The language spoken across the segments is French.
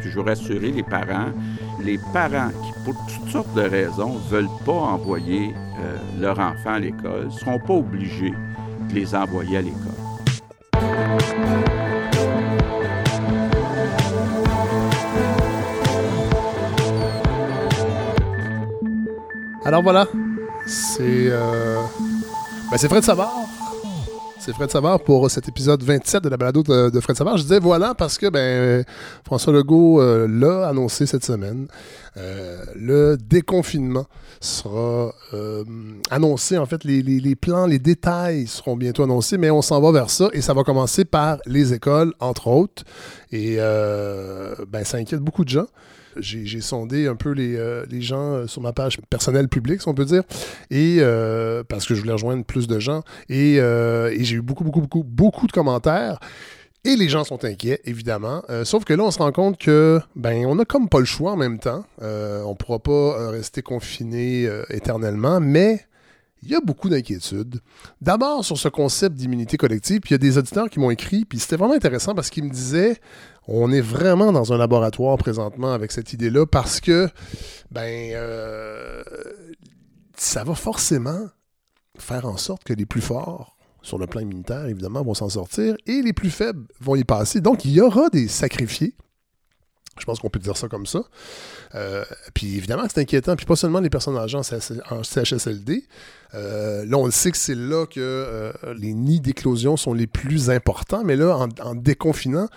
Je rassurer les parents, les parents qui, pour toutes sortes de raisons, ne veulent pas envoyer euh, leur enfant à l'école, ne seront pas obligés de les envoyer à l'école. Alors voilà, c'est euh... ben, c'est Fred Savard. C'est Fred Savard pour cet épisode 27 de la balado de, Fred Savard. Je disais voilà parce que ben, François Legault euh, l'a annoncé cette semaine. Euh, le déconfinement sera euh, annoncé. En fait, les, les, plans, les détails seront bientôt annoncés, mais on s'en va vers ça et ça va commencer par les écoles, entre autres. Et ben, ça inquiète beaucoup de gens j'ai sondé un peu les, euh, les, gens euh, sur ma page personnelle publique, si on peut dire, et euh, parce que je voulais rejoindre plus de gens. Et, j'ai eu beaucoup, beaucoup, beaucoup, beaucoup de commentaires. Et les gens sont inquiets, évidemment. sauf que là, on se rend compte que, ben, on n'a comme pas le choix en même temps. on ne pourra pas rester confiné éternellement, mais il y a beaucoup d'inquiétudes. D'abord sur ce concept d'immunité collective, puis il y a des auditeurs qui m'ont écrit, puis c'était vraiment intéressant parce qu'ils me disaient on est vraiment dans un laboratoire présentement avec cette idée-là parce que, ben, euh, ça va forcément faire en sorte que les plus forts, sur le plan immunitaire, évidemment, vont s'en sortir et les plus faibles vont y passer. Donc, il y aura des sacrifiés. Je pense qu'on peut dire ça comme ça. Euh, puis évidemment, c'est inquiétant. Puis pas seulement les personnes âgées en CHSLD. Euh, là, on le sait que c'est là que les nids d'éclosion sont les plus importants. Mais là, en déconfinant,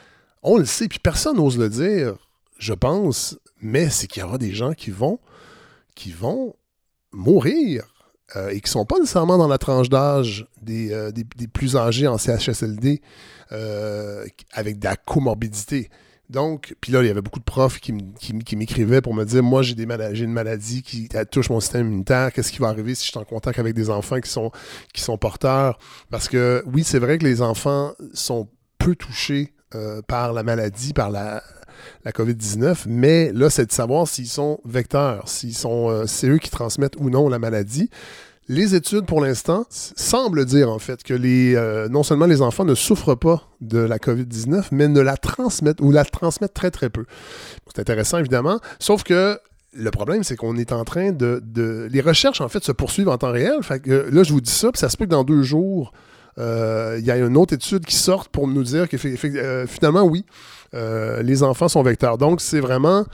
on le sait, puis personne n'ose le dire, je pense, mais c'est qu'il y aura des gens qui vont, qui vont mourir euh, et qui ne sont pas nécessairement dans la tranche d'âge des, euh, plus âgés en CHSLD euh, avec de la comorbidité. Donc, puis là, il y avait beaucoup de profs qui, m'écrivaient pour me dire Moi, j'ai une maladie qui touche mon système immunitaire. Qu'est-ce qui va arriver si je suis en contact avec des enfants qui sont, qui sont porteurs? Parce que oui, c'est vrai que les enfants sont peu touchés euh, par la maladie, par la, la COVID-19, mais là, c'est de savoir s'ils sont vecteurs, s'ils sont, euh, c'est eux qui transmettent ou non la maladie. Les études, pour l'instant, semblent dire en fait que les, euh, non seulement les enfants ne souffrent pas de la COVID-19, mais ne la transmettent ou la transmettent très très peu. C'est intéressant évidemment, sauf que le problème, c'est qu'on est en train de, de, Les recherches, en fait, se poursuivent en temps réel. Là, je vous dis ça, puis ça se peut que dans deux jours, il y a une autre étude qui sort pour nous dire que euh, finalement, oui, euh, les enfants sont vecteurs. Donc, c'est vraiment,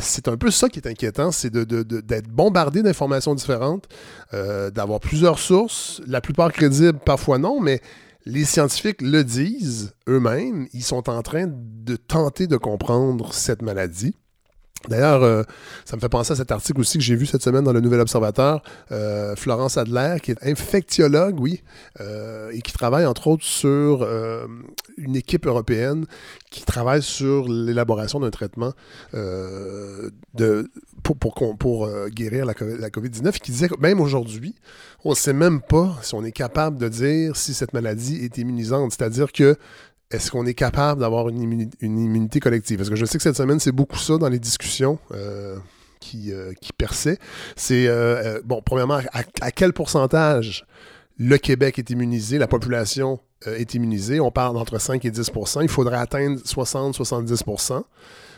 c'est un peu ça qui est inquiétant, c'est d'être bombardé d'informations différentes, d'avoir plusieurs sources, la plupart crédibles, parfois non, mais les scientifiques le disent eux-mêmes, ils sont en train de tenter de comprendre cette maladie. D'ailleurs, euh, ça me fait penser à cet article aussi que j'ai vu cette semaine dans le Nouvel Observateur. Euh, Florence Adler, qui est infectiologue, oui, euh, et qui travaille entre autres sur une équipe européenne qui travaille sur l'élaboration d'un traitement pour guérir la, la COVID-19, qui disait que même aujourd'hui, on ne sait même pas si on est capable de dire si cette maladie est immunisante. C'est-à-dire que est-ce qu'on est capable d'avoir une, immunité, collective? Parce que je sais que cette semaine, c'est beaucoup ça dans les discussions euh, qui, euh, qui perçaient. C'est, euh, bon, premièrement, à, quel pourcentage le Québec est immunisé, la population est immunisée? On parle d'entre 5 et 10% Il faudrait atteindre 60-70%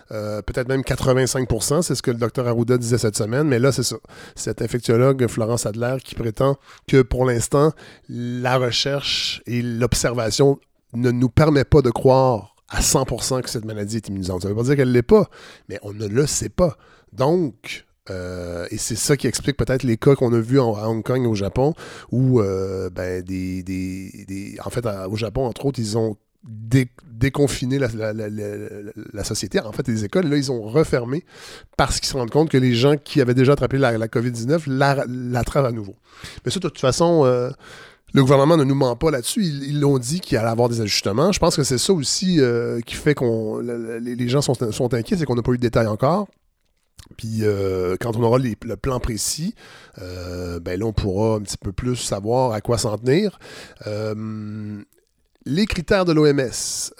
peut-être même 85% c'est ce que le docteur Arruda disait cette semaine, mais là, c'est ça. Cet infectiologue, Florence Adler, qui prétend que pour l'instant, la recherche et l'observation ne nous permet pas de croire à 100% que cette maladie est immunisante. Ça ne veut pas dire qu'elle ne l'est pas, mais on ne le sait pas. Donc, euh, et c'est ça qui explique peut-être les cas qu'on a vus en, à Hong Kong au Japon, où euh, ben, des, des, en fait, au Japon, entre autres, ils ont déconfiné la, la, société. En fait, les écoles, là, ils ont refermé parce qu'ils se rendent compte que les gens qui avaient déjà attrapé la, COVID-19 l'attrapent à nouveau. Mais ça, de toute façon, euh, le gouvernement ne nous ment pas là-dessus. Ils l'ont dit qu'il allait avoir des ajustements. Je pense que c'est ça aussi euh, qui fait qu'on les gens sont, inquiets, c'est qu'on n'a pas eu de détails encore. Puis euh, quand on aura le plan précis, euh, ben là, on pourra un petit peu plus savoir à quoi s'en tenir. les critères de l'OMS,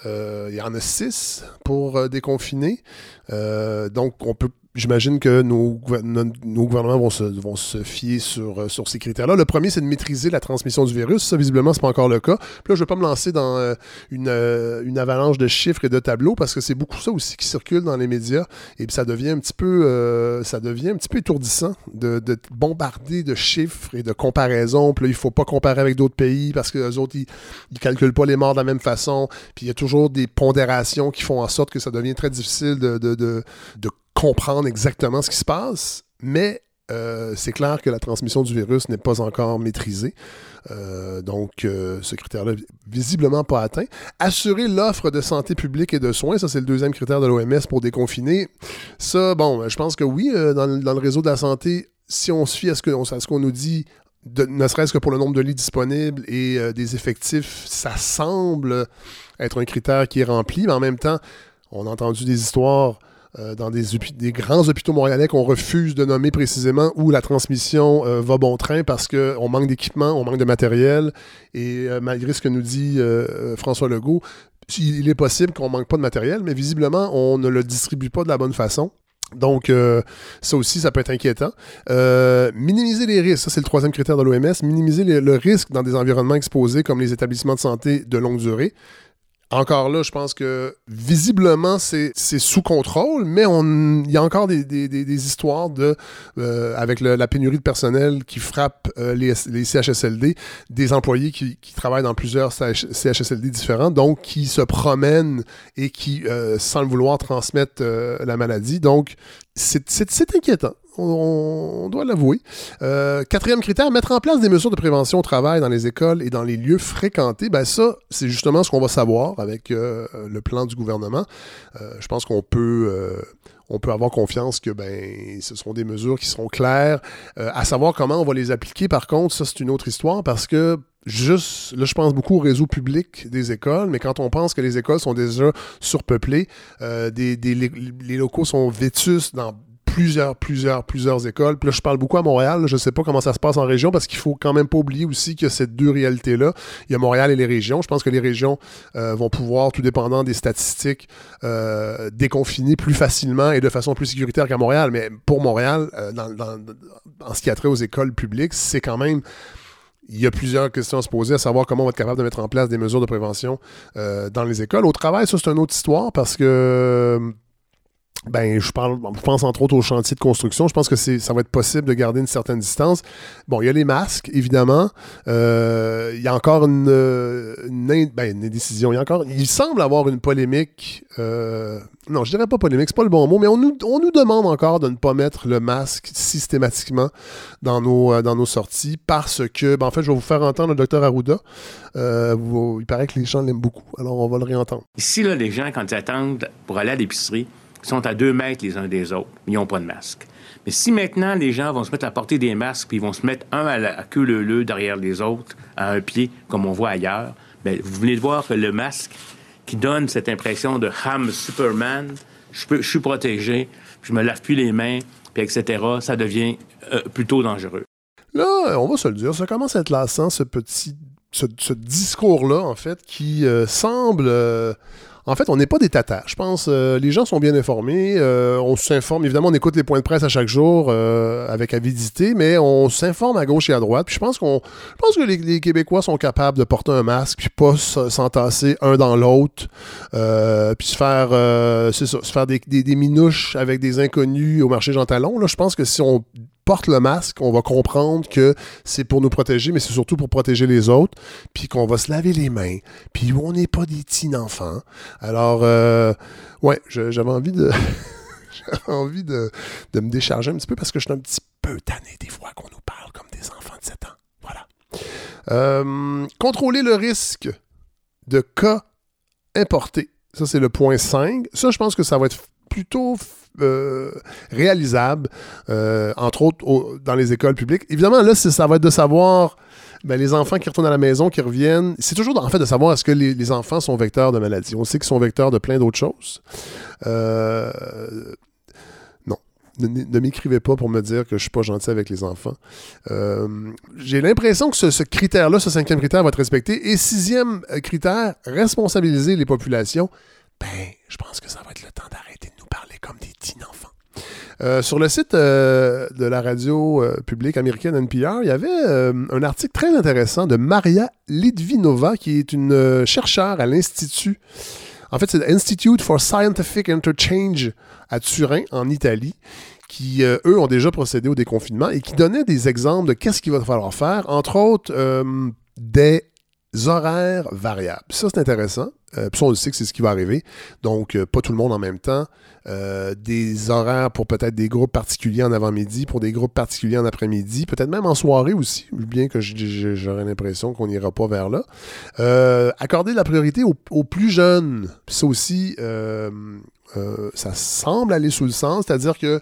il y en a six pour déconfiner. donc, on peut J'imagine que nos, gouvernements vont se, vont se fier sur, euh, sur ces critères-là. Le premier, c'est de maîtriser la transmission du virus. Ça, visiblement, c'est pas encore le cas. Puis là, je ne vais pas me lancer dans euh, une, euh, une, avalanche de chiffres et de tableaux parce que c'est beaucoup ça aussi qui circule dans les médias. Et puis ça devient un petit peu, ça devient un petit peu étourdissant de, de, bombarder de chiffres et de comparaisons. Puis là, il faut pas comparer avec d'autres pays parce que les autres, ils, ils calculent pas les morts de la même façon. Puis il y a toujours des pondérations qui font en sorte que ça devient très difficile de, de, de, de comprendre exactement ce qui se passe, mais euh, c'est clair que la transmission du virus n'est pas encore maîtrisée. Euh, donc, euh, ce critère-là visiblement pas atteint. Assurer l'offre de santé publique et de soins, ça c'est le deuxième critère de l'OMS pour déconfiner. Ça, bon, je pense que oui, dans, le réseau de la santé, si on se fie à ce qu'on nous dit, ne serait-ce que pour le nombre de lits disponibles et des effectifs, ça semble être un critère qui est rempli, mais en même temps, on a entendu des histoires euh, dans des, grands hôpitaux montréalais qu'on refuse de nommer précisément où la transmission euh, va bon train parce qu'on manque d'équipement, on manque de matériel. Et euh, malgré ce que nous dit François Legault, il est possible qu'on manque pas de matériel, mais visiblement, on ne le distribue pas de la bonne façon. Donc, ça aussi, ça peut être inquiétant. minimiser les risques, ça c'est le troisième critère de l'OMS, minimiser le risque dans des environnements exposés comme les établissements de santé de longue durée. Encore là, je pense que visiblement, c'est sous contrôle, mais il y a encore des, histoires de, euh, avec la pénurie de personnel qui frappe euh, les, CHSLD, des employés qui, travaillent dans plusieurs CHSLD différents, donc qui se promènent et qui, euh, sans le vouloir, transmettent la maladie. Donc, c'est inquiétant on, doit l'avouer. Euh, quatrième critère, mettre en place des mesures de prévention au travail dans les écoles et dans les lieux fréquentés. Ben ça, c'est justement ce qu'on va savoir avec euh, le plan du gouvernement. Euh, je pense qu'on peut on peut avoir confiance que ben, ce seront des mesures qui seront claires. à savoir comment on va les appliquer, par contre, ça, c'est une autre histoire parce que juste, là, je pense beaucoup au réseau public des écoles, mais quand on pense que les écoles sont déjà surpeuplées, des, les, locaux sont vétus dans plusieurs, plusieurs, plusieurs écoles. Puis là, je parle beaucoup à Montréal. Je ne sais pas comment ça se passe en région parce qu'il faut quand même pas oublier aussi a ces deux réalités-là. Il y a Montréal et les régions. Je pense que les régions euh, vont pouvoir, tout dépendant des statistiques, euh, déconfiner plus facilement et de façon plus sécuritaire qu'à Montréal. Mais pour Montréal, euh, en ce qui a trait aux écoles publiques, c'est quand même il y a plusieurs questions à se poser, à savoir comment on va être capable de mettre en place des mesures de prévention dans les écoles. Au travail, ça, c'est une autre histoire parce que ben, je parle, je pense entre autres au chantier de construction. Je pense que ça va être possible de garder une certaine distance. Bon, il y a les masques, évidemment. Euh, il y a encore une, une, ben, décision. Il y a encore, semble avoir une polémique. Euh, non, je dirais pas polémique, c'est pas le bon mot, mais on nous, on nous demande encore de ne pas mettre le masque systématiquement dans nos, euh, dans nos sorties parce que, ben, en fait, je vais vous faire entendre le docteur Arruda. il paraît que les gens l'aiment beaucoup, alors on va le réentendre. Ici, là, les gens, quand ils attendent pour aller à l'épicerie, sont à deux mètres les uns des autres, ils n'ont pas de masque. Mais si maintenant les gens vont se mettre à porter des masques, puis ils vont se mettre un à, la, queue leu derrière les autres, à un pied, comme on voit ailleurs, bien, vous venez de voir que le masque qui donne cette impression de ham Superman, je, peux, suis protégé, je me lave plus les mains, puis etc., ça devient euh, plutôt dangereux. Là, on va se le dire, ça commence à être lassant, ce petit ce, discours-là, en fait, qui euh, semble euh, en fait, on n'est pas des tatas. Je pense euh, les gens sont bien informés. Euh, on s'informe. Évidemment, on écoute les points de presse à chaque jour euh, avec avidité, mais on s'informe à gauche et à droite. Puis je pense qu'on, je pense que les, Québécois sont capables de porter un masque puis pas s'entasser un dans l'autre, puis se faire, c'est ça, se faire des, des, minouches avec des inconnus au marché Jean Talon. Là, je pense que si on porte le masque, on va comprendre que c'est pour nous protéger, mais c'est surtout pour protéger les autres, puis qu'on va se laver les mains, puis on n'est pas des petits enfants. Alors, euh, ouais, j'avais envie de... j'avais envie de, me décharger un petit peu parce que je suis un petit peu tanné des fois qu'on nous parle comme des enfants de 7 ans. Voilà. Euh, contrôler le risque de cas importés. Ça, c'est le point 5. Ça, je pense que ça va être plutôt euh, réalisable, euh, entre autres dans les écoles publiques. Évidemment, là, ça va être de savoir ben, les enfants qui retournent à la maison, qui reviennent. C'est toujours en fait de savoir est-ce que les, enfants sont vecteurs de maladies. On sait qu'ils sont vecteurs de plein d'autres choses. Euh, non. Ne, m'écrivez pas pour me dire que je suis pas gentil avec les enfants. J'ai l'impression que ce, ce critère-là, ce cinquième critère va être respecté. Et sixième critère, responsabiliser les populations. Ben, je pense que ça va être le temps d'arrêter comme des petits enfants. Euh, sur le site euh, de la radio euh, publique américaine NPR, il y avait un article très intéressant de Maria Litvinova, qui est une chercheure à l'Institut. En fait, c'est l'Institute for Scientific Interchange à Turin, en Italie, qui, eux, ont déjà procédé au déconfinement et qui donnait des exemples de qu'est-ce qu'il va falloir faire, entre autres des horaires variables. Ça, c'est intéressant. Euh, puis ça, on sait que c'est ce qui va arriver. Donc, euh, pas tout le monde en même temps. Euh, des horaires pour peut-être des groupes particuliers en avant-midi, pour des groupes particuliers en après-midi, peut-être même en soirée aussi, bien que j'aurais l'impression qu'on n'ira pas vers là. accorder la priorité aux, plus jeunes. Ça aussi, ça semble aller sous le sens, c'est-à-dire que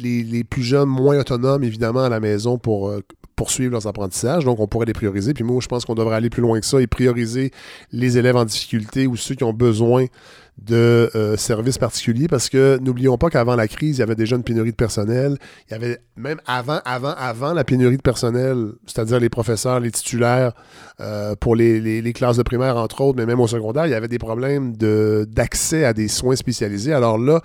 les, plus jeunes, moins autonomes, évidemment, à la maison pour poursuivre leurs apprentissages. Donc, on pourrait les prioriser. Puis moi, je pense qu'on devrait aller plus loin que ça et prioriser les élèves en difficulté ou ceux qui ont besoin de euh, services particuliers parce que n'oublions pas qu'avant la crise, il y avait déjà une pénurie de personnel. Il y avait même avant, avant, avant la pénurie de personnel, c'est-à-dire les professeurs, les titulaires euh, pour les, classes de primaire, entre autres, mais même au secondaire, il y avait des problèmes d'accès à des soins spécialisés. Alors là,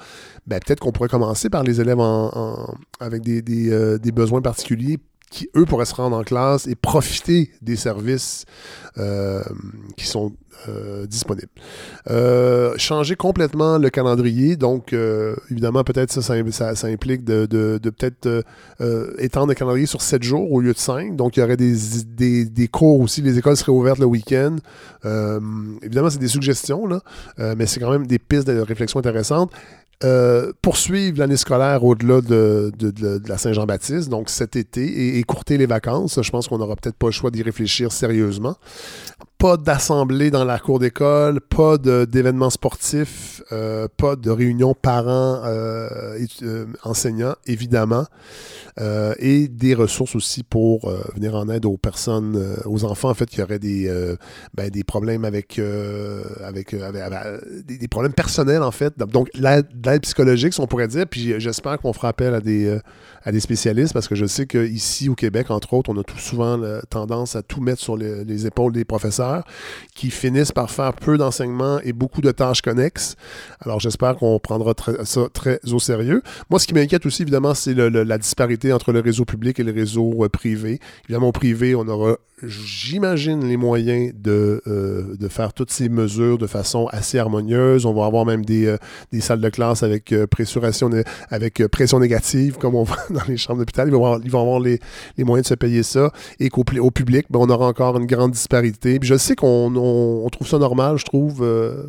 ben, peut-être qu'on pourrait commencer par les élèves en, avec des, euh, des besoins particuliers qui, eux, pourraient se rendre en classe et profiter des services euh, qui sont euh, disponibles. Euh, changer complètement le calendrier, donc évidemment, peut-être ça, ça, implique de, peut-être étendre le calendrier sur 7 jours au lieu de 5. Donc, il y aurait des, des, des cours aussi, les écoles seraient ouvertes le week-end. évidemment, c'est des suggestions, là, mais c'est quand même des pistes de réflexion intéressantes. Euh, poursuivre l'année scolaire au-delà de, la Saint-Jean-Baptiste, donc cet été, et écourter les vacances. Je pense qu'on n'aura peut-être pas le choix d'y réfléchir sérieusement. Pas d'assemblée dans la cour d'école, pas d'événements sportifs, euh, pas de réunions parents euh, enseignants, évidemment. Euh, et des ressources aussi pour euh, venir en aide aux personnes, euh, aux enfants, en fait, qui auraient des, ben, des problèmes avec, avec, des, problèmes personnels, en fait. Donc, l'aide psychologique, si on pourrait dire. Puis j'espère qu'on fera appel à des, à des spécialistes parce que je sais qu'ici, au Québec, entre autres, on a tout souvent tendance à tout mettre sur les, épaules des professeurs qui finissent par faire peu d'enseignement et beaucoup de tâches connexes. Alors, j'espère qu'on prendra ça très au sérieux. Moi, ce qui m'inquiète aussi, évidemment, c'est la disparité entre le réseau public et le réseau euh, privé. Évidemment, au privé, on aura j'imagine, les moyens de, euh, de, faire toutes ces mesures de façon assez harmonieuse. On va avoir même des, euh, des salles de classe avec, euh, pressuration, avec pression négative, comme on voit dans les chambres d'hôpital. Ils vont avoir, ils vont avoir les, les, moyens de se payer ça. Et qu'au au public, ben, on aura encore une grande disparité. Puis je sais qu'on on, trouve ça normal, je trouve.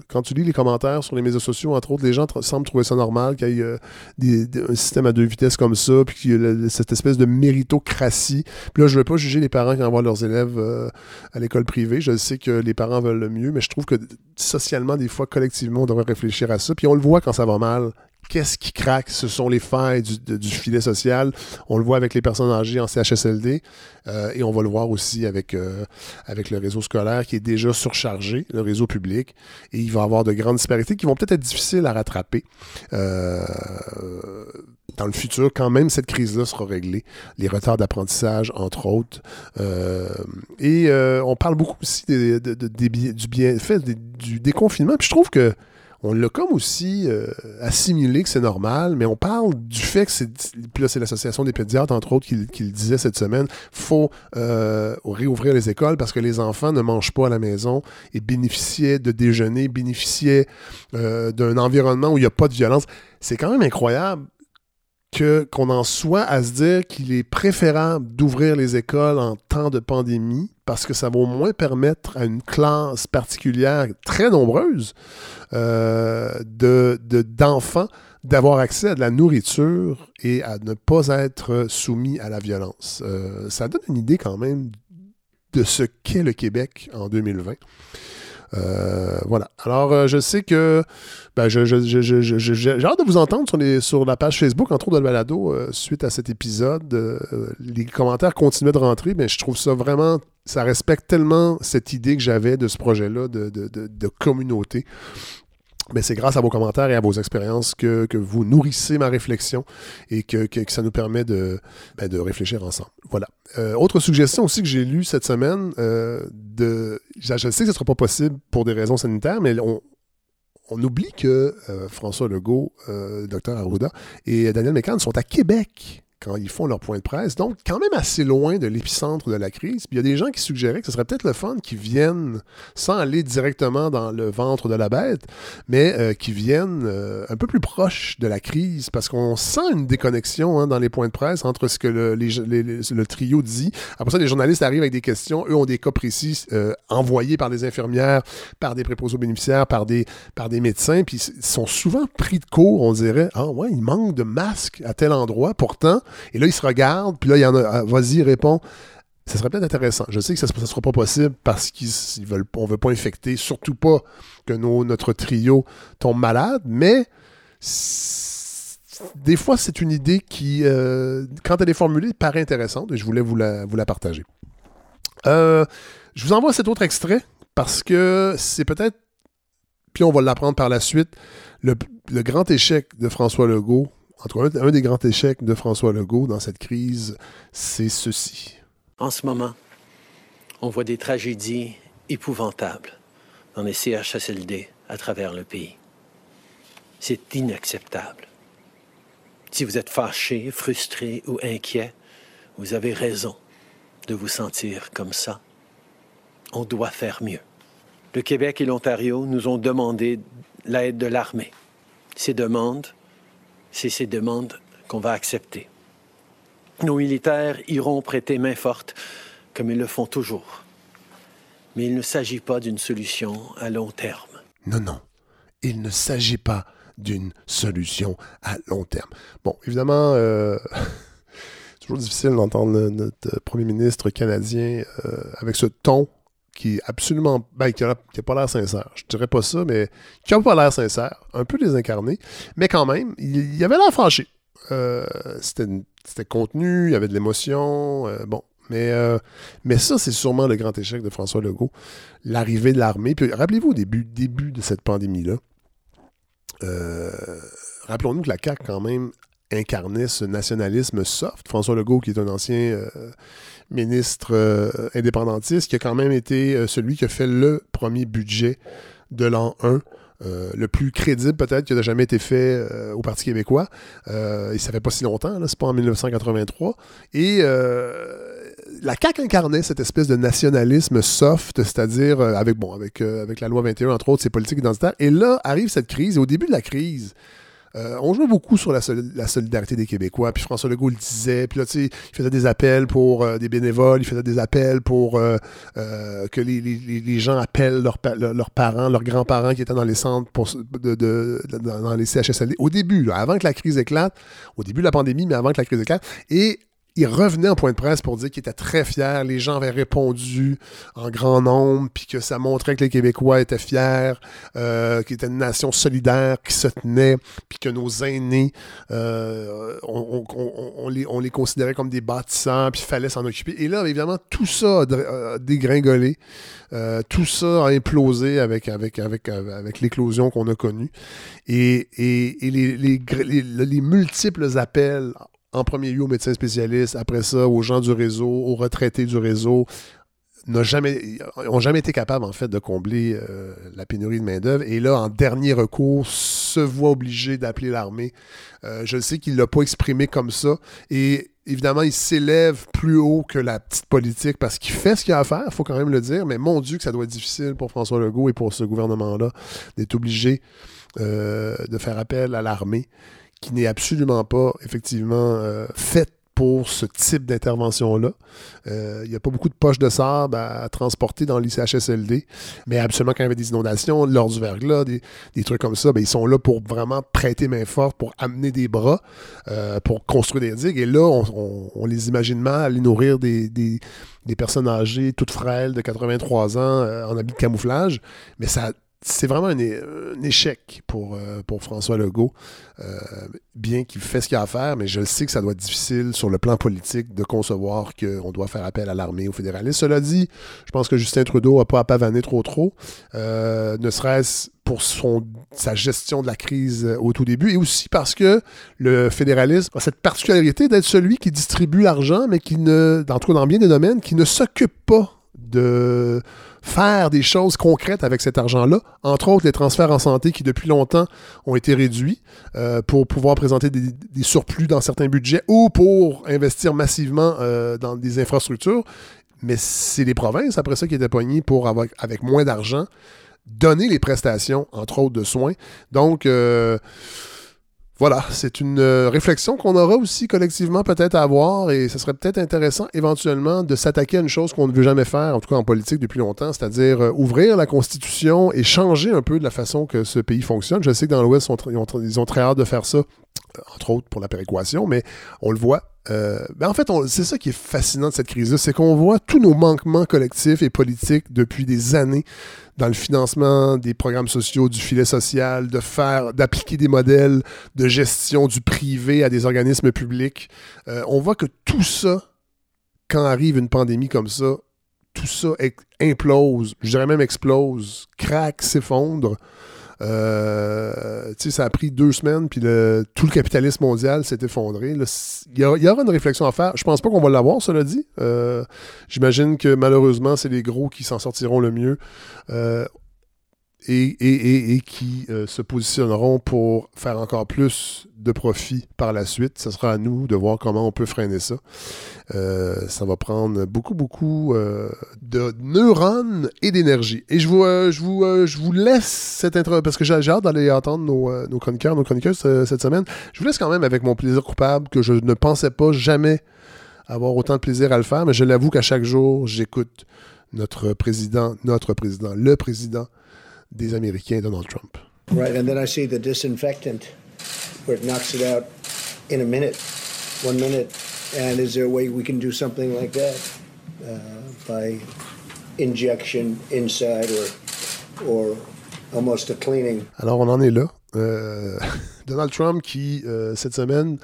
quand tu lis les commentaires sur les médias sociaux, entre autres, les gens semblent trouver ça normal qu'il y ait un système à deux vitesses comme ça, puis qu'il y ait cette espèce de méritocratie. Puis là, je ne veux pas juger les parents qui envoient leurs élèves euh, à l'école privée. Je sais que les parents veulent le mieux, mais je trouve que socialement, des fois, collectivement, on devrait réfléchir à ça. Puis on le voit quand ça va mal. Qu'est-ce qui craque? Ce sont les failles du, filet social. On le voit avec les personnes âgées en CHSLD euh, et on va le voir aussi avec, euh, avec le réseau scolaire qui est déjà surchargé, le réseau public. Et il va y avoir de grandes disparités qui vont peut-être être difficiles à rattraper dans le futur, quand même, cette crise-là sera réglée. Les retards d'apprentissage, entre autres. Euh, et euh, on parle beaucoup aussi du bienfait du déconfinement. Puis je trouve que on l'a comme aussi euh, assimilé que c'est normal, mais on parle du fait que c'est. Puis là, c'est l'Association des pédiatres, entre autres, qui, qui, le disait cette semaine. faut réouvrir les écoles parce que les enfants ne mangent pas à la maison et bénéficiaient de déjeuner, bénéficiaient d'un environnement où il n'y a pas de violence. C'est quand même incroyable que qu'on en soit à se dire qu'il est préférable d'ouvrir les écoles en temps de pandémie parce que ça va au moins permettre à une classe particulière très nombreuse euh, de, d'enfants d'avoir accès à de la nourriture et à ne pas être soumis à la violence. Euh, ça donne une idée quand même de ce qu'est le Québec en 2020. Euh, voilà. Alors, euh, je sais que ben, j'ai hâte de vous entendre sur, les, sur la page Facebook, entre autres de balado, euh, suite à cet épisode. les commentaires continuaient de rentrer, mais je trouve ça vraiment. Ça respecte tellement cette idée que j'avais de ce projet-là de communauté mais c'est grâce à vos commentaires et à vos expériences que, vous nourrissez ma réflexion et que, ça nous permet de, ben, réfléchir ensemble. Voilà. Euh, autre suggestion aussi que j'ai lue cette semaine, euh, de, je, sais que ce ne sera pas possible pour des raisons sanitaires, mais on, oublie que François Legault, Dr Arruda et Daniel Mécan sont à Québec quand ils font leur point de presse. Donc, quand même assez loin de l'épicentre de la crise. Puis il y a des gens qui suggéraient que ce serait peut-être le fun qu'ils viennent, sans aller directement dans le ventre de la bête, mais euh, qui viennent euh, un peu plus proche de la crise, parce qu'on sent une déconnexion hein, dans les points de presse entre ce que le, le, trio dit. Après ça, les journalistes arrivent avec des questions. Eux ont des cas précis euh, envoyés par des infirmières, par des préposés aux bénéficiaires, par des, par des médecins, puis ils sont souvent pris de court, on dirait. Ah ouais, il manque de masques à tel endroit. Pourtant, et là, il se regarde, puis là, il y en a, ah, vas-y, réponds. Ça serait peut-être intéressant. Je sais que ça ne sera pas possible parce qu'on ne veut pas infecter, surtout pas que notre trio tombe malade, mais des fois, c'est une idée qui, euh, quand elle est formulée, paraît intéressante et je voulais vous la, partager. Euh, je vous envoie cet autre extrait parce que c'est peut-être, puis on va l'apprendre par la suite, le grand échec de François Legault en tout cas, un des grands échecs de François Legault dans cette crise, c'est ceci. En ce moment, on voit des tragédies épouvantables dans les CHSLD à travers le pays. C'est inacceptable. Si vous êtes fâché, frustré ou inquiet, vous avez raison de vous sentir comme ça. On doit faire mieux. Le Québec et l'Ontario nous ont demandé l'aide de l'armée. Ces demandes c'est ces demandes qu'on va accepter. Nos militaires iront prêter main forte, comme ils le font toujours. Mais il ne s'agit pas d'une solution à long terme. Non, non. Il ne s'agit pas d'une solution à long terme. Bon, évidemment, euh, toujours difficile d'entendre notre premier ministre canadien euh, avec ce ton qui est absolument. Ben, qui n'a pas l'air sincère. Je dirais pas ça, mais qui n'a pas l'air sincère. Un peu désincarné. Mais quand même, il, avait l'air franchi. Euh, c'était contenu, il y avait de l'émotion. Euh, bon. Mais, euh, mais ça, c'est sûrement le grand échec de François Legault. L'arrivée de l'armée. Puis rappelez-vous au début, début de cette pandémie-là. Rappelons-nous que la CAQ, quand même, incarnait ce nationalisme soft. François Legault, qui est un ancien ministre euh, indépendantiste, qui a quand même été euh, celui qui a fait le premier budget de l'an 1. Euh, le plus crédible peut-être qui a jamais été fait au Parti québécois. Euh, et ça fait pas si longtemps, c'est pas en 1983. Et la CAQ incarnait cette espèce de nationalisme soft, c'est-à-dire avec, bon, avec, avec la loi 21, entre autres, ses politiques identitaires. Et là arrive cette crise, et au début de la crise, euh, on jouait beaucoup sur la, solidarité des Québécois. Puis François Legault le disait. Puis là, tu sais, il faisait des appels pour euh, des bénévoles. Il faisait des appels pour euh, que les, gens appellent leurs parents, leurs grands-parents qui étaient dans les centres, de, dans les CHSLD. Au début, avant que la crise éclate, au début de la pandémie, mais avant que la crise éclate. Et il revenait en point de presse pour dire qu'il était très fier. Les gens avaient répondu en grand nombre, puis que ça montrait que les Québécois étaient fiers, euh, qu'ils étaient une nation solidaire qui se tenait, puis que nos aînés, euh, on, les, considérait comme des bâtisseurs, puis il fallait s'en occuper. Et là, évidemment, tout ça a, dégringolé. Euh, tout ça a implosé avec, avec, avec, avec l'éclosion qu'on a connue. Et, les multiples appels en premier lieu aux médecins spécialistes, après ça aux gens du réseau, aux retraités du réseau, n'ont jamais, été capables, en fait, de combler euh, la pénurie de main-d'œuvre. Et là, en dernier recours, se voit obligé d'appeler l'armée. Euh, je sais qu'il ne l'a pas exprimé comme ça. Et évidemment, il s'élève plus haut que la petite politique parce qu'il fait ce qu'il a à faire, il faut quand même le dire. Mais mon Dieu, que ça doit être difficile pour François Legault et pour ce gouvernement-là d'être obligé euh, de faire appel à l'armée qui n'est absolument pas effectivement euh, faite pour ce type d'intervention-là. Euh, il n'y a pas beaucoup de poches de sable à, transporter dans l'ICHSLD, mais absolument quand il y avait des inondations, lors du verglas, des, des trucs comme ça, ben, ils sont là pour vraiment prêter main forte, pour amener des bras, euh, pour construire des digues. Et là, on, les imagine mal aller nourrir des, des, des, personnes âgées, toutes frêles, de 83 ans, en habit de camouflage, mais ça c'est vraiment un, échec pour, euh, pour François Legault, euh, bien qu'il fait ce qu'il a à faire, mais je sais que ça doit être difficile sur le plan politique de concevoir qu'on doit faire appel à l'armée, aux fédéralistes. Cela dit, je pense que Justin Trudeau n'a pas à pavaner trop trop, euh, ne serait-ce pour son, sa gestion de la crise au tout début, et aussi parce que le fédéralisme a cette particularité d'être celui qui distribue l'argent, mais qui ne, dans, dans bien des domaines, qui ne s'occupe pas de faire des choses concrètes avec cet argent-là, entre autres les transferts en santé qui depuis longtemps ont été réduits euh, pour pouvoir présenter des, surplus dans certains budgets ou pour investir massivement euh, dans des infrastructures. Mais c'est les provinces, après ça, qui étaient poignées pour, avoir, avec moins d'argent, donner les prestations, entre autres de soins. Donc, euh, voilà, c'est une euh, réflexion qu'on aura aussi collectivement peut-être à avoir et ce serait peut-être intéressant éventuellement de s'attaquer à une chose qu'on ne veut jamais faire, en tout cas en politique depuis longtemps, c'est-à-dire euh, ouvrir la Constitution et changer un peu de la façon que ce pays fonctionne. Je sais que dans l'Ouest, ils, ils, ont très hâte de faire ça, entre autres pour la péréquation, mais on le voit, euh, ben en fait, c'est ça qui est fascinant de cette crise-là, c'est qu'on voit tous nos manquements collectifs et politiques depuis des années dans le financement des programmes sociaux, du filet social, de faire, d'appliquer des modèles de gestion du privé à des organismes publics. Euh, on voit que tout ça, quand arrive une pandémie comme ça, tout ça implose, je dirais même explose, craque, s'effondre. Euh, ça a pris deux semaines, puis le, tout le capitalisme mondial s'est effondré. Il y, aura une réflexion à faire. Je pense pas qu'on va l'avoir, cela dit. Euh, j'imagine que malheureusement, c'est les gros qui s'en sortiront le mieux. Euh, et, qui euh, se positionneront pour faire encore plus de profit par la suite. Ce sera à nous de voir comment on peut freiner ça. Euh, ça va prendre beaucoup, beaucoup euh, de neurones et d'énergie. Et je vous, je, vous, je vous laisse cette intro parce que j'ai hâte d'aller entendre nos, nos chroniqueurs, nos chroniqueuses cette semaine. Je vous laisse quand même avec mon plaisir coupable que je ne pensais pas jamais avoir autant de plaisir à le faire, mais je l'avoue qu'à chaque jour, j'écoute notre président, notre président, le président des Américains, Donald Trump. Right, and then I see the disinfectant where it knocks it out in a minute, one minute. And is there a way we can do something like that uh, by injection inside or, or almost a cleaning? Alors, on en est là. Euh, Donald Trump qui, euh, cette semaine,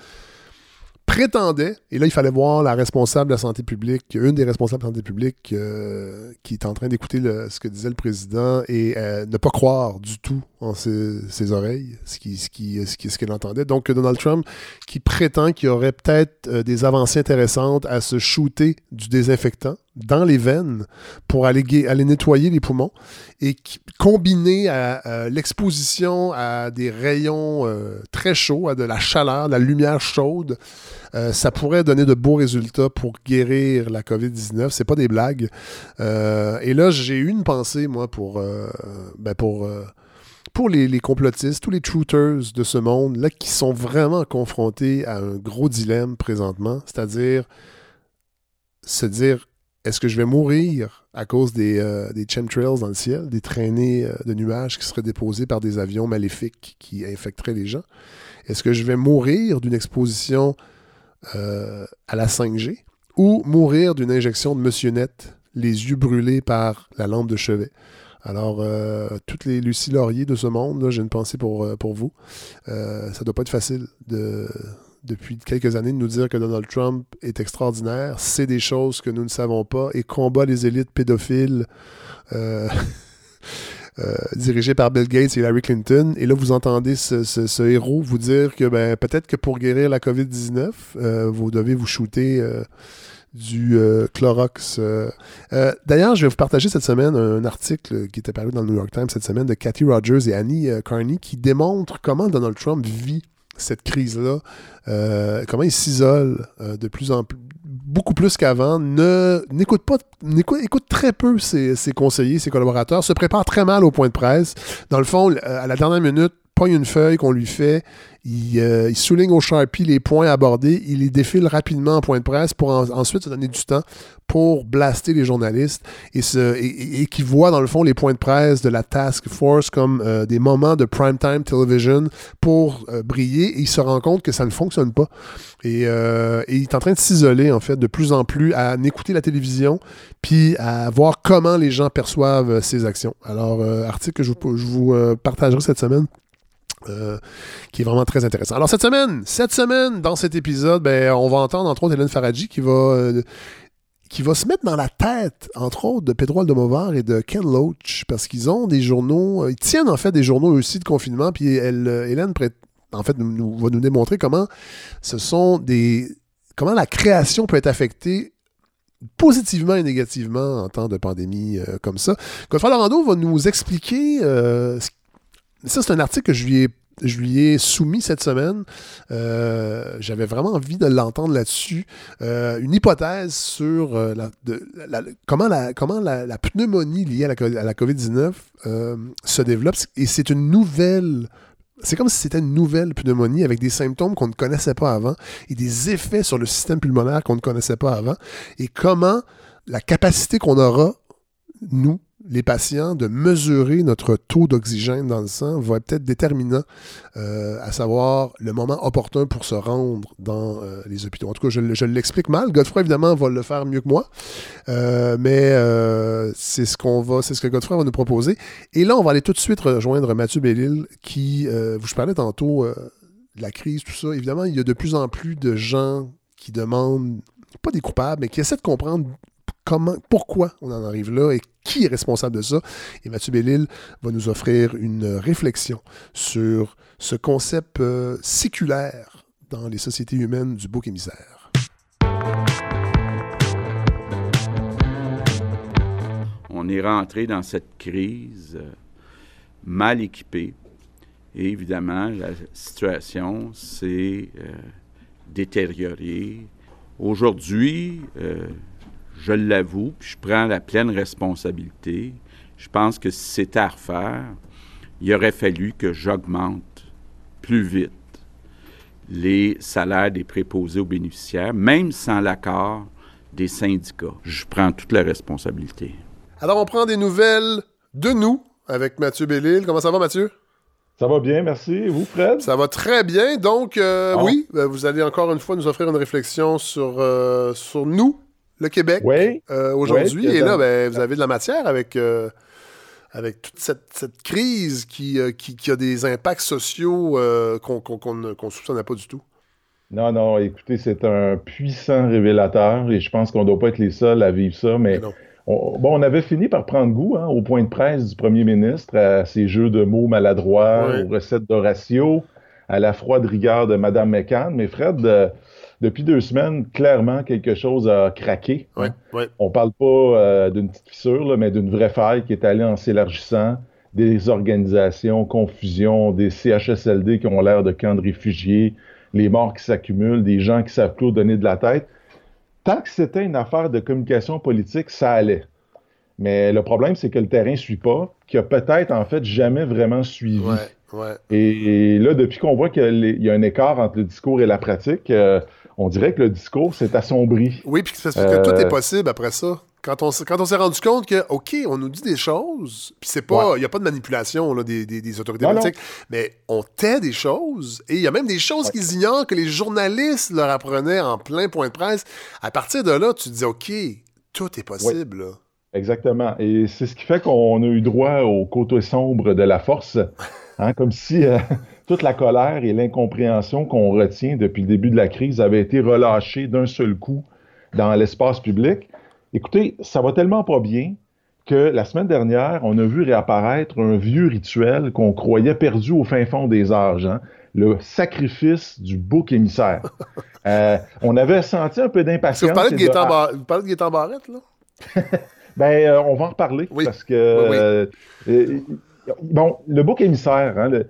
prétendait, et là, il fallait voir la responsable de la santé publique, une des responsables de la santé publique euh, qui est en train d'écouter ce que disait le président et euh, ne pas croire du tout en ses, oreilles, ce qu'elle ce qui, ce qui, ce entendait. Donc, Donald Trump qui prétend qu'il y aurait peut-être euh, des avancées intéressantes à se shooter du désinfectant dans les veines pour aller, aller nettoyer les poumons et combiné à, l'exposition à des rayons très chauds, à de la chaleur, de la lumière chaude, euh, ça pourrait donner de beaux résultats pour guérir la COVID-19. C'est pas des blagues. Euh, et là, j'ai une pensée, moi, pour, euh, ben pour, pour les, complotistes, tous les truthers de ce monde, là, qui sont vraiment confrontés à un gros dilemme présentement, c'est-à-dire se dire est-ce que je vais mourir à cause des, des chemtrails dans le ciel, des traînées de nuages qui seraient déposées par des avions maléfiques qui infecteraient les gens? Est-ce que je vais mourir d'une exposition euh, à la 5G ou mourir d'une injection de Monsieur Net, les yeux brûlés par la lampe de chevet? Alors, euh, toutes les Lucie Laurier de ce monde, j'ai une pensée pour, euh, pour vous. Ça ça doit pas être facile de, depuis quelques années nous dire que Donald Trump est extraordinaire, c'est des choses que nous ne savons pas et combat les élites pédophiles. Euh, dirigé par Bill Gates et Larry Clinton. Et là, vous entendez ce, héros vous dire que ben, peut-être que pour guérir la COVID-19, euh, vous devez vous shooter euh, du Clorox. D'ailleurs, je vais vous partager cette semaine un article qui était paru dans le New York Times cette semaine de Cathy Rogers et Annie Carney qui démontre comment Donald Trump vit cette crise-là, comment il s'isole de plus en plus, beaucoup plus qu'avant, n'écoute pas, écoute très peu ses, conseillers, ses collaborateurs, se prépare très mal au point de presse. Dans le fond, à la dernière minute, pogne une feuille qu'on lui fait, euh, il, souligne au Sharpie les points abordés, il les défile rapidement en point de presse pour ensuite se donner du temps pour blaster les journalistes et, et, qui voit dans le fond les points de presse de la task force comme euh, des moments de primetime television pour euh, briller et il se rend compte que ça ne fonctionne pas. Et, il est en train de s'isoler en fait de plus en plus à n'écouter la télévision puis à voir comment les gens perçoivent ses actions. Alors, article que je je vous partagerai cette semaine. Euh, qui est vraiment très intéressant. Alors cette semaine, cette semaine, dans cet épisode, ben, on va entendre entre autres Hélène Faradji qui va, euh, qui va se mettre dans la tête, entre autres, de Pedro Aldomovar et de Ken Loach, parce qu'ils ont des journaux, euh, ils tiennent en fait des journaux aussi de confinement, puis elle, Hélène va nous démontrer comment ce sont des... comment la création peut être affectée positivement et négativement en temps de pandémie comme ça. Godfrey Lorando va nous expliquer. euh, ça, c'est un article que je lui ai, je lui ai soumis cette semaine. Euh, J'avais vraiment envie de l'entendre là-dessus. Euh, une hypothèse sur euh, comment, la, comment la, pneumonie liée à la, co- à la COVID-19 euh, se développe. Et c'est une nouvelle. C'est comme si c'était une nouvelle pneumonie avec des symptômes qu'on ne connaissait pas avant et des effets sur le système pulmonaire qu'on ne connaissait pas avant. Et comment la capacité qu'on aura, nous, les patients, de mesurer notre taux d'oxygène dans le sang va être peut-être déterminant, euh, à savoir le moment opportun pour se rendre dans euh, les hôpitaux. En tout cas, je, l'explique mal. Godefroy, évidemment, va le faire mieux que moi. Euh, mais c'est ce qu'on va, c'est ce que Godefroy va nous proposer. Et là, on va aller tout de suite rejoindre Mathieu Bellil, qui, euh, je parlais tantôt de la crise, tout ça. Évidemment, il y a de plus en plus de gens qui demandent, pas des coupables, mais qui essaient de comprendre comment, pourquoi on en arrive là et qui est responsable de ça. Et Mathieu Bellil va nous offrir une réflexion sur ce concept euh, séculaire dans les sociétés humaines du bouc émissaire. On est rentré dans cette crise euh, mal équipé. Et évidemment, la situation s'est euh, détériorée. Aujourd'hui, euh, je l'avoue, puis je prends la pleine responsabilité. Je pense que si c'était à refaire, il aurait fallu que j'augmente plus vite les salaires des préposés aux bénéficiaires, même sans l'accord des syndicats. Je prends toute la responsabilité. Alors, on prend des nouvelles de nous avec Mathieu Bellil. Comment ça va, Mathieu? Ça va bien, merci. Et vous, Fred? Ça va très bien. Donc, euh, Bon. oui, euh, vous allez encore une fois nous offrir une réflexion sur, euh, sur nous, le Québec, euh, aujourd'hui. Et là, ben, vous avez de la matière avec, euh, avec toute cette, cette crise qui, euh, qui, qui a des impacts sociaux qu'on ne qu'on soupçonnait pas du tout. Non, non, écoutez, c'est un puissant révélateur et je pense qu'on ne doit pas être les seuls à vivre ça, mais on, bon, on avait fini par prendre goût hein, au point de presse du premier ministre, à ces jeux de mots maladroits, Ouais. aux recettes d'Horatio, à la froide rigueur de Mme McCann. Mais Fred, depuis deux semaines, clairement, quelque chose a craqué. Ouais, ouais. On parle pas euh, d'une petite fissure, là, mais d'une vraie faille qui est allée en s'élargissant. Des organisations, confusion, des CHSLD qui ont l'air de camps de réfugiés, les morts qui s'accumulent, des gens qui savent plus donner de la tête. Tant que c'était une affaire de communication politique, ça allait. Mais le problème, c'est que le terrain ne suit pas, qu'il a peut-être en fait jamais vraiment suivi. Ouais, ouais. Et, et là, depuis qu'on voit qu'il y a un écart entre le discours et la pratique, euh, on dirait que le discours s'est assombri. Oui, puis parce que tout Euh, est possible après ça. Quand on, s- quand on s'est rendu compte que, OK, on nous dit des choses, puis c'est pas, il n'y a pas de manipulation là, des, des- des autorités Non, non. politiques, mais on tait des choses, et il y a même des choses qu'ils ignorent que les journalistes leur apprenaient en plein point de presse. À partir de là, tu te dis, OK, tout est possible. là. Exactement. Et c'est ce qui fait qu'on a eu droit au côté sombre de la force, hein, comme si euh, toute la colère et l'incompréhension qu'on retient depuis le début de la crise avaient été relâchées d'un seul coup dans l'espace public. Écoutez, ça va tellement pas bien que la semaine dernière, on a vu réapparaître un vieux rituel qu'on croyait perdu au fin fond des âges, hein, le sacrifice du bouc émissaire. Euh, on avait senti un peu d'impatience. vous parlez de Gaétan, de Barrette, là? Ben, euh, on va en reparler Oui. parce que Oui, oui. euh, euh, bon, le bouc émissaire, hein, le-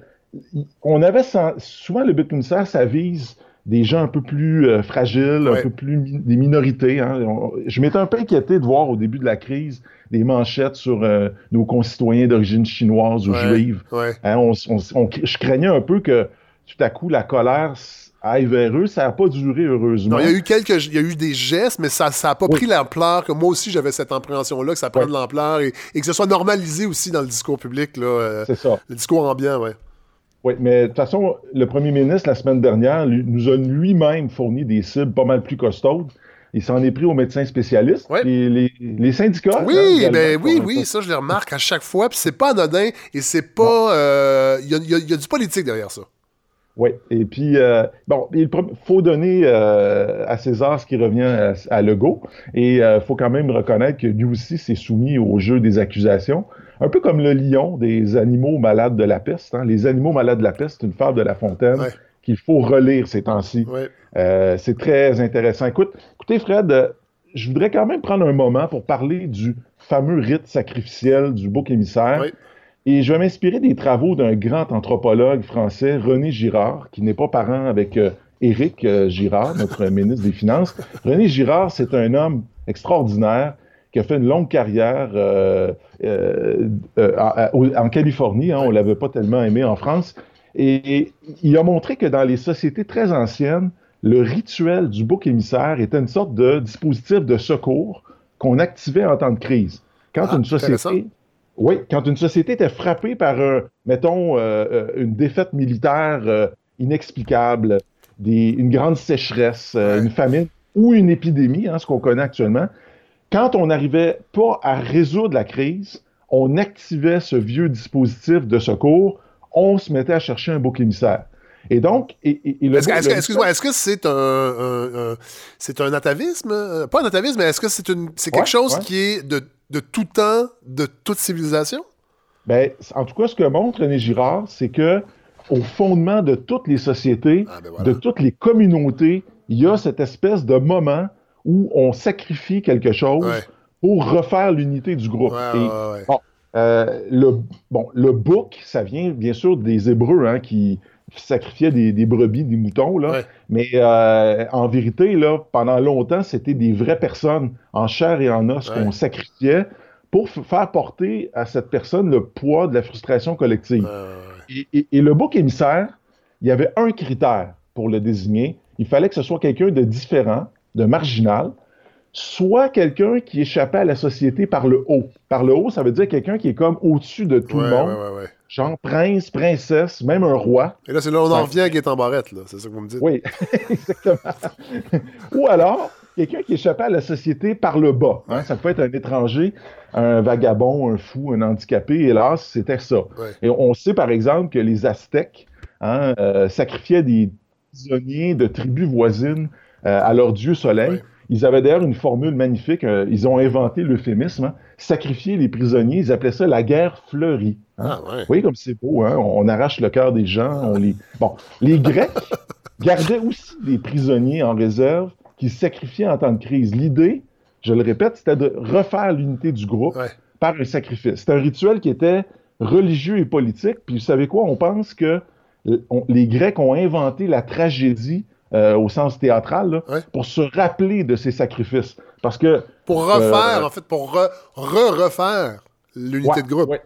on avait souvent le émissaire, ça vise des gens un peu plus euh, fragiles, Ouais. un peu plus mi- des minorités. hein. On- je m'étais un peu inquiété de voir au début de la crise des manchettes sur euh, nos concitoyens d'origine chinoise ou Ouais, juive. Ouais. Hein, on- on- on- je craignais un peu que tout à coup la colère aille vers eux. Ça n'a pas duré heureusement. Il y a eu quelques, il y a eu des gestes, mais ça n'a pas Oui. pris l'ampleur que moi aussi j'avais cette appréhension-là, que ça prenne de l'ampleur et, et que ce soit normalisé aussi dans le discours public, là, euh, C'est ça. le discours ambiant, ouais. Oui, mais de toute façon, le premier ministre, la semaine dernière, lui- nous a lui-même fourni des cibles pas mal plus costaudes. Il s'en est pris aux médecins spécialistes. Ouais. Et les, les syndicats. Oui, hein, ben oui, oui, ça je le remarque à chaque fois, puis c'est pas anodin et c'est pas, euh, il y, a, y a- il y a du politique derrière ça. Oui, et puis, euh, bon, il faut donner euh, à César ce qui revient à, à Legault, et il faut quand même reconnaître que lui aussi s'est soumis au jeu des accusations, un peu comme le lion des animaux malades de la peste. hein. Les animaux malades de la peste, c'est une fable de La Fontaine Ouais. qu'il faut relire ces temps-ci. Ouais. Euh, c'est très intéressant. Écoute, écoutez, Fred, euh, je voudrais quand même prendre un moment pour parler du fameux rite sacrificiel du bouc émissaire. Et je vais m'inspirer des travaux d'un grand anthropologue français, René Girard, qui n'est pas parent avec euh, Éric Girard, notre ministre des Finances. René Girard, c'est un homme extraordinaire qui a fait une longue carrière euh, euh, euh, en, en Californie. hein, on ne l'avait pas tellement aimé en France. Et il a montré que dans les sociétés très anciennes, le rituel du bouc émissaire était une sorte de dispositif de secours qu'on activait en temps de crise. Quand Ah, une société, oui, quand une société était frappée par, un, mettons, euh, une défaite militaire euh, inexplicable, des- une grande sécheresse, euh, une famine ou une épidémie, hein, ce qu'on connaît actuellement, quand on n'arrivait pas à résoudre la crise, on activait ce vieux dispositif de secours, on se mettait à chercher un bouc émissaire. Et donc, et, et- et Est-ce que- le- Excuse-moi, est-ce que c'est un, un- un- c'est un atavisme? euh, Pas un atavisme, mais est-ce que c'est une c'est quelque Ouais, chose ouais. qui est de, de tout temps, de toute civilisation? Ben, en tout cas, ce que montre René Girard, c'est que au fondement de toutes les sociétés, Ah, ben voilà. de toutes les communautés, il y a cette espèce de moment où on sacrifie quelque chose Ouais. pour refaire l'unité du groupe. Ouais, Et, bon, euh, le, bon, le bouc, ça vient bien sûr des Hébreux hein, qui sacrifiaient des, des brebis, des moutons, là. Mais euh, en vérité, là, pendant longtemps, c'était des vraies personnes en chair et en os qu'on sacrifiait pour faire porter à cette personne le poids de la frustration collective. Et, et- et le bouc émissaire, il y avait un critère pour le désigner. Il fallait que ce soit quelqu'un de différent, de marginal, soit quelqu'un qui échappait à la société par le haut. Par le haut, ça veut dire quelqu'un qui est comme au-dessus de tout ouais, le monde, ouais, ouais, ouais. genre prince, princesse, même un roi. Et là, c'est là où on en revient à Gaëtan Barrette, là. C'est ça que vous me dites? Oui, exactement. Ou alors, quelqu'un qui échappait à la société par le bas. hein. Ça peut être un étranger, un vagabond, un fou, un handicapé. Hélas, c'était ça. Et on sait par exemple que les Aztèques hein, euh, sacrifiaient des prisonniers de tribus voisines à leur dieu soleil. Ils avaient d'ailleurs une formule magnifique. euh, ils ont inventé l'euphémisme. hein. Sacrifier les prisonniers, ils appelaient ça la guerre fleurie. hein. Ah, ouais. Vous voyez comme c'est beau, hein? On arrache le cœur des gens, on les... Bon, les Grecs gardaient aussi des prisonniers en réserve qui se sacrifiaient en temps de crise. L'idée, je le répète, c'était de refaire l'unité du groupe Ouais. par un sacrifice. C'est un rituel qui était religieux et politique. Puis vous savez quoi? On pense que on- les Grecs ont inventé la tragédie euh, au sens théâtral là, Ouais. pour se rappeler de ces sacrifices. Parce que Pour refaire, Euh, en fait, pour re- re-refaire l'unité Ouais, de groupe. ouais.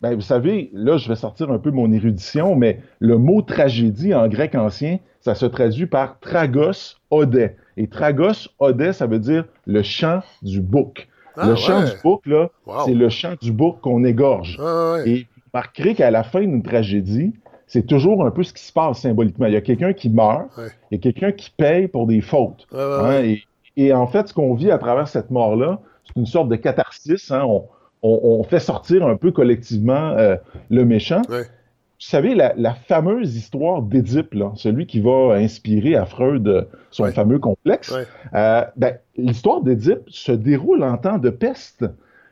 Ben, vous savez, là, je vais sortir un peu mon érudition, mais le mot tragédie en grec ancien, ça se traduit par tragos odé. Et tragos odé, ça veut dire le chant du bouc. Ah, le chant du bouc, là, Wow. c'est le chant du bouc qu'on égorge. Ah, ouais. Et vous remarquerez qu'à la fin d'une tragédie, c'est toujours un peu ce qui se passe symboliquement. Il y a quelqu'un qui meurt, Ouais. il y a quelqu'un qui paye pour des fautes. Ouais, ouais, Hein, et, et en fait, ce qu'on vit à travers cette mort-là, c'est une sorte de catharsis. hein. On, on- on fait sortir un peu collectivement euh, le méchant. Vous savez, la, la fameuse histoire d'Édipe, celui qui va inspirer à Freud euh, son fameux complexe, euh, ben, l'histoire d'Édipe se déroule en temps de peste.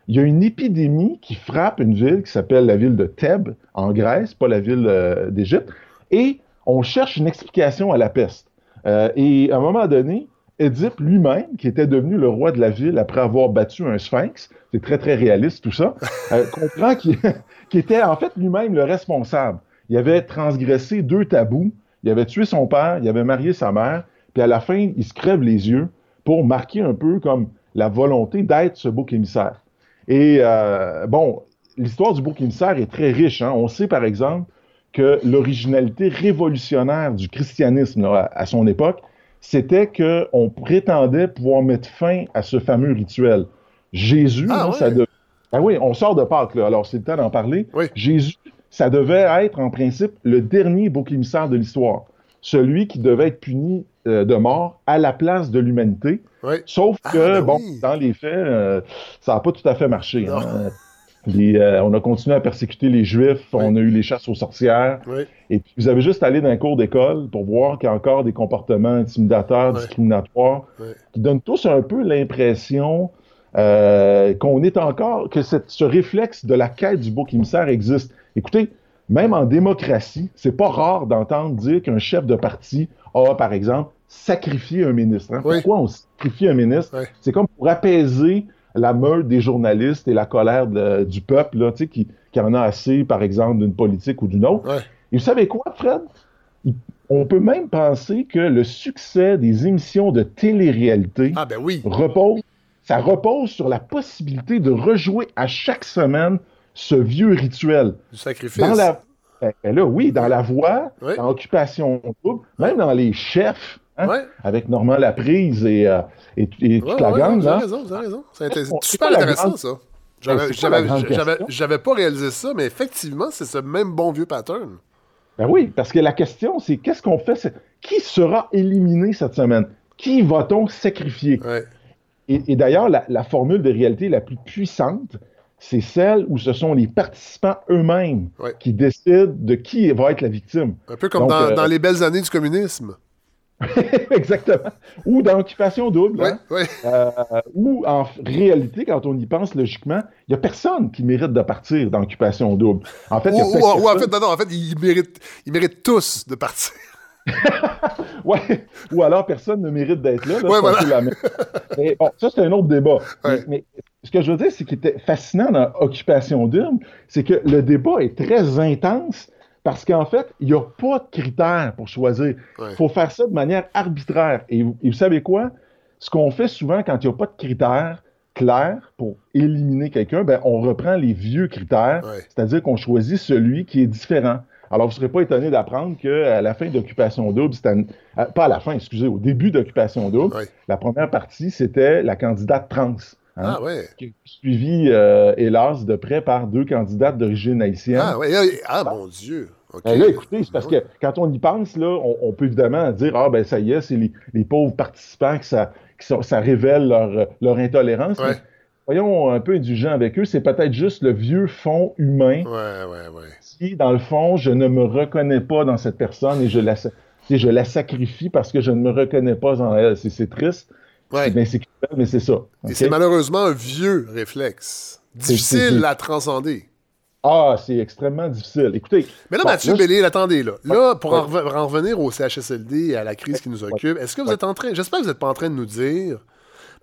Il y a une épidémie qui frappe une ville qui s'appelle la ville de Thèbes, en Grèce, pas la ville euh, d'Égypte, et on cherche une explication à la peste. Euh, et à un moment donné, Édipe lui-même, qui était devenu le roi de la ville après avoir battu un sphinx, c'est très très réaliste tout ça, euh, comprend qu'il était en fait lui-même le responsable. Il avait transgressé deux tabous, il avait tué son père, il avait marié sa mère, puis à la fin, il se crève les yeux pour marquer un peu comme la volonté d'être ce bouc émissaire. Et euh, bon, l'histoire du bouc émissaire est très riche. hein. On sait par exemple que l'originalité révolutionnaire du christianisme là, à, son époque, c'était qu'on prétendait pouvoir mettre fin à ce fameux rituel. Jésus, Ah là, ça de- Ah oui, on sort de Pâques, là, alors c'est le temps d'en parler. Oui. Jésus, ça devait être en principe le dernier bouc émissaire de l'histoire. Celui qui devait être puni euh, de mort à la place de l'humanité. Sauf Ah, que, ben bon, oui. dans les faits, euh, ça n'a pas tout à fait marché. Hein. Les, euh, on a continué à persécuter les Juifs, on a eu les chasses aux sorcières. Et puis, vous avez juste allé dans un cours d'école pour voir qu'il y a encore des comportements intimidateurs, discriminatoires, qui donnent tous un peu l'impression qu'on est encore, que cette- ce réflexe de la quête du bouc émissaire existe. Écoutez, même en démocratie, c'est pas rare d'entendre dire qu'un chef de parti a, par exemple, sacrifier un ministre. hein. Oui. Pourquoi on sacrifie un ministre? C'est comme pour apaiser la meute des journalistes et la colère de- du peuple là, qui, qui en a assez, par exemple, d'une politique ou d'une autre. Et vous savez quoi, Fred? On peut même penser que le succès des émissions de télé-réalité Ah, ben repose, ça repose sur la possibilité de rejouer à chaque semaine ce vieux rituel. Du sacrifice. Dans la, ben, ben là, oui, dans la voix, Oui. dans Occupation Double, même dans les chefs, hein, avec Normand Laprise et, euh, et, et toute Ouais, la ouais, gang, vous avez là. raison, vous avez raison. C'est super intéressant, grande- ça. J'avais pas réalisé ça, mais effectivement, c'est ce même bon vieux pattern. Ben oui, parce que la question, c'est qu'est-ce qu'on fait? Qui sera éliminé cette semaine? Qui va-t-on sacrifier? Ouais. Et, et d'ailleurs, la, la formule de réalité la plus puissante, c'est celle où ce sont les participants eux-mêmes Ouais. qui décident de qui va être la victime. Un peu comme Donc, dans, euh, dans les belles années du communisme. Exactement. Ou dans Occupation Double. Oui, hein. Euh, ou en réalité, quand on y pense logiquement, il n'y a personne qui mérite de partir dans Occupation Double. En fait, il y a Ou, en fait, non, non, en fait, ils méritent, ils méritent tous de partir. Ouais. Ou alors personne ne mérite d'être là. là, Ouais, c'est un voilà. peu la même- Mais bon, ça, c'est un autre débat. Ouais. Mais, mais ce que je veux dire, c'est qu'il était fascinant dans Occupation Double, c'est que le débat est très intense parce qu'en fait, il n'y a pas de critères pour choisir. Il Ouais. faut faire ça de manière arbitraire. Et, vous- et vous savez quoi? Ce qu'on fait souvent quand il n'y a pas de critères clairs pour éliminer quelqu'un, ben, on reprend les vieux critères, Ouais. c'est-à-dire qu'on choisit celui qui est différent. Alors, vous ne serez pas étonné d'apprendre qu'à la fin d'Occupation Double, c'était une- pas à la fin, excusez, au début d'Occupation Double, la première partie, c'était la candidate trans. hein, Ah, ouais. qui est Suivie, euh, hélas, de près par deux candidates d'origine haïtienne. Ah, ouais. Ah, ah, mon Dieu. OK. Ben là, écoutez, c'est parce Ben que quand on y pense, là, on, on peut évidemment dire Ah, ben ça y est, c'est les, les pauvres participants que ça, que ça, ça révèle leur, euh, leur intolérance. Ouais. Mais Voyons un peu indulgents avec eux, c'est peut-être juste le vieux fond humain. Ouais, ouais, ouais. si, dans le fond, je ne me reconnais pas dans cette personne et je la, je la sacrifie parce que je ne me reconnais pas en elle. C'est triste, Ouais. ben, c'est mais c'est ça. Et ok? c'est malheureusement un vieux réflexe. Difficile à transcender. Ah, c'est extrêmement difficile. Écoutez. Mais là, bon, Mathieu là, Bellil, attendez, là. Là, pour en, en revenir au CHSLD et à la crise qui nous occupe, est-ce que vous êtes en train, j'espère que vous n'êtes pas en train de nous dire,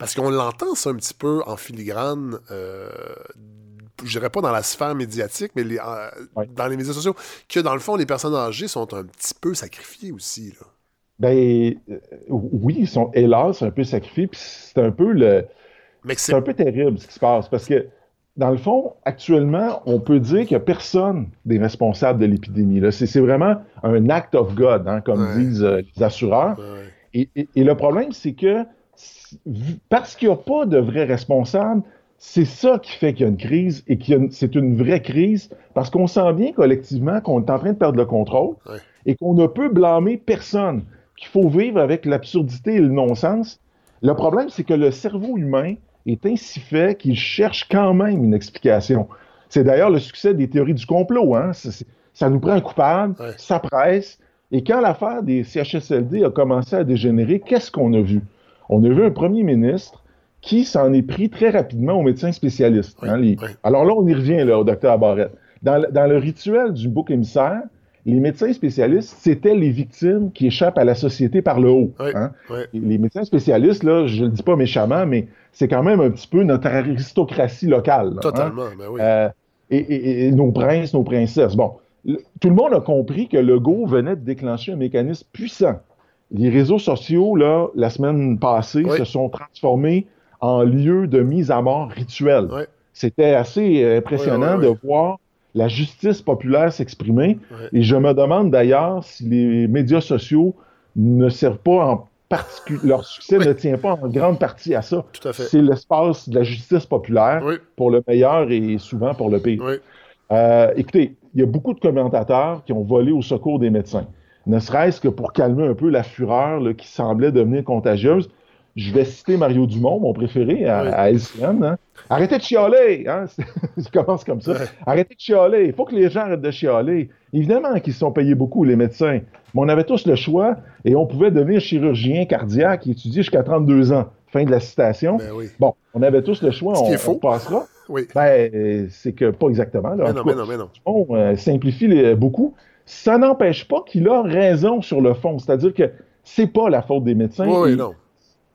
parce qu'on l'entend ça un petit peu en filigrane, euh, je dirais pas dans la sphère médiatique, mais les- euh, Ouais. dans les médias sociaux, que dans le fond, les personnes âgées sont un petit peu sacrifiées aussi, là. Ben, euh, oui, ils sont hélas un peu sacrifiés, puis c'est un peu le. C'est un peu terrible ce qui se passe parce que, dans le fond, actuellement, on peut dire qu'il n'y a personne des responsables de l'épidémie. C'est vraiment un act of God, hein, comme Ouais. disent euh, les assureurs. Ouais. Et, et- et le problème, c'est que parce qu'il n'y a pas de vrais responsables, c'est ça qui fait qu'il y a une crise et que c'est une vraie crise parce qu'on sent bien collectivement qu'on est en train de perdre le contrôle Ouais. et qu'on ne peut blâmer personne, qu'il faut vivre avec l'absurdité et le non-sens. Le problème, c'est que le cerveau humain est ainsi fait qu'il cherche quand même une explication. C'est d'ailleurs le succès des théories du complot. Hein? Ça nous prend un coupable, Ouais. ça presse. Et quand l'affaire des CHSLD a commencé à dégénérer, qu'est-ce qu'on a vu? On a vu un premier ministre qui s'en est pris très rapidement aux médecins spécialistes. Oui, hein, les- oui. Alors là, on y revient, là, au docteur Barrette. Dans, le- dans le rituel du bouc émissaire, les médecins spécialistes, c'était les victimes qui échappent à la société par le haut. Oui, hein. oui. Les médecins spécialistes, là, je ne le dis pas méchamment, mais c'est quand même un petit peu notre aristocratie locale. là, hein. Totalement, ben oui. Euh, et, et- et nos princes, nos princesses. Bon, le- tout le monde a compris que Legault venait de déclencher un mécanisme puissant. Les réseaux sociaux, là, la semaine passée, Oui. se sont transformés en lieu de mise à mort rituelle. Oui. C'était assez euh, impressionnant Oui, de voir la justice populaire s'exprimer. Et je me demande d'ailleurs si les médias sociaux ne servent pas en particulier, leur succès Oui. ne tient pas en grande partie à ça. Tout à fait. C'est l'espace de la justice populaire Oui, pour le meilleur et souvent pour le pire. oui. Euh, écoutez, il y a beaucoup de commentateurs qui ont volé au secours des médecins, ne serait-ce que pour calmer un peu la fureur là, qui semblait devenir contagieuse. Je vais citer Mario Dumont, mon préféré à, Oui. à LCN. hein. Arrêtez de chialer! Hein? Ça commence comme ça. Arrêtez de chialer! Il faut que les gens arrêtent de chialer. Évidemment qu'ils se sont payés beaucoup, les médecins. Mais on avait tous le choix et on pouvait devenir chirurgien cardiaque et étudier jusqu'à 32 ans. Fin de la citation. Ben oui. Bon, on avait tous le choix, Ce qui on, est faux. on passera. Oui. Ben, c'est que pas exactement. Là, Mais En non, tout mais cas, non, mais non. on euh, simplifie les- beaucoup. Ça n'empêche pas qu'il a raison sur le fond. C'est-à-dire que c'est pas la faute des médecins. Oui, et, non.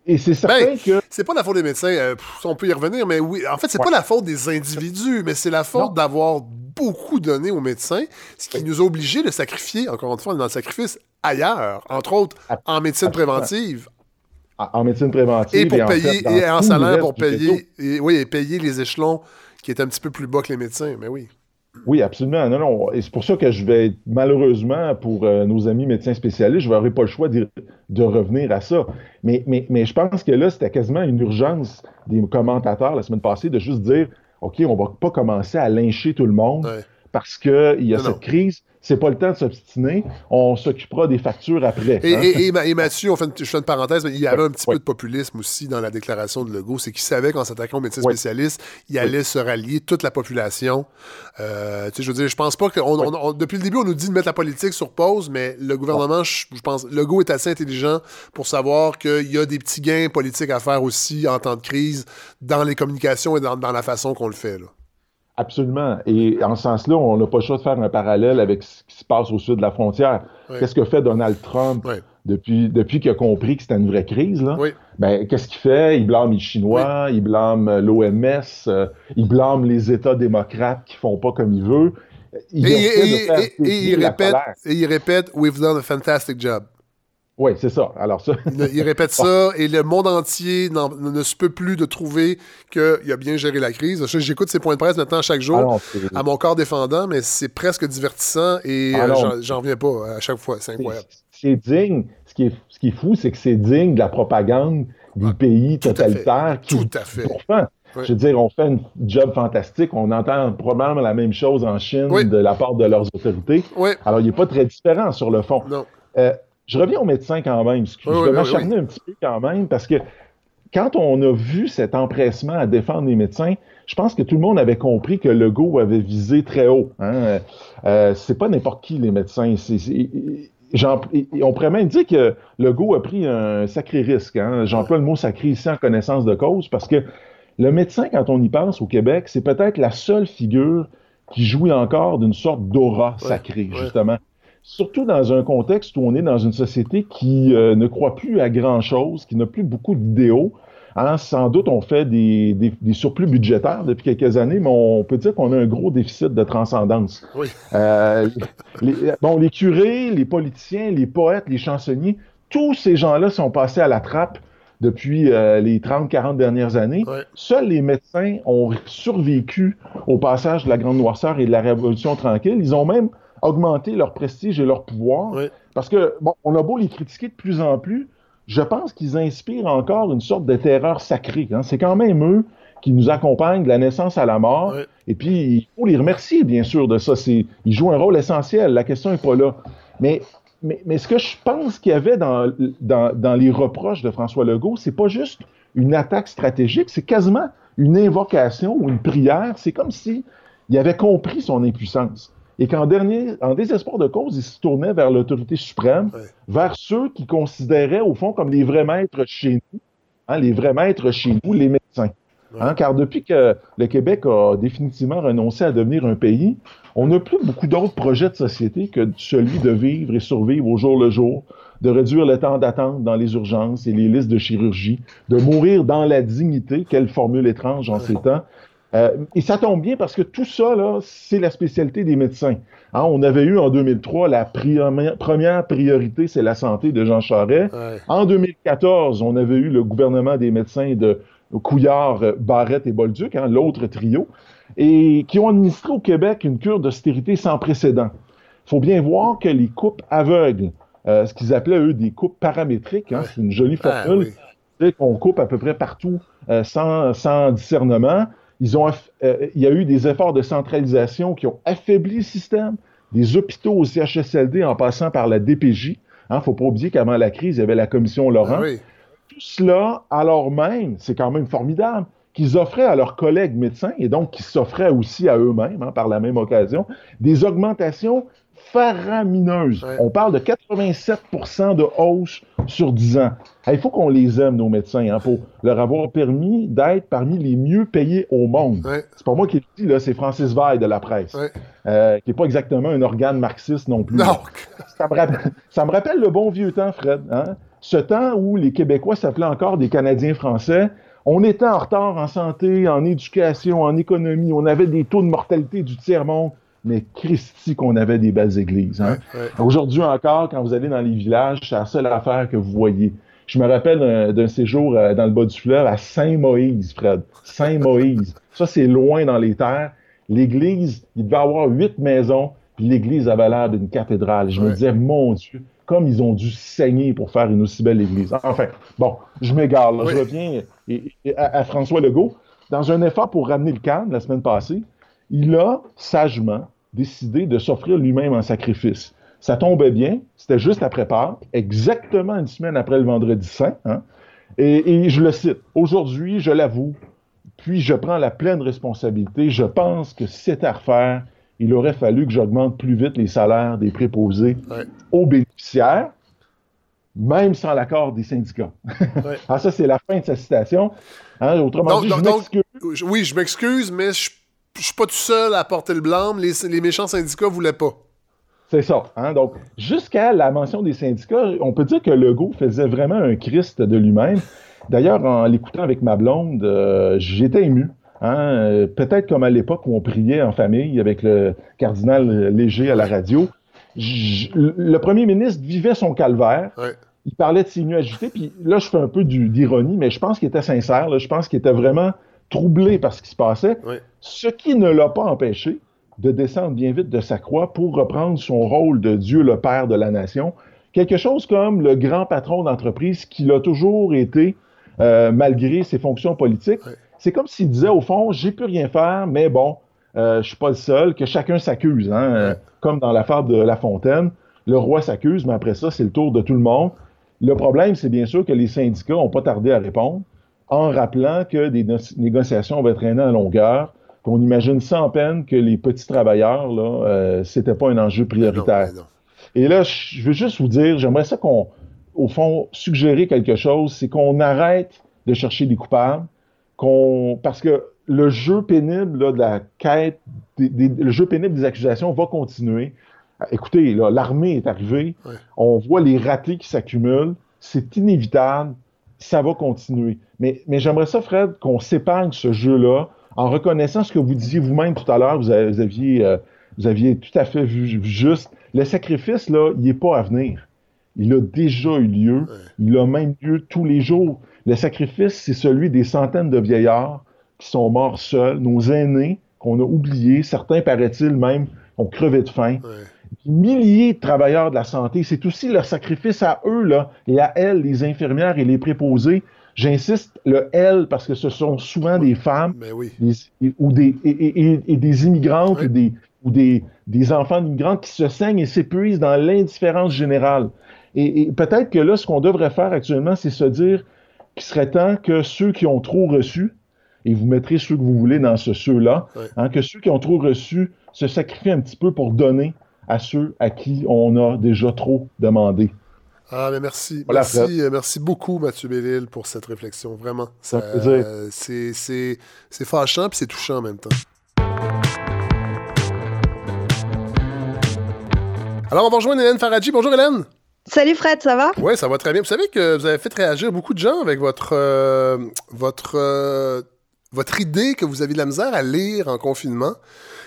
et c'est certain Ben, que. C'est pas la faute des médecins, euh, pff, on peut y revenir, mais oui. En fait, c'est pas la faute des individus, mais c'est la faute d'avoir beaucoup donné aux médecins, ce qui nous a obligés de sacrifier, encore une fois, on est dans le sacrifice ailleurs, entre autres en médecine préventive, en médecine préventive et pour en payer, fait, dans et en salaire pour payer, et, oui, et payer les échelons qui étaient un petit peu plus bas que les médecins, mais oui. Oui, absolument. Non, non. Et c'est pour ça que je vais, malheureusement, pour euh, nos amis médecins spécialistes, je n'aurai pas le choix de revenir à ça. Mais, je pense que là, c'était quasiment une urgence des commentateurs la semaine passée de juste dire OK, on va pas commencer à lyncher tout le monde. Parce qu'il y a Non, cette non. crise. C'est pas le temps de s'obstiner. On s'occupera des factures après. Et, hein. et- et Ma- et Mathieu, on fait une, je fais une parenthèse, mais il y avait un petit Ouais. peu de populisme aussi dans la déclaration de Legault. C'est qu'il savait qu'en s'attaquant aux médecins Ouais. spécialistes, il allait se rallier toute la population. Euh, tu sais, je veux dire, je pense pas que. on- on- on- depuis le début, on nous dit de mettre la politique sur pause, mais le gouvernement, je, je pense, Legault est assez intelligent pour savoir qu'il y a des petits gains politiques à faire aussi en temps de crise dans les communications et dans, dans la façon qu'on le fait. Là. Absolument. Et en ce sens-là, on n'a pas le choix de faire un parallèle avec ce qui se passe au sud de la frontière. Qu'est-ce que fait Donald Trump depuis, depuis qu'il a compris que c'était une vraie crise? Là? Oui. Ben, qu'est-ce qu'il fait? Il blâme les Chinois, il blâme euh, l'OMS, euh, il blâme les États démocrates qui font pas comme il veut. Il Et, il répète, colère. et il répète, We've done a fantastic job. Oui, c'est ça. Alors ça, Il, répète ça et le monde entier ne se peut plus de trouver qu'il a bien géré la crise. J'écoute ses points de presse maintenant chaque jour Ah à mon corps défendant, mais c'est presque divertissant et Ah euh, j'en- reviens pas à chaque fois. C'est incroyable. c'est digne. Ce qui, est, ce qui est fou, c'est que c'est digne de la propagande des pays Tout totalitaires qui Tout à fait. Ouais. Je veux dire, on fait un job fantastique. On entend probablement la même chose en Chine Oui. de la part de leurs autorités. Oui, Alors, il n'est pas très différent sur le fond. non. Euh, je reviens aux médecins quand même. Je Oui, je oui, vais oui, m'acharner un petit peu quand même parce que quand on a vu cet empressement à défendre les médecins, je pense que tout le monde avait compris que Legault avait visé très haut. Hein. Euh, c'est pas n'importe qui les médecins. C'est- c'est- on pourrait même dire que Legault a pris un sacré risque. Hein. J'emploie le mot sacré ici en connaissance de cause parce que le médecin, quand on y pense au Québec, c'est peut-être la seule figure qui jouit encore d'une sorte d'aura sacrée, ouais. justement. Surtout dans un contexte où on est dans une société qui euh, ne croit plus à grand-chose, qui n'a plus beaucoup d'idéaux. Hein, sans doute, on fait des, des- des surplus budgétaires depuis quelques années, mais on peut dire qu'on a un gros déficit de transcendance. Oui. Euh, les, bon, les curés, les politiciens, les poètes, les chansonniers, tous ces gens-là sont passés à la trappe depuis euh, les 30-40 dernières années. Ouais. Seuls les médecins ont survécu au passage de la Grande Noirceur et de la Révolution tranquille. Ils ont même augmenté leur prestige et leur pouvoir. Parce que, bon, on a beau les critiquer de plus en plus, je pense qu'ils inspirent encore une sorte de terreur sacrée. hein. C'est quand même eux qui nous accompagnent de la naissance à la mort. Et puis, il faut les remercier, bien sûr, de ça. C'est, ils jouent un rôle essentiel. La question n'est pas là. Mais, mais, mais ce que je pense qu'il y avait dans, dans, dans les reproches de François Legault, c'est pas juste une attaque stratégique, c'est quasiment une invocation ou une prière. C'est comme si il avait compris son impuissance. Et qu'en dernier, en désespoir de cause, il se tournait vers l'autorité suprême, Ouais. vers ceux qui considéraient, au fond, comme les vrais maîtres chez nous, hein, les vrais maîtres chez nous, les médecins. Hein, car depuis que le Québec a définitivement renoncé à devenir un pays, on n'a plus beaucoup d'autres projets de société que celui de vivre et survivre au jour le jour, de réduire le temps d'attente dans les urgences et les listes de chirurgie, de mourir dans la dignité, quelle formule étrange en ces temps. Euh, et ça tombe bien parce que tout ça, c'est la spécialité des médecins. Hein, on avait eu en 2003 la première priorité, c'est la santé de Jean Charest. Ouais. En 2014, on avait eu le gouvernement des médecins de Couillard, Barrette et Bolduc, hein, l'autre trio, et qui ont administré au Québec une cure d'austérité sans précédent. Il faut bien voir que les coupes aveugles, euh, ce qu'ils appelaient eux des coupes paramétriques, hein, Ouais. c'est une jolie Ah, formule, oui. c'est qu'on coupe à peu près partout euh, sans, sans discernement. Ils ont, aff- euh, il y a eu des efforts de centralisation qui ont affaibli le système, des hôpitaux au CHSLD en passant par la DPJ. Il ne faut pas oublier qu'avant la crise, il y avait la commission Laurent. Ah oui. Tout cela, alors même, c'est quand même formidable, qu'ils offraient à leurs collègues médecins et donc qui s'offraient aussi à eux-mêmes, hein, par la même occasion, des augmentations faramineuse. Ouais. On parle de 87% de hausse sur 10 ans. Il faut qu'on les aime, nos médecins, hein, pour leur avoir permis d'être parmi les mieux payés au monde. Ouais. C'est pas moi qui le dis, là, c'est Francis Veil de la presse, Ouais. euh, qui n'est pas exactement un organe marxiste non plus. Non. Ça me, rappelle, ça me rappelle le bon vieux temps, Fred. Hein? Ce temps où les Québécois s'appelaient encore des Canadiens français. On était en retard en santé, en éducation, en économie. On avait des taux de mortalité du tiers-monde. Mais Christy qu'on avait des belles églises. Hein? Ouais, ouais. Aujourd'hui encore, quand vous allez dans les villages, c'est la seule affaire que vous voyez. Je me rappelle d'un- d'un séjour euh, dans le bas du fleuve à Saint-Moïse, Fred. Saint-Moïse. Ça, c'est loin dans les terres. L'église, il devait avoir huit maisons, puis l'église avait l'air d'une cathédrale. Je me disais, mon Dieu, comme ils ont dû saigner pour faire une aussi belle église. Enfin, bon, je m'égare. Oui. Je reviens et- et à, à François Legault. Dans un effort pour ramener le calme la semaine passée, il a sagement décidé de s'offrir lui-même en sacrifice. Ça tombait bien, c'était juste après Pâques, exactement une semaine après le vendredi saint. hein. Et, et je le cite, aujourd'hui, je l'avoue, puis je prends la pleine responsabilité. Je pense que si c'était à refaire, il aurait fallu que j'augmente plus vite les salaires des préposés Ouais. aux bénéficiaires, même sans l'accord des syndicats. Ouais. ah, ça, c'est la fin de sa citation. Hein, autrement Donc- dit, donc- je m'excuse. Oui, je m'excuse, mais je je suis pas tout seul à porter le blâme. Les, les méchants syndicats voulaient pas. C'est ça. Hein? Donc, jusqu'à la mention des syndicats, on peut dire que Legault faisait vraiment un Christ de lui-même. D'ailleurs, en l'écoutant avec ma blonde, euh, j'étais ému. Hein? Peut-être comme à l'époque où on priait en famille avec le cardinal Léger à la radio. J- le premier ministre vivait son calvaire. Ouais. Il parlait de ses nuits agitées. Puis là, je fais un peu d'ironie, mais je pense qu'il était sincère. là. Je pense qu'il était vraiment troublé par ce qui se passait. Ouais. Ce qui ne l'a pas empêché de descendre bien vite de sa croix pour reprendre son rôle de Dieu le Père de la nation. Quelque chose comme le grand patron d'entreprise qu'il a toujours été, euh, malgré ses fonctions politiques. C'est comme s'il disait, au fond, j'ai pu rien faire, mais bon, euh, je suis pas le seul, que chacun s'accuse. Hein, euh, comme dans la fable de La Fontaine, le roi s'accuse, mais après ça, c'est le tour de tout le monde. Le problème, c'est bien sûr que les syndicats n'ont pas tardé à répondre en rappelant que des no- négociations vont traîner en longueur, qu'on imagine sans peine que les petits travailleurs, là, euh, c'était pas un enjeu Non, prioritaire. mais non. Et là, je veux juste vous dire, j'aimerais ça qu'on, au fond, suggérer quelque chose, c'est qu'on arrête de chercher des coupables, qu'on, parce que le jeu pénible là, de la quête, des- des- le jeu pénible des accusations va continuer. Euh, Écoutez, là, l'armée est arrivée, Ouais. on voit les ratés qui s'accumulent, c'est inévitable, ça va continuer. Mais, mais j'aimerais ça, Fred, qu'on s'épargne ce jeu-là en reconnaissant ce que vous disiez vous-même tout à l'heure, vous, avez- vous aviez, euh, vous aviez tout à fait vu, juste. Le sacrifice, là, il n'est pas à venir. Il a déjà eu lieu. Il a même lieu tous les jours. Le sacrifice, c'est celui des centaines de vieillards qui sont morts seuls, nos aînés qu'on a oubliés, certains, paraît-il, même, ont crevé de faim. Ouais. Des milliers de travailleurs de la santé, c'est aussi leur sacrifice à eux là, et à elles, les infirmières et les préposés. J'insiste, le elles, parce que ce sont souvent des femmes Mais oui. des- et- ou des, et, et- et- et des immigrantes Oui. ou, des, ou des, des enfants d'immigrants qui se saignent et s'épuisent dans l'indifférence générale. Et, et peut-être que là, ce qu'on devrait faire actuellement, c'est se dire qu'il serait temps que ceux qui ont trop reçu, et vous mettrez ceux que vous voulez dans ce ceux-là, Oui. hein, que ceux qui ont trop reçu se sacrifient un petit peu pour donner à ceux à qui on a déjà trop demandé. Ah, mais merci. Voilà, merci, merci beaucoup, Mathieu Bellil, pour cette réflexion. Vraiment. Ça euh, c'est, c'est, c'est fâchant puis c'est touchant en même temps. Alors, on va rejoindre Hélène Faradji. Bonjour, Hélène. Salut Fred, ça va? Oui, ça va très bien. Vous savez que vous avez fait réagir beaucoup de gens avec votre, euh, votre, euh, votre idée que vous aviez de la misère à lire en confinement.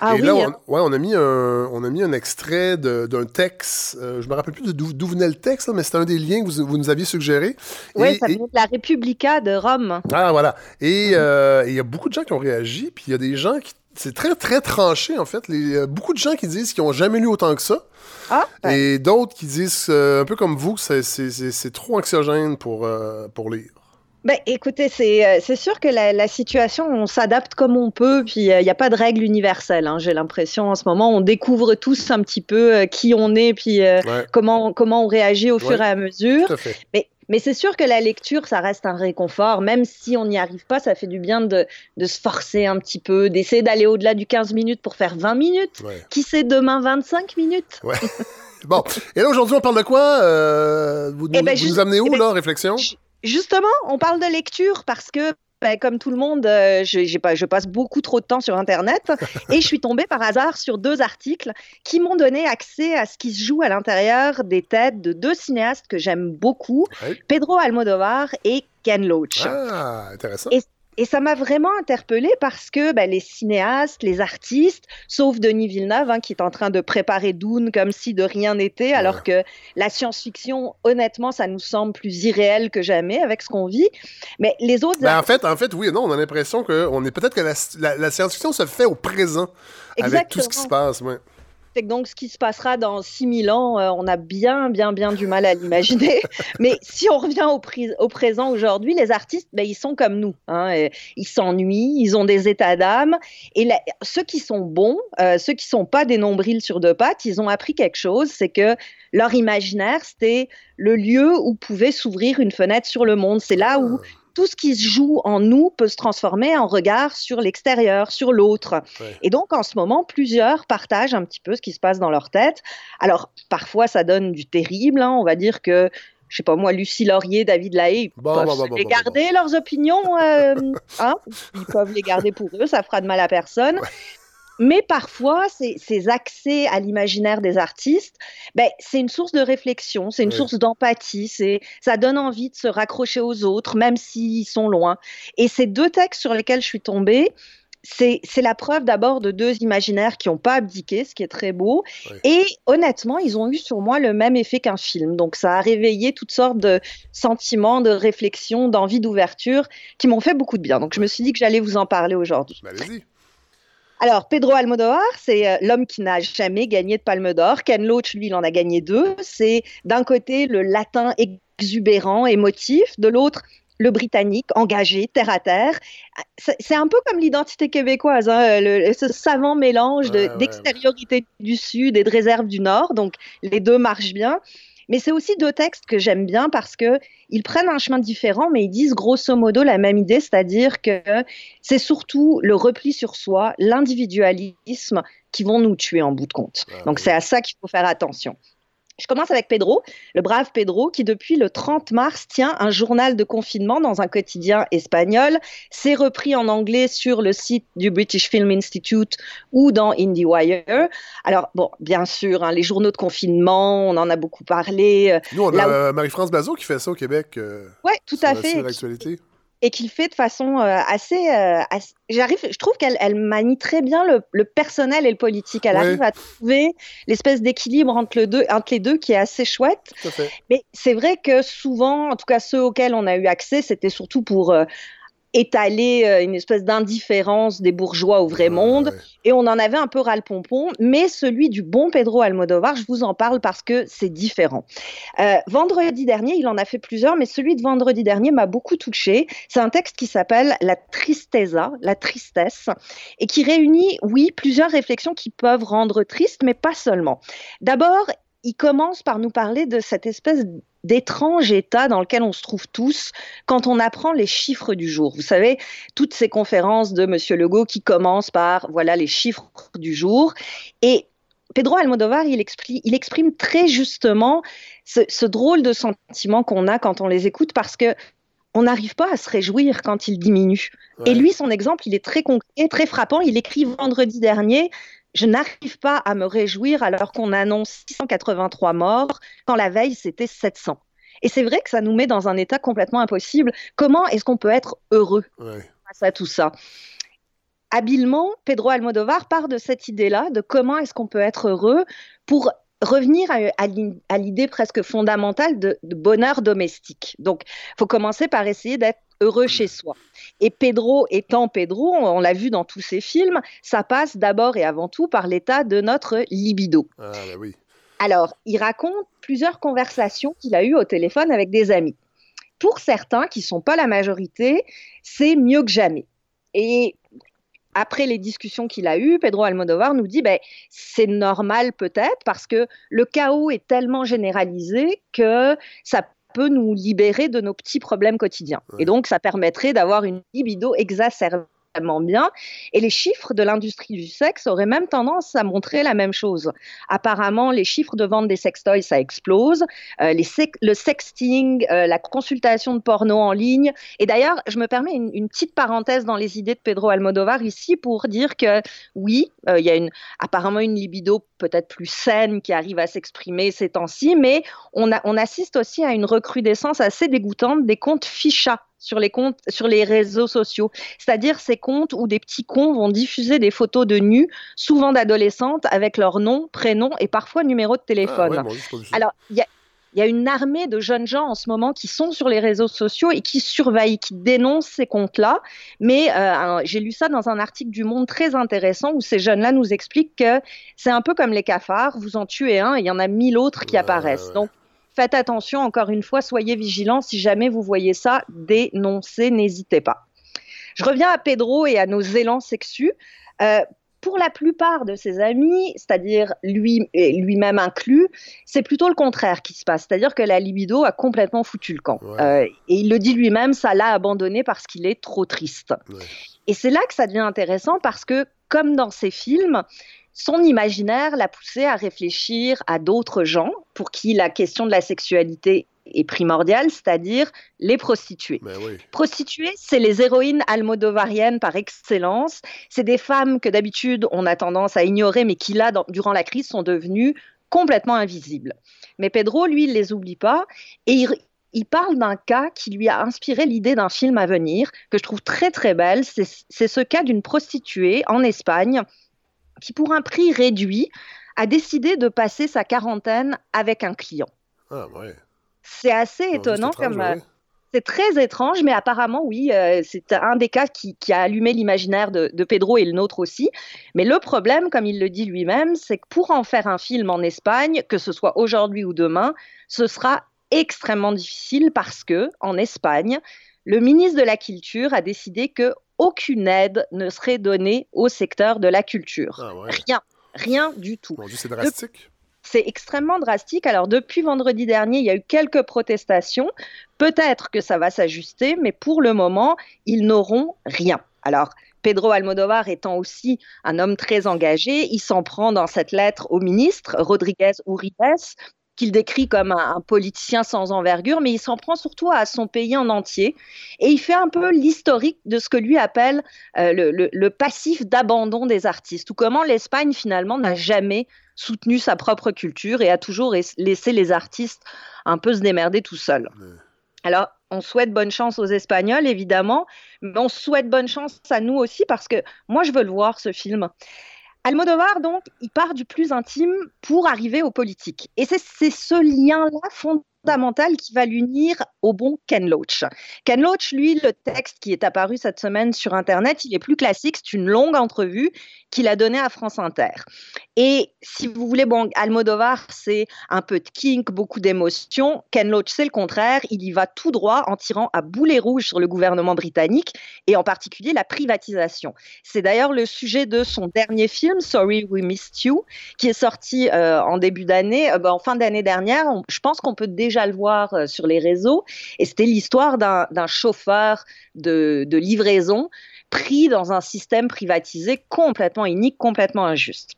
Ah Et oui, là, on, hein. ouais, on, a mis un, on a mis un extrait d'un texte. euh, je me rappelle plus d'où venait le texte, là, mais c'était un des liens que vous, vous nous aviez suggéré. Et- ça vient de la Republica de Rome. ah, voilà. Et euh, et il y a beaucoup de gens qui ont réagi, puis il y a des gens qui. C'est très, très tranché, en fait. Les, euh, beaucoup de gens qui disent qu'ils n'ont jamais lu autant que ça. Ah, ben, Et d'autres qui disent, euh, un peu comme vous, que c'est trop anxiogène pour, euh, pour lire. Ben, écoutez, c'est euh, sûr que la, la situation, on s'adapte comme on peut, puis euh, il n'y a pas de règle universelle. hein, J'ai l'impression en ce moment, on découvre tous un petit peu euh, qui on est, puis euh, Ouais, comment, comment on réagit au fur et à mesure. tout à fait. Mais Mais c'est sûr que la lecture, ça reste un réconfort, même si on n'y arrive pas, ça fait du bien de, de se forcer un petit peu, d'essayer d'aller au-delà du 15 minutes pour faire 20 minutes. Ouais. Qui sait demain 25 minutes? Ouais. bon. Et là, aujourd'hui, on parle de quoi? Euh, vous, Eh nous, ben, vous juste- nous amenez où, eh ben, là, réflexion? Justement, on parle de lecture parce que, ben, comme tout le monde, euh, je, j'ai pas, je passe beaucoup trop de temps sur Internet et je suis tombée par hasard sur deux articles qui m'ont donné accès à ce qui se joue à l'intérieur des têtes de deux cinéastes que j'aime beaucoup, Ouais. Pedro Almodovar et Ken Loach. Ah, intéressant. Et- Et ça m'a vraiment interpellée parce que ben, les cinéastes, les artistes, sauf Denis Villeneuve, hein, qui est en train de préparer Dune comme si de rien n'était, alors que la science-fiction, honnêtement, ça nous semble plus irréel que jamais avec ce qu'on vit. Mais les autres Ben, en fait, en fait, oui et non, on a l'impression que on est peut-être que la, la- la science-fiction se fait au présent avec tout ce qui se Exactement. passe. Ouais. C'est donc ce qui se passera dans 6000 ans, euh, on a bien, bien, bien du mal à l'imaginer. Mais si on revient au, présent aujourd'hui, les artistes, ben, ils sont comme nous. hein, et ils s'ennuient, ils ont des états d'âme. Et ceux qui sont bons, euh, ceux qui sont pas des nombrils sur deux pattes, ils ont appris quelque chose, c'est que leur imaginaire, c'était le lieu où pouvait s'ouvrir une fenêtre sur le monde. C'est là où tout ce qui se joue en nous peut se transformer en regard sur l'extérieur, sur l'autre. Ouais. Et donc, en ce moment, plusieurs partagent un petit peu ce qui se passe dans leur tête. Alors, parfois, ça donne du terrible. hein. On va dire que, je sais pas moi, Lucie Laurier, David Lahaye, ils Bon, peuvent bon, bon, les garder leurs opinions. euh, hein. Ils peuvent les garder pour eux, ça fera de mal à personne. Mais parfois, ces, ces accès à l'imaginaire des artistes, ben, c'est une source de réflexion, c'est une Oui. source d'empathie, c'est, ça donne envie de se raccrocher aux autres, même s'ils sont loin. Et ces deux textes sur lesquels je suis tombée, c'est, c'est la preuve d'abord de deux imaginaires qui n'ont pas abdiqué, ce qui est très beau. Oui. Et honnêtement, ils ont eu sur moi le même effet qu'un film. Donc ça a réveillé toutes sortes de sentiments, de réflexions, d'envie d'ouverture qui m'ont fait beaucoup de bien. Donc je me suis dit que j'allais vous en parler aujourd'hui. Ben, allez-y. Alors, Pedro Almodovar, c'est euh, l'homme qui n'a jamais gagné de Palme d'Or. Ken Loach, lui, il en a gagné deux. C'est d'un côté le latin exubérant, émotif, de l'autre le britannique, engagé, terre à terre. C'est un peu comme l'identité québécoise, hein, le- ce savant mélange de- Ouais, ouais, d'extériorité du Sud et de réserve du Nord. Donc, les deux marchent bien. Mais c'est aussi deux textes que j'aime bien parce que ils prennent un chemin différent, mais ils disent grosso modo la même idée, c'est-à-dire que c'est surtout le repli sur soi, l'individualisme qui vont nous tuer en bout de compte. Ah, Donc oui. c'est à ça qu'il faut faire attention. Je commence avec Pedro, le brave Pedro, qui depuis le 30 mars tient un journal de confinement dans un quotidien espagnol. C'est repris en anglais sur le site du British Film Institute ou dans IndieWire. Alors, bon, bien sûr, hein, les journaux de confinement, on en a beaucoup parlé. euh, Nous, on Là a où- euh, Marie-France Blazo qui fait ça au Québec. euh, Ouais, tout à fait. de et qui- l'actualité. Et qu'il fait de façon euh, assez, euh, assez- J'arrive, je trouve qu'elle elle manie très bien le, le personnel et le politique. Elle Ouais. arrive à trouver l'espèce d'équilibre entre, le deux, entre les deux qui est assez chouette. Mais c'est vrai que souvent, en tout cas ceux auxquels on a eu accès, c'était surtout pour euh, étaler euh, une espèce d'indifférence des bourgeois au vrai Ouais, monde. ouais. Et on en avait un peu ras-le-pompon, mais celui du bon Pedro Almodovar, je vous en parle parce que c'est différent. Euh, vendredi dernier, il en a fait plusieurs, mais celui de vendredi dernier m'a beaucoup touché. C'est un texte qui s'appelle La tristeza, la tristesse, et qui réunit, oui, plusieurs réflexions qui peuvent rendre triste, mais pas seulement. D'abord, il commence par nous parler de cette espèce d'étrange état dans lequel on se trouve tous quand on apprend les chiffres du jour. Vous savez, toutes ces conférences de Monsieur Legault qui commencent par voilà les chiffres du jour. Et Pedro Almodovar, il exprime, il exprime très justement ce, ce drôle de sentiment qu'on a quand on les écoute parce que on n'arrive pas à se réjouir quand ils diminuent. Et lui, son exemple, il est très concret, très frappant. Il écrit vendredi dernier. Je n'arrive pas à me réjouir alors qu'on annonce 683 morts, quand la veille c'était 700. Et c'est vrai que ça nous met dans un état complètement impossible. Comment est-ce qu'on peut être heureux Ouais. face à tout ça? Habilement, Pedro Almodovar part de cette idée-là, de comment est-ce qu'on peut être heureux pour revenir à, à l'in- à l'idée presque fondamentale de, de bonheur domestique. Donc, il faut commencer par essayer d'être heureux chez soi. Et Pedro étant Pedro, on, on l'a vu dans tous ses films, ça passe d'abord et avant tout par l'état de notre libido. Ah, ben oui. Alors, il raconte plusieurs conversations qu'il a eues au téléphone avec des amis. Pour certains, qui ne sont pas la majorité, c'est mieux que jamais. Et après les discussions qu'il a eues, Pedro Almodovar nous dit ben, c'est normal peut-être parce que le chaos est tellement généralisé que ça peut nous libérer de nos petits problèmes quotidiens. Et donc, ça permettrait d'avoir une libido exacerbée bien. Et les chiffres de l'industrie du sexe auraient même tendance à montrer la même chose. Apparemment, les chiffres de vente des sextoys, ça explose. Euh, le sexting, euh, la consultation de porno en ligne. Et d'ailleurs, je me permets une, petite parenthèse dans les idées de Pedro Almodovar ici pour dire que oui, euh, il y a apparemment une libido peut-être plus saine qui arrive à s'exprimer ces temps-ci, mais on, on assiste aussi à une recrudescence assez dégoûtante des comptes ficha sur les comptes, sur les réseaux sociaux. C'est-à-dire ces comptes où des petits cons vont diffuser des photos de nus, souvent d'adolescentes, avec leur nom, prénom et parfois numéro de téléphone. Ah Alors, il y a une armée de jeunes gens en ce moment qui sont sur les réseaux sociaux et qui surveillent, qui dénoncent ces comptes-là. Mais euh, j'ai lu ça dans un article du Monde très intéressant où ces jeunes-là nous expliquent que c'est un peu comme les cafards, vous en tuez un et il y en a mille autres qui apparaissent. Donc Faites attention, encore une fois, soyez vigilants. Si jamais vous voyez ça, dénoncez, n'hésitez pas. Je reviens à Pedro et à nos élans sexus. Euh, pour la plupart de ses amis, c'est-à-dire lui, lui-même inclus, c'est plutôt le contraire qui se passe. C'est-à-dire que la libido a complètement foutu le camp. Euh, et il le dit lui-même, ça l'a abandonné parce qu'il est trop triste. Et c'est là que ça devient intéressant parce que, comme dans ses films, son imaginaire l'a poussé à réfléchir à d'autres gens pour qui la question de la sexualité est primordiale, c'est-à-dire les prostituées. Ben Prostituées, c'est les héroïnes almodovariennes par excellence. C'est des femmes que d'habitude on a tendance à ignorer, mais qui là, durant la crise, sont devenues complètement invisibles. Mais Pedro, lui, il les oublie pas et il, il parle d'un cas qui lui a inspiré l'idée d'un film à venir que je trouve très très belle. C'est ce cas d'une prostituée en Espagne qui, pour un prix réduit, a décidé de passer sa quarantaine avec un client. Ah, ouais. C'est assez étonnant comme. C'est très étrange, mais apparemment, oui, euh, c'est un des cas qui, a allumé l'imaginaire de, Pedro et le nôtre aussi. Mais le problème, comme il le dit lui-même, c'est que pour en faire un film en Espagne, que ce soit aujourd'hui ou demain, ce sera extrêmement difficile parce que, en Espagne, le ministre de la Culture a décidé que aucune aide ne serait donnée au secteur de la culture. Ah rien, rien du tout. c'est drastique. C'est extrêmement drastique. Alors, depuis vendredi dernier, il y a eu quelques protestations. Peut-être que ça va s'ajuster, mais pour le moment, ils n'auront rien. Alors, Pedro Almodovar étant aussi un homme très engagé, il s'en prend dans cette lettre au ministre, Rodriguez Uribe, qu'il décrit comme un, politicien sans envergure, mais il s'en prend surtout à son pays en entier. Et il fait un peu l'historique de ce que lui appelle euh, le, passif d'abandon des artistes, ou comment l'Espagne finalement n'a jamais soutenu sa propre culture et a toujours laissé les artistes un peu se démerder tout seuls. Alors, on souhaite bonne chance aux Espagnols, évidemment, mais on souhaite bonne chance à nous aussi parce que moi, je veux le voir, ce film. Almodovar, donc, il part du plus intime pour arriver au politique. Et c'est ce lien-là fondamental fondamental qui va l'unir au bon Ken Loach. Ken Loach, lui, le texte qui est apparu cette semaine sur Internet, il est plus classique, c'est une longue entrevue qu'il a donnée à France Inter. Et si vous voulez, Almodovar, c'est un peu de kink, beaucoup d'émotions. Ken Loach, c'est le contraire, il y va tout droit en tirant à boulet rouge sur le gouvernement britannique et en particulier la privatisation. C'est d'ailleurs le sujet de son dernier film, Sorry We Missed You, qui est sorti euh, en début d'année, euh, ben, en fin d'année dernière. je pense qu'on peut déjà déjà le voir euh, sur les réseaux. Et c'était l'histoire d'un chauffeur de, livraison pris dans un système privatisé complètement inique, complètement injuste.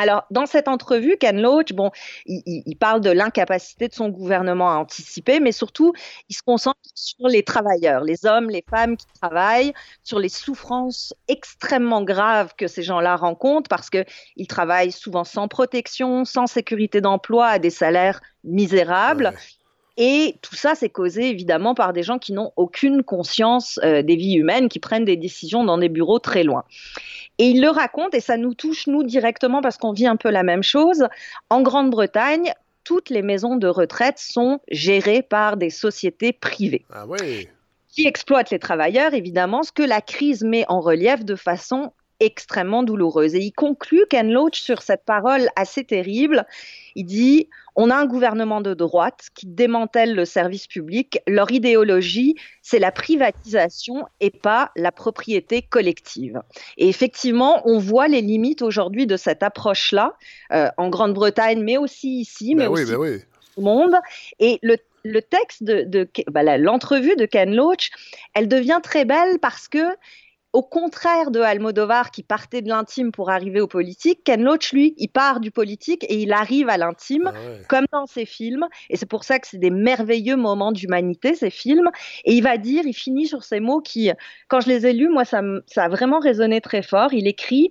Alors, dans cette entrevue, Ken Loach, bon, il, parle de l'incapacité de son gouvernement à anticiper, mais surtout, il se concentre sur les travailleurs, les hommes, les femmes qui travaillent, sur les souffrances extrêmement graves que ces gens-là rencontrent parce qu'ils travaillent souvent sans protection, sans sécurité d'emploi, à des salaires misérables. Et tout ça, c'est causé évidemment par des gens qui n'ont aucune conscience euh, des vies humaines, qui prennent des décisions dans des bureaux très loin. Et il le raconte, et ça nous touche, nous, directement, parce qu'on vit un peu la même chose. En Grande-Bretagne, toutes les maisons de retraite sont gérées par des sociétés privées. Ah oui. Qui exploitent les travailleurs, évidemment, ce que la crise met en relief de façon extrêmement douloureuse. Et il conclut Ken Loach sur cette parole assez terrible. Il dit on a un gouvernement de droite qui démantèle le service public. Leur idéologie, c'est la privatisation et pas la propriété collective. Et effectivement, on voit les limites aujourd'hui de cette approche-là euh, en Grande-Bretagne, mais aussi ici, mais ben aussi ben oui. monde. Et le le texte de, de bah, l'entrevue de Ken Loach, elle devient très belle parce que au contraire de Almodovar qui partait de l'intime pour arriver au politique, Ken Loach, lui, il part du politique et il arrive à l'intime, ah comme dans ses films. Et c'est pour ça que c'est des merveilleux moments d'humanité, ces films. Et il va dire, il finit sur ces mots qui, quand je les ai lus, moi, ça, ça a vraiment résonné très fort. Il écrit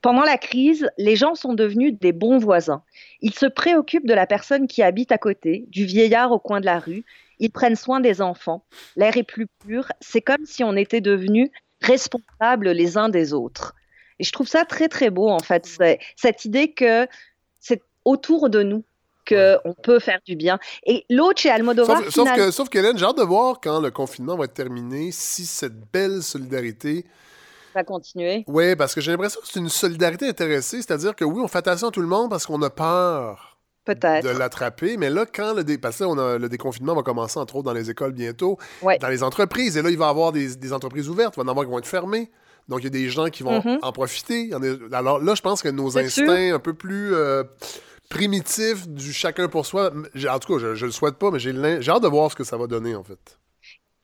pendant la crise, les gens sont devenus des bons voisins. Ils se préoccupent de la personne qui habite à côté, du vieillard au coin de la rue. Ils prennent soin des enfants. L'air est plus pur. C'est comme si on était devenus responsables les uns des autres. Et je trouve ça très très beau en fait, cette idée que c'est autour de nous qu'on peut faire du bien. Et l'autre chez Almodovar... Sauf, sauf que, sauf qu'Hélène, j'ai hâte de voir quand le confinement va être terminé, si cette belle solidarité va continuer. Oui, parce que j'ai l'impression que c'est une solidarité intéressée, c'est-à-dire que oui, on fait attention à tout le monde parce qu'on a peur Peut-être. de l'attraper. Mais là, quand le, dé... parce que on a, le déconfinement va commencer, entre autres, dans les écoles bientôt, dans les entreprises. Et là, il va y avoir des, entreprises ouvertes, il va y en avoir qui vont être fermées. Donc, il y a des gens qui vont mm-hmm. en profiter. Alors là, je pense que nos instincts un peu plus euh, primitifs du chacun pour soi, en tout cas, je, je le souhaite pas, mais j'ai hâte de voir ce que ça va donner, en fait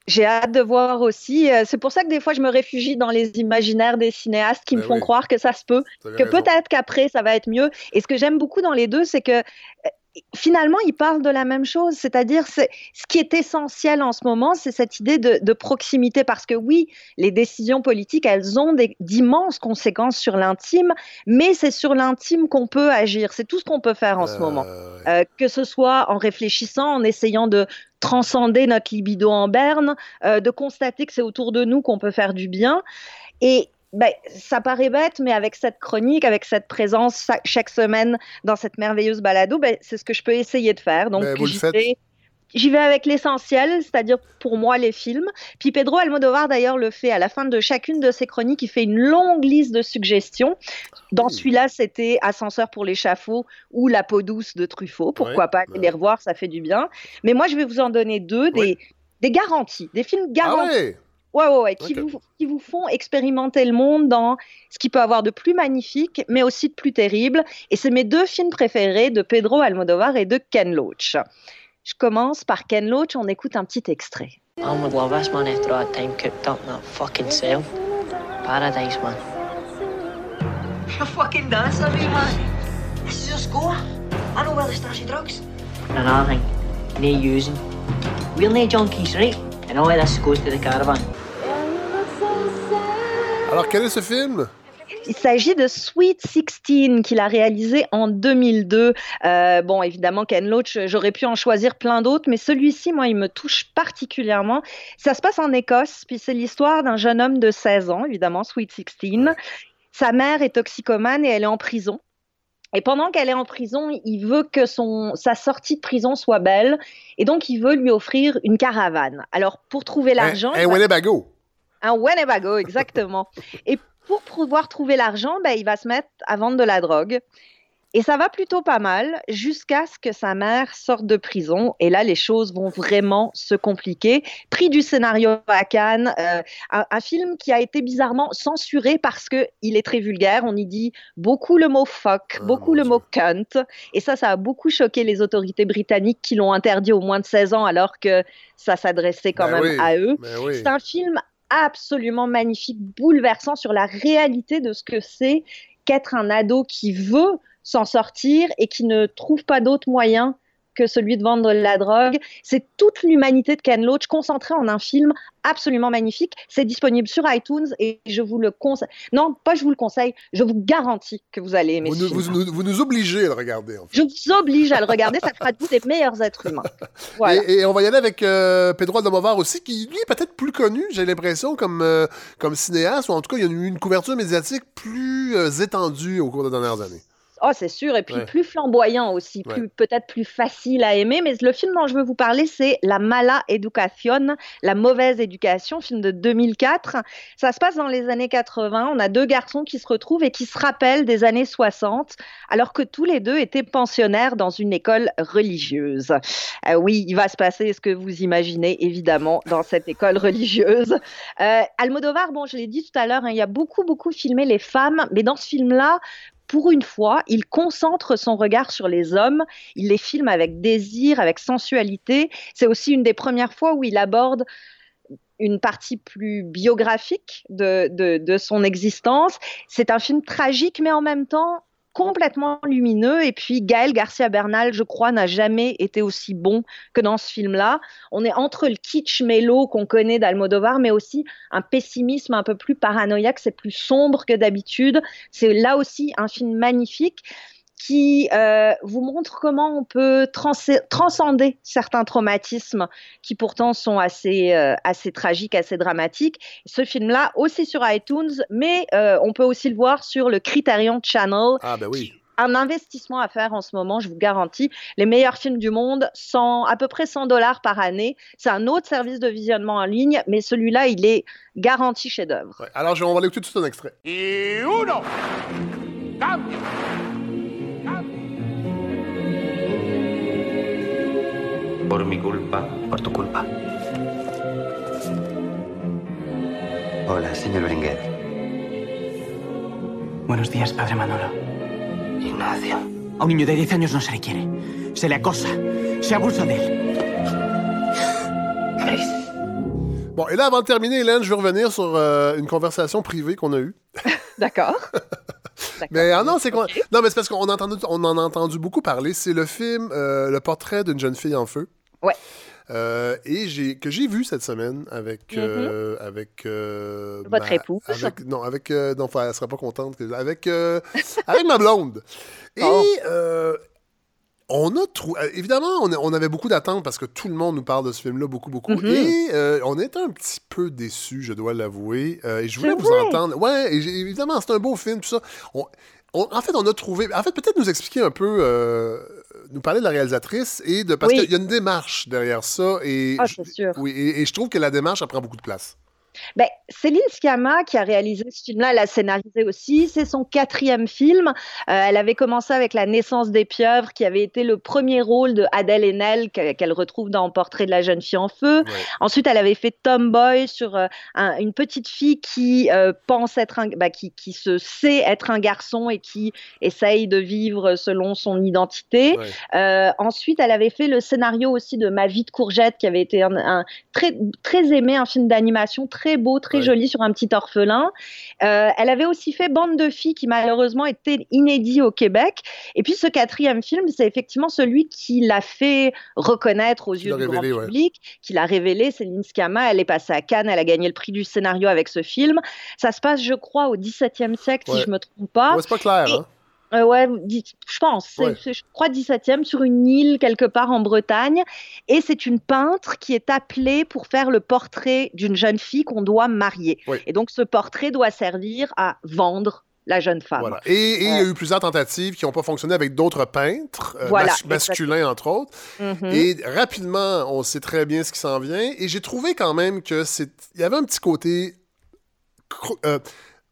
j'ai hâte de voir aussi. Euh, c'est pour ça que des fois, je me réfugie dans les imaginaires des cinéastes qui me ben font croire que ça se peut, que peut-être qu'après, ça va être mieux. Et ce que j'aime beaucoup dans les deux, c'est que euh, finalement, ils parlent de la même chose, c'est-à-dire ce qui est essentiel en ce moment, c'est cette idée de, proximité, parce que oui, les décisions politiques, elles ont d'immenses conséquences sur l'intime, mais c'est sur l'intime qu'on peut agir, c'est tout ce qu'on peut faire en ce moment, euh, que ce soit en réfléchissant, en essayant de transcender notre libido en berne, euh, de constater que c'est autour de nous qu'on peut faire du bien. Et ben, ça paraît bête, mais avec cette chronique, avec cette présence chaque semaine dans cette merveilleuse balado, ben, c'est ce que je peux essayer de faire. Donc, ben, j'y vais avec l'essentiel, c'est-à-dire pour moi les films. Puis Pedro Almodovar d'ailleurs le fait à la fin de chacune de ses chroniques, il fait une longue liste de suggestions. Dans celui-là, c'était Ascenseur pour l'échafaud ou La peau douce de Truffaut. Pourquoi pas les revoir, ça fait du bien. Mais moi, je vais vous en donner deux, des, des garanties, des films ah garantis. Ouais, ouais, ouais, qui, vous, qui vous font expérimenter le monde dans ce qui peut avoir de plus magnifique, mais aussi de plus terrible. Et c'est mes deux films préférés de Pedro Almodovar et de Ken Loach. Je commence par Ken Loach, on écoute un petit extrait. I'm with Lovis, man, after all time cooked up in that fucking cell. Paradise, man. You're fucking dancing me, man. This is just go. I know where the stashy drugs? Another thing, no using. We're no junkies, right? And all this goes to the caravan. Alors, quel est ce film? Il s'agit de Sweet 16 qu'il a réalisé en 2002. Euh, bon, évidemment, Ken Loach, j'aurais pu en choisir plein d'autres, mais celui-ci, moi, il me touche particulièrement. Ça se passe en Écosse, puis c'est l'histoire d'un jeune homme de 16 ans, évidemment, Sweet 16. Sa mère est toxicomane et elle est en prison. Et pendant qu'elle est en prison, il veut que son, sa sortie de prison soit belle. Et donc, il veut lui offrir une caravane. Alors, pour trouver l'argent. Un, un Winnebago. Un Winnebago, exactement. et pour pouvoir trouver l'argent, ben, il va se mettre à vendre de la drogue. Et ça va plutôt pas mal jusqu'à ce que sa mère sorte de prison. Et là, les choses vont vraiment se compliquer. Prix du scénario à Cannes, euh, un, film qui a été bizarrement censuré parce qu'il est très vulgaire. On y dit beaucoup le mot fuck, ah, beaucoup le mot cunt. Et ça, ça a beaucoup choqué les autorités britanniques qui l'ont interdit au moins de 16 ans alors que ça s'adressait quand ben même à eux. Ben C'est un film absolument magnifique, bouleversant sur la réalité de ce que c'est qu'être un ado qui veut s'en sortir et qui ne trouve pas d'autre moyen que celui de vendre la drogue. C'est toute l'humanité de Ken Loach concentrée en un film absolument magnifique. C'est disponible sur iTunes et je vous le conseille. Non, pas je vous le conseille, je vous garantis que vous allez aimer vous, ce nous, film. Vous, nous, obligez à le regarder. En fait. Je vous oblige à le regarder, ça fera de vous des meilleurs êtres humains. Et, on va y aller avec euh, Pedro Almodovar aussi, qui lui est peut-être plus connu, j'ai l'impression, comme, euh, comme cinéaste, ou en tout cas, il y a eu une couverture médiatique plus euh, étendue au cours des dernières années. Oh, c'est sûr. Et puis plus flamboyant aussi, plus, peut-être plus facile à aimer. Mais le film dont je veux vous parler, c'est La Mala Educación, La Mauvaise Éducation, film de 2004. Ça se passe dans les années 80. On a deux garçons qui se retrouvent et qui se rappellent des années 60, alors que tous les deux étaient pensionnaires dans une école religieuse. Euh, oui, il va se passer ce que vous imaginez, évidemment, dans cette école religieuse. Euh, Almodovar, bon, je l'ai dit tout à l'heure, hein, il y a beaucoup, beaucoup filmé les femmes, mais dans ce film-là, pour une fois, il concentre son regard sur les hommes, il les filme avec désir, avec sensualité. C'est aussi une des premières fois où il aborde une partie plus biographique de, de, son existence. C'est un film tragique, mais en même temps complètement lumineux. Et puis Gaël Garcia Bernal, je crois, n'a jamais été aussi bon que dans ce film-là. On est entre le kitsch mélo qu'on connaît d'Almodovar, mais aussi un pessimisme un peu plus paranoïaque. C'est plus sombre que d'habitude. C'est là aussi un film magnifique qui euh, vous montre comment on peut transcender certains traumatismes qui pourtant sont assez, euh, assez tragiques, assez dramatiques. Ce film-là, aussi sur iTunes, mais euh, on peut aussi le voir sur le Criterion Channel. Ah ben oui. Un investissement à faire en ce moment, je vous garantis. Les meilleurs films du monde, 100, à peu près 100 dollars par année. C'est un autre service de visionnement en ligne, mais celui-là, il est garanti chef-d'œuvre. Ouais. Alors, on va l'écouter tout un extrait. Et uno, cambio. Por mi culpa, por tu culpa. Hola, señor Berenguer. Buenos días, padre Manolo. Ignacio. A un niño de 10 años no se le quiere. Se le acosa. Se abusa de él. Bon, et là, avant de terminer, Hélène, je vais revenir sur euh, une conversation privée qu'on a eue. D'accord. Mais ah non, c'est quoi Non, mais c'est parce qu'on a entendu, on en a entendu beaucoup parler. C'est le film euh, Le portrait d'une jeune fille en feu. Ouais. Euh, et j'ai que j'ai vu cette semaine avec euh, avec euh, Votre ma- épouse. avec non avec non enfin, elle sera pas contente que- avec avec ma blonde et Oh. on a trouvé évidemment on, a- on avait beaucoup d'attentes parce que tout le monde nous parle de ce film là beaucoup beaucoup Mhm. et on était un petit peu déçus je dois l'avouer et je voulais vous vrai? entendre ouais et évidemment c'est un beau film tout ça On- on- en fait, on a trouvé. En fait, peut-être nous expliquer un peu, nous parler de la réalisatrice et de parce Oui. qu'il y a une démarche derrière ça et Ah, je- sûr. oui, et, et je trouve que la démarche, elle prend beaucoup de place. Ben, Céline Sciamma, qui a réalisé ce film-là, elle a scénarisé aussi. C'est son quatrième film. Euh, elle avait commencé avec La naissance des pieuvres, qui avait été le premier rôle de Adèle Haenel, que- qu'elle retrouve dans Portrait de la jeune fille en feu. Ouais. Ensuite, elle avait fait Tomboy sur euh, un- une petite fille qui euh, pense être un, bah, qui, qui se sait être un garçon et qui essaye de vivre selon son identité. Ouais. Ensuite, elle avait fait le scénario aussi de Ma vie de courgette, qui avait été un, un très, très aimé, un film d'animation très beau, très Ouais. joli sur un petit orphelin. Euh, elle avait aussi fait Bande de filles, qui malheureusement était inédit au Québec. Et puis, ce quatrième film, c'est effectivement celui qui l'a fait reconnaître aux yeux du révélé, grand ouais. public, qui l'a révélé. Céline Sciamma, elle est passée à Cannes, elle a gagné le prix du scénario avec ce film. Ça se passe, je crois, au XVIIe siècle, Ouais. si je me trompe pas. C'est pas clair, Et- hein? Euh, ouais, je pense. C'est, Ouais. je crois 17e sur une île quelque part en Bretagne. Et c'est une peintre qui est appelée pour faire le portrait d'une jeune fille qu'on doit marier. Et donc ce portrait doit servir à vendre la jeune femme. Voilà. Et et il y a eu plusieurs tentatives qui n'ont pas fonctionné avec d'autres peintres, euh, Voilà, mas- masculins entre autres. Mhm. Et rapidement, on sait très bien ce qui s'en vient. Et j'ai trouvé quand même que c'est, il y avait un petit côté. euh,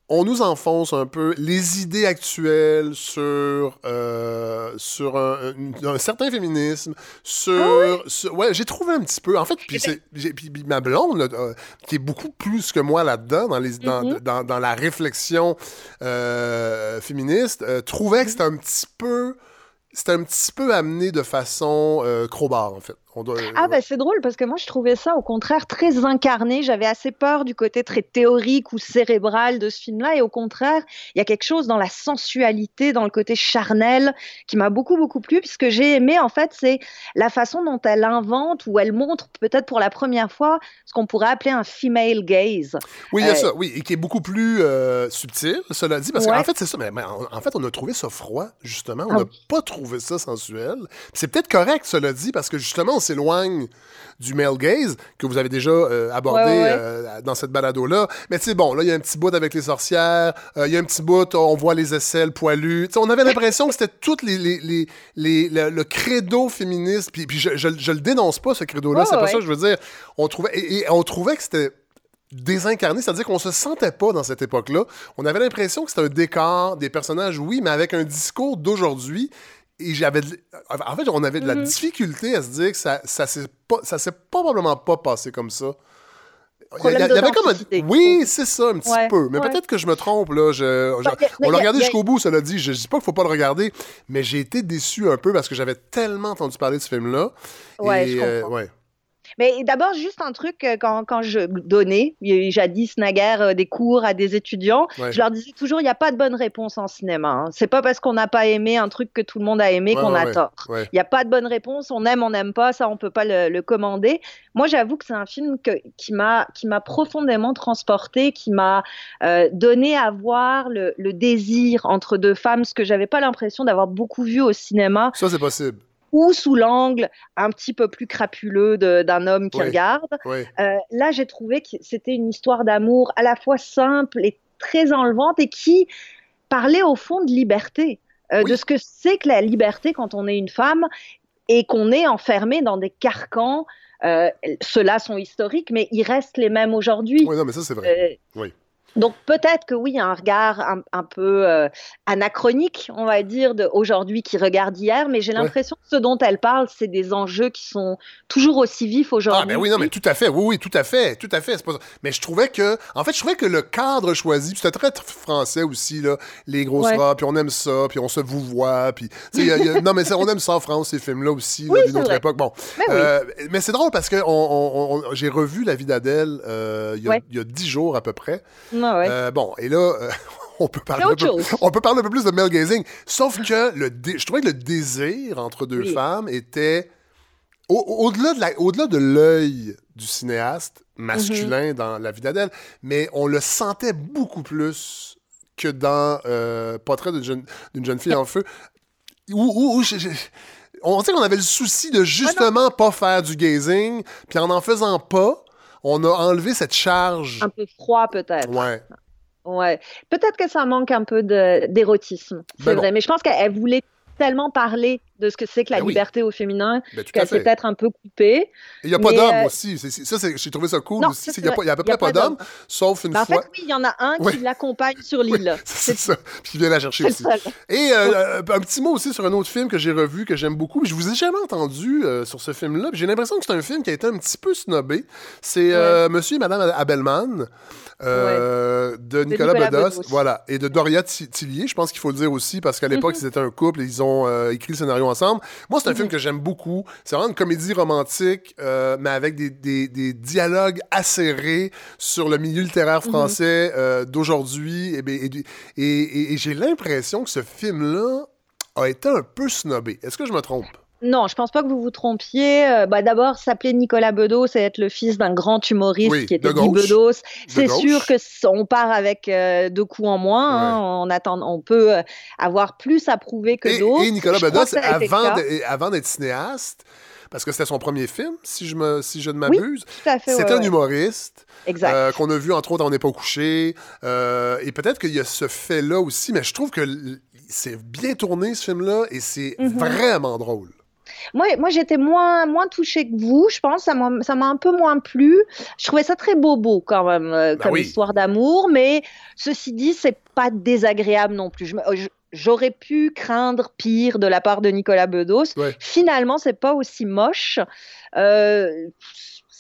on nous enfonce un peu les idées actuelles sur, euh, sur un, un- un certain féminisme, sur... sur- ouais, j'ai trouvé un petit peu... En fait, puis, puis- puis ma blonde, là, euh, qui est beaucoup plus que moi là-dedans, dans, les, dans, Mhm. dans, dans la réflexion euh, féministe, trouvait que c'était un petit peu... C'était un petit peu amené de façon crowbar, en fait. On doit, Ah ouais. bah c'est drôle parce que moi je trouvais ça au contraire très incarné. J'avais assez peur du côté très théorique ou cérébral de ce film-là et au contraire il y a quelque chose dans la sensualité, dans le côté charnel qui m'a beaucoup beaucoup plu puisque j'ai aimé en fait c'est la façon dont elle invente ou elle montre peut-être pour la première fois ce qu'on pourrait appeler un female gaze. Oui, il y a Euh, ça, oui, et qui est beaucoup plus euh, subtil, cela dit, parce Ouais. qu'en fait, c'est ça, mais, mais en, en fait, on a trouvé ça froid, justement, on Ah n'a pas trouvé ça sensuel. C'est peut-être correct, cela dit, parce que justement, on s'éloigne du male gaze, que vous avez déjà euh, abordé Ouais, ouais, ouais. euh, dans cette balado-là. Mais tu sais, bon, là, il y a un petit bout avec les sorcières, euh, il y a un petit bout, on voit les aisselles poilues. On avait l'impression que c'était tout les, les, les, les- le, le credo féministe, puis, puis je, je, je le dénonce pas, ce credo-là, Ouais, c'est pas ça que je veux dire. On trouvait, et, et on trouvait que c'était désincarné, c'est-à-dire qu'on se sentait pas dans cette époque-là. On avait l'impression que c'était un décor, des personnages, oui, mais avec un discours d'aujourd'hui. Et j'avais, de- en fait, on avait de la Mhm. difficulté à se dire que ça, ça s'est pas, probablement pas passé comme ça. Il y avait comme un-. Oui, c'est ça, un petit Ouais, peu. Mais ouais. peut-être que je me trompe. Là. Je- je- Bah, on l'a regardé jusqu'au bout, cela dit. Je ne dis pas qu'il faut pas le regarder, mais j'ai été déçu un peu parce que j'avais tellement entendu parler de ce film-là. Ouais, Et, je euh, ouais. Mais d'abord, juste un truc, euh, quand, quand je donnais, jadis naguère euh, des cours à des étudiants, Ouais. je leur disais toujours, il n'y a pas de bonne réponse en cinéma. hein. C'est pas parce qu'on n'a pas aimé un truc que tout le monde a aimé Ouais, qu'on ouais, a tort. Il n'y a pas de bonne réponse, on aime, on n'aime pas, ça on peut pas le, le commander. Moi j'avoue que c'est un film que- qui m'a qui m'a profondément transporté, qui m'a euh, donné à voir le, le désir entre deux femmes, ce que j'avais pas l'impression d'avoir beaucoup vu au cinéma, Ça, c'est possible. Ou sous l'angle un petit peu plus crapuleux d'un homme qui Oui. regarde. Oui. Euh, là j'ai trouvé que c'était une histoire d'amour à la fois simple et très enlevante et qui parlait au fond de liberté, euh, Oui. de ce que c'est que la liberté quand on est une femme et qu'on est enfermé dans des carcans. Euh, Ceux-là sont historiques, mais ils restent les mêmes aujourd'hui. Oui, non, mais ça, c'est vrai. Oui. Donc peut-être que oui, il y a un regard un, un peu euh, anachronique, on va dire, aujourd'hui qui regarde hier, mais j'ai Ouais. l'impression que ce dont elle parle, c'est des enjeux qui sont toujours aussi vifs aujourd'hui. Ah, ben oui, non, mais tout à fait. Oui, oui, tout à fait. Tout à fait. Pas... Mais je trouvais que. En fait, je trouvais que le cadre choisi, c'était très tr- français aussi, là. Les grosses Ouais. robes, puis on aime ça, puis on se vous voit, puis. y a- y a- non, mais on aime ça en France, ces films-là aussi, Oui, d'une autre vrai. époque. Bon. Mais oui. Euh, mais c'est drôle parce que on, on- on- j'ai revu La vie d'Adèle euh, il y a- Ouais. il y a dix jours à peu près. Ouais, ouais. Euh, bon, et là, euh, on peut parler peu, on peut parler un peu plus de Mel Gazing. Sauf que le dé- je trouvais que le désir entre deux Oui. femmes était au- au- au-delà de l'œil du cinéaste masculin Mhm. dans La vie d'Adèle, mais on le sentait beaucoup plus que dans euh, Portrait d'une jeune, d'une jeune fille en feu. Où, où- où je- je- on sait qu'on avait le souci de justement pas faire du gazing, puis en en faisant pas, on a enlevé cette charge. un peu froid peut-être. Ouais. Ouais. Peut-être que ça manque un peu d'érotisme, c'est Ben vrai. Mais je pense qu'elle voulait tellement parler de ce que c'est que la Ben oui. liberté au féminin Ben, qu'elle s'est peut-être un peu coupée. Il n'y a pas Mais, d'hommes euh, aussi. C'est- ça, j'ai trouvé ça cool Non, aussi. Il n'y a à peu a près pas pas d'hommes, sauf une Ben, en fois. fait, oui, il y en a un qui l'accompagne sur l'île. C'est ça. Puis il vient la chercher aussi. Et euh, un petit mot aussi sur un autre film que j'ai revu, que j'aime beaucoup. Je vous ai jamais entendu euh, sur ce film-là. J'ai l'impression que c'est un film qui a été un petit peu snobé. C'est Monsieur et Madame Abelman. euh, de Nicolas, Nicolas Bedos, Bedos. voilà, et de Doria Ti- Tillier, je pense qu'il faut le dire aussi, parce qu'à l'époque, Mhm. ils étaient un couple et ils ont euh, écrit le scénario ensemble. Moi, c'est un film que j'aime beaucoup. C'est vraiment une comédie romantique, euh, mais avec des, des- des dialogues acérés sur le milieu littéraire français euh, d'aujourd'hui. Et, et du- et- et- et j'ai l'impression que ce film-là a été un peu snobé. Est-ce que je me trompe? Non, je pense pas que vous vous trompiez. Euh, bah, D'abord, s'appeler Nicolas Bedos et être le fils d'un grand humoriste Oui, qui était Guy. Bedos, c'est sûr que on part avec euh, deux coups en moins. hein. On, attend, on peut euh, avoir plus à prouver que d'autres. et Nicolas Je Bedos, avant, d'être cinéaste, parce que c'était son premier film, si je, me, si je ne m'abuse, ouais, c'était un ouais. humoriste. Qu'on a vu entre autres On n'est pas couché. Et peut-être qu'il y a ce fait-là aussi, mais je trouve que c'est bien tourné ce film-là et c'est Mhm. vraiment drôle. Moi, moi j'étais moins, moins touchée que vous, je pense. Ça m'a ça m'a un peu moins plu. Je trouvais ça très bobo quand même, euh, Bah comme oui. histoire d'amour. Mais ceci dit, c'est pas désagréable non plus. J'aurais pu craindre pire de la part de Nicolas Bedos. Ouais. Finalement, c'est pas aussi moche. Euh,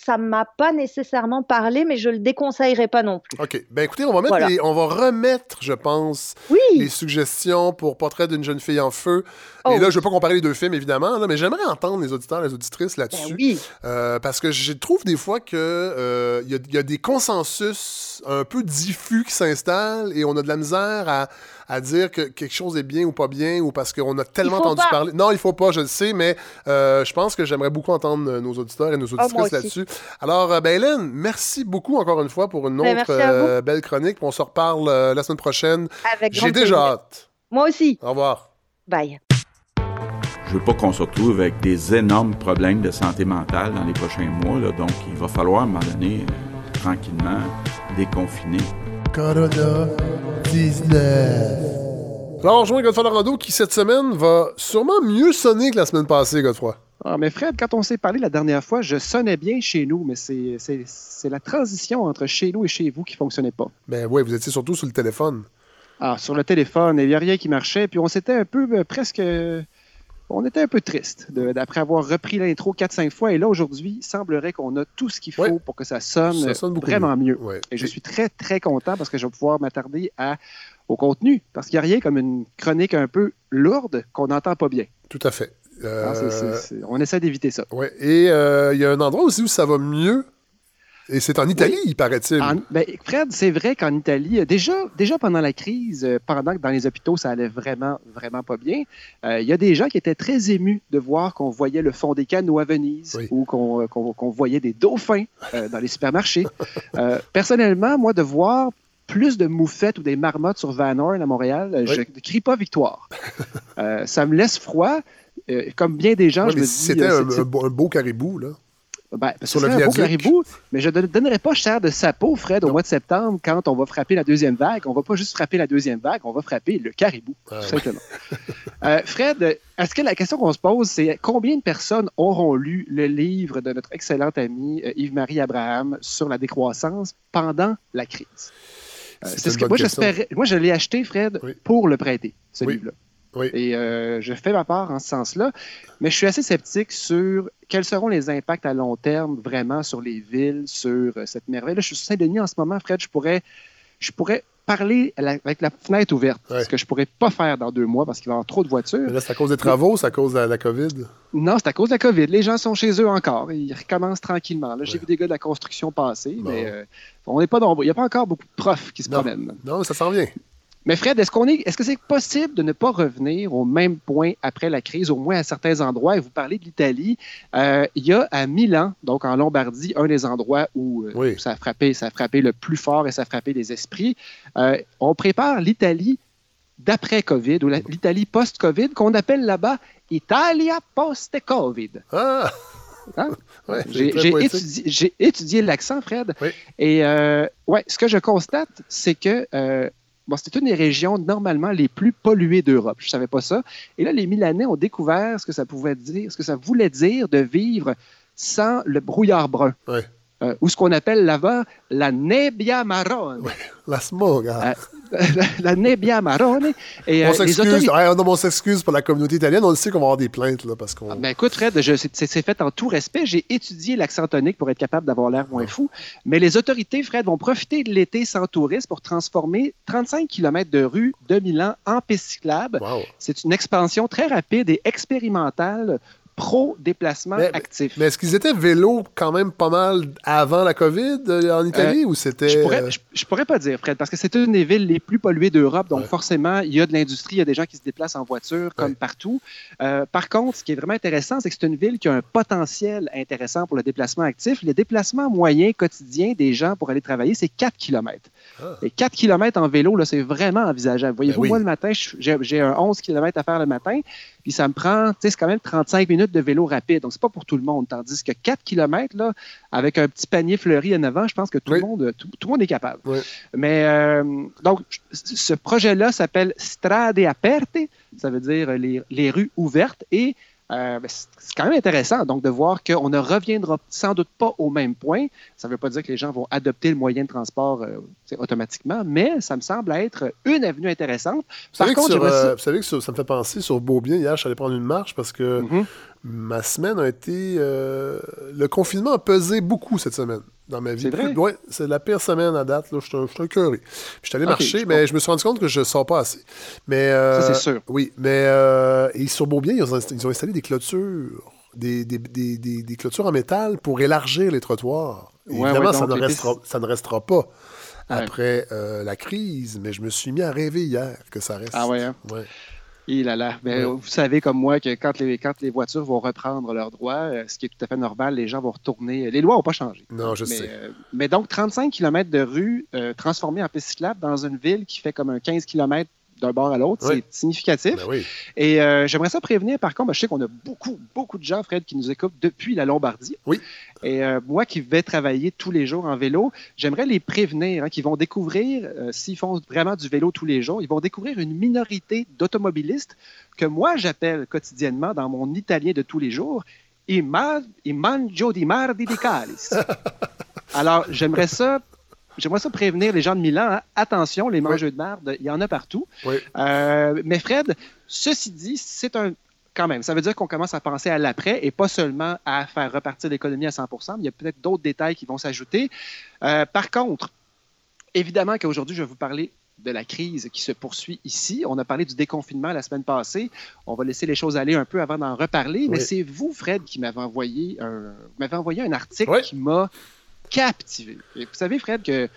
ça m'a pas nécessairement parlé, mais je le déconseillerais pas non plus. OK. Ben écoutez, on va, mettre Voilà. les- on va remettre, je pense, Oui. les suggestions pour Portrait d'une jeune fille en feu. Oh et là, oui. je ne veux pas comparer les deux films, évidemment, là, mais j'aimerais entendre les auditeurs les auditrices là-dessus. Ben oui. Euh, parce que je trouve des fois qu'il y, a, y a des consensus un peu diffus qui s'installent et on a de la misère à, à dire que quelque chose est bien ou pas bien ou parce qu'on a tellement entendu pas. parler. Non, il faut pas, je le sais, mais euh, je pense que j'aimerais beaucoup entendre euh, nos auditeurs et nos Ah, auditrices là-dessus. Alors, euh, ben Hélène, merci beaucoup encore une fois pour une Ben, autre merci à vous. euh, belle chronique. On se reparle euh, la semaine prochaine. Avec J'ai déjà hâte. Moi aussi. Au revoir. Bye. Je veux pas qu'on se retrouve avec des énormes problèmes de santé mentale dans les prochains mois. là. donc, il va falloir, à un moment donné, euh, tranquillement, déconfiner. Corona 19. Alors, on rejoint Godefroy Lorando qui, cette semaine, va sûrement mieux sonner que la semaine passée, Godefroy. Ah, mais Fred, quand on s'est parlé la dernière fois, je sonnais bien chez nous, mais c'est- c'est c'est la transition entre chez nous et chez vous qui fonctionnait pas. Ben oui, vous étiez surtout sur le téléphone. Ah, sur le téléphone, il n'y a rien qui marchait, puis on s'était un peu euh, presque euh, on était un peu triste d'après avoir repris l'intro 4-5 fois. Et là, aujourd'hui, il semblerait qu'on a tout ce qu'il faut Ouais. pour que ça sonne, Ça sonne beaucoup vraiment mieux. Ouais. Et je suis très, très content parce que je vais pouvoir m'attarder à- au contenu. Parce qu'il n'y a rien comme une chronique un peu lourde qu'on n'entend pas bien. Tout à fait. Euh, Ah, on essaie d'éviter ça. ouais. Et euh, il y a un endroit aussi où ça va mieux. Et c'est en Italie, il paraît-il. En- ben, Fred, c'est vrai qu'en Italie, euh, déjà, déjà pendant la crise, euh, pendant que dans les hôpitaux, ça allait vraiment, vraiment pas bien, euh, il y a des gens qui étaient très émus de voir qu'on voyait le fond des canaux à Venise Oui. ou qu'on voyait des dauphins euh, dans les supermarchés. Euh, personnellement, moi, de voir plus de moufettes ou des marmottes sur Van Horn à Montréal, je ne crie pas victoire. Ça me laisse froid. Comme bien des gens, Ouais, je me dis... c'était un beau caribou, là. Ben, Sur le viaduc. caribou, mais je ne donnerai pas cher de sa peau, Fred, au mois de septembre, quand on va frapper la deuxième vague. On va pas juste frapper la deuxième vague, on va frapper le caribou, Ah, tout simplement. Euh, Fred, est-ce que la question qu'on se pose, c'est combien de personnes auront lu le livre de notre excellent ami euh, Yves-Marie Abraham sur la décroissance pendant la crise? Euh, C'est ce que moi j'espérais. Moi, je l'ai acheté, Fred, Oui. pour le prêter, ce Oui. livre-là. Oui. Et euh, je fais ma part en ce sens-là, mais je suis assez sceptique sur quels seront les impacts à long terme vraiment sur les villes, sur euh, cette merveille. Là, je suis sur Saint-Denis en ce moment, Fred, je pourrais, je pourrais parler avec la fenêtre ouverte, Ouais. ce que je pourrais pas faire dans deux mois parce qu'il va y avoir trop de voitures. Mais là, c'est à cause des travaux, c'est à cause de la, COVID? Non, c'est à cause de la COVID. Les gens sont chez eux encore. Ils recommencent tranquillement. Là, J'ai vu des gars de la construction passer, Bon. mais euh, on n'est pas nombreux. Il n'y a pas encore beaucoup de profs qui se Non. promènent. Non, ça s'en vient. Mais Fred, est-ce qu'on est, est-ce que c'est possible de ne pas revenir au même point après la crise, au moins à certains endroits? Et vous parlez de l'Italie. Euh, il y a à Milan, donc en Lombardie, un des endroits où euh, ça, a frappé, ça a frappé le plus fort et ça a frappé les esprits. Euh, on prépare l'Italie d'après-Covid ou la- l'Italie post-Covid qu'on appelle là-bas Italia post-Covid. Ah! Hein? Ouais, J'ai étudié, l'accent, Fred. Oui. Et euh, ouais, ce que je constate, c'est que euh, bon, c'est une des régions normalement les plus polluées d'Europe. Je ne savais pas ça. Et là, les Milanais ont découvert ce que ça pouvait dire, ce que ça voulait dire de vivre sans le brouillard brun. Euh, ou ce qu'on appelle là-bas la nebbia marrone. La smog. hein. Euh, la, la nebbia marrone. Et, euh, on les s'excuse. on s'excuse pour la communauté italienne. On le sait qu'on va avoir des plaintes, là, parce qu'on. Ah, ben écoute, Fred, c'est c'est fait en tout respect. J'ai étudié l'accent tonique pour être capable d'avoir l'air moins fou. Mais les autorités, Fred, vont profiter de l'été sans touristes pour transformer 35 km de rue de Milan en piste cyclable. Wow. C'est une expansion très rapide et expérimentale pro-déplacement actif. Mais est-ce qu'ils étaient vélo quand même pas mal avant la COVID euh, en Italie ou c'était. Je pourrais, je, je pourrais pas dire, Fred, parce que c'est une des villes les plus polluées d'Europe. Donc, Ouais. forcément, il y a de l'industrie, il y a des gens qui se déplacent en voiture, comme Ouais. partout. Euh, par contre, ce qui est vraiment intéressant, c'est que c'est une ville qui a un potentiel intéressant pour le déplacement actif. Le déplacement moyen quotidien des gens pour aller travailler, c'est 4 km. Ah. Et 4 km en vélo, là, c'est vraiment envisageable. Voyez-vous, Ben oui. moi, le matin, j'ai j'ai un 11 km à faire le matin, puis ça me prend, tu sais, c'est quand même 35 minutes de vélo rapide. Donc, c'est pas pour tout le monde. Tandis que 4 km, là, avec un petit panier fleuri en avant, je pense que tout, Oui. le, monde, tout, tout le monde est capable. Oui. Mais euh, donc, ce projet-là s'appelle Strade Aperte, ça veut dire les, les rues ouvertes, et euh, ben, c'est quand même intéressant donc de voir qu'on ne reviendra sans doute pas au même point. Ça ne veut pas dire que les gens vont adopter le moyen de transport euh, automatiquement, mais ça me semble être une avenue intéressante. Vous savez, Par que contre, sur, euh, vous savez que sur- ça me fait penser sur Beaubien, hier, je suis allé prendre une marche parce que Mhm. Ma semaine a été. euh, le confinement a pesé beaucoup cette semaine dans ma vie. C'est vrai? Ouais, c'est la pire semaine à date. Là, je suis un- je curé. Je suis allé marcher, je mais je me suis rendu compte que je ne sors pas assez. Mais, euh, Ça, c'est sûr. Oui, mais euh, et sur Beaubien, ils ont, ils ont installé des clôtures. Des, des, des, des- clôtures en métal pour élargir les trottoirs. Ouais, évidemment, ouais, ça, donc ne les restera, pistes- ça ne restera pas après euh, la crise, mais je me suis mis à rêver hier que ça reste. Ah ouais, hein? Ouais. Et là là. Ben, Ouais. Vous savez comme moi que quand les, quand les voitures vont reprendre leurs droits, euh, ce qui est tout à fait normal, les gens vont retourner. Les lois n'ont pas changé. Non, je mais, sais. euh, mais donc, 35 km de rue euh, transformée en piste cyclable dans une ville qui fait comme un 15 km d'un bord à l'autre, Oui. c'est significatif. Ben oui. Et euh, j'aimerais ça prévenir, par contre, je sais qu'on a beaucoup, beaucoup de gens, Fred, qui nous écoutent depuis la Lombardie. Oui. Et euh, moi qui vais travailler tous les jours en vélo, j'aimerais les prévenir hein, qu'ils vont découvrir, euh, s'ils font vraiment du vélo tous les jours, ils vont découvrir une minorité d'automobilistes que moi j'appelle quotidiennement dans mon italien de tous les jours i, ma- i mangio di mardi di calis. Alors, j'aimerais ça. J'aimerais ça prévenir les gens de Milan. hein. Attention, les mangeux de merde, il y en a partout. Oui. Euh, mais Fred, ceci dit, c'est un, quand même, ça veut dire qu'on commence à penser à l'après et pas seulement à faire repartir l'économie à 100% mais il y a peut-être d'autres détails qui vont s'ajouter. Euh, par contre, évidemment qu'aujourd'hui, je vais vous parler de la crise qui se poursuit ici. On a parlé du déconfinement la semaine passée. On va laisser les choses aller un peu avant d'en reparler, mais c'est vous, Fred, qui m'avez envoyé un, m'avez envoyé un article qui m'a captivé. Et vous savez, Fred, que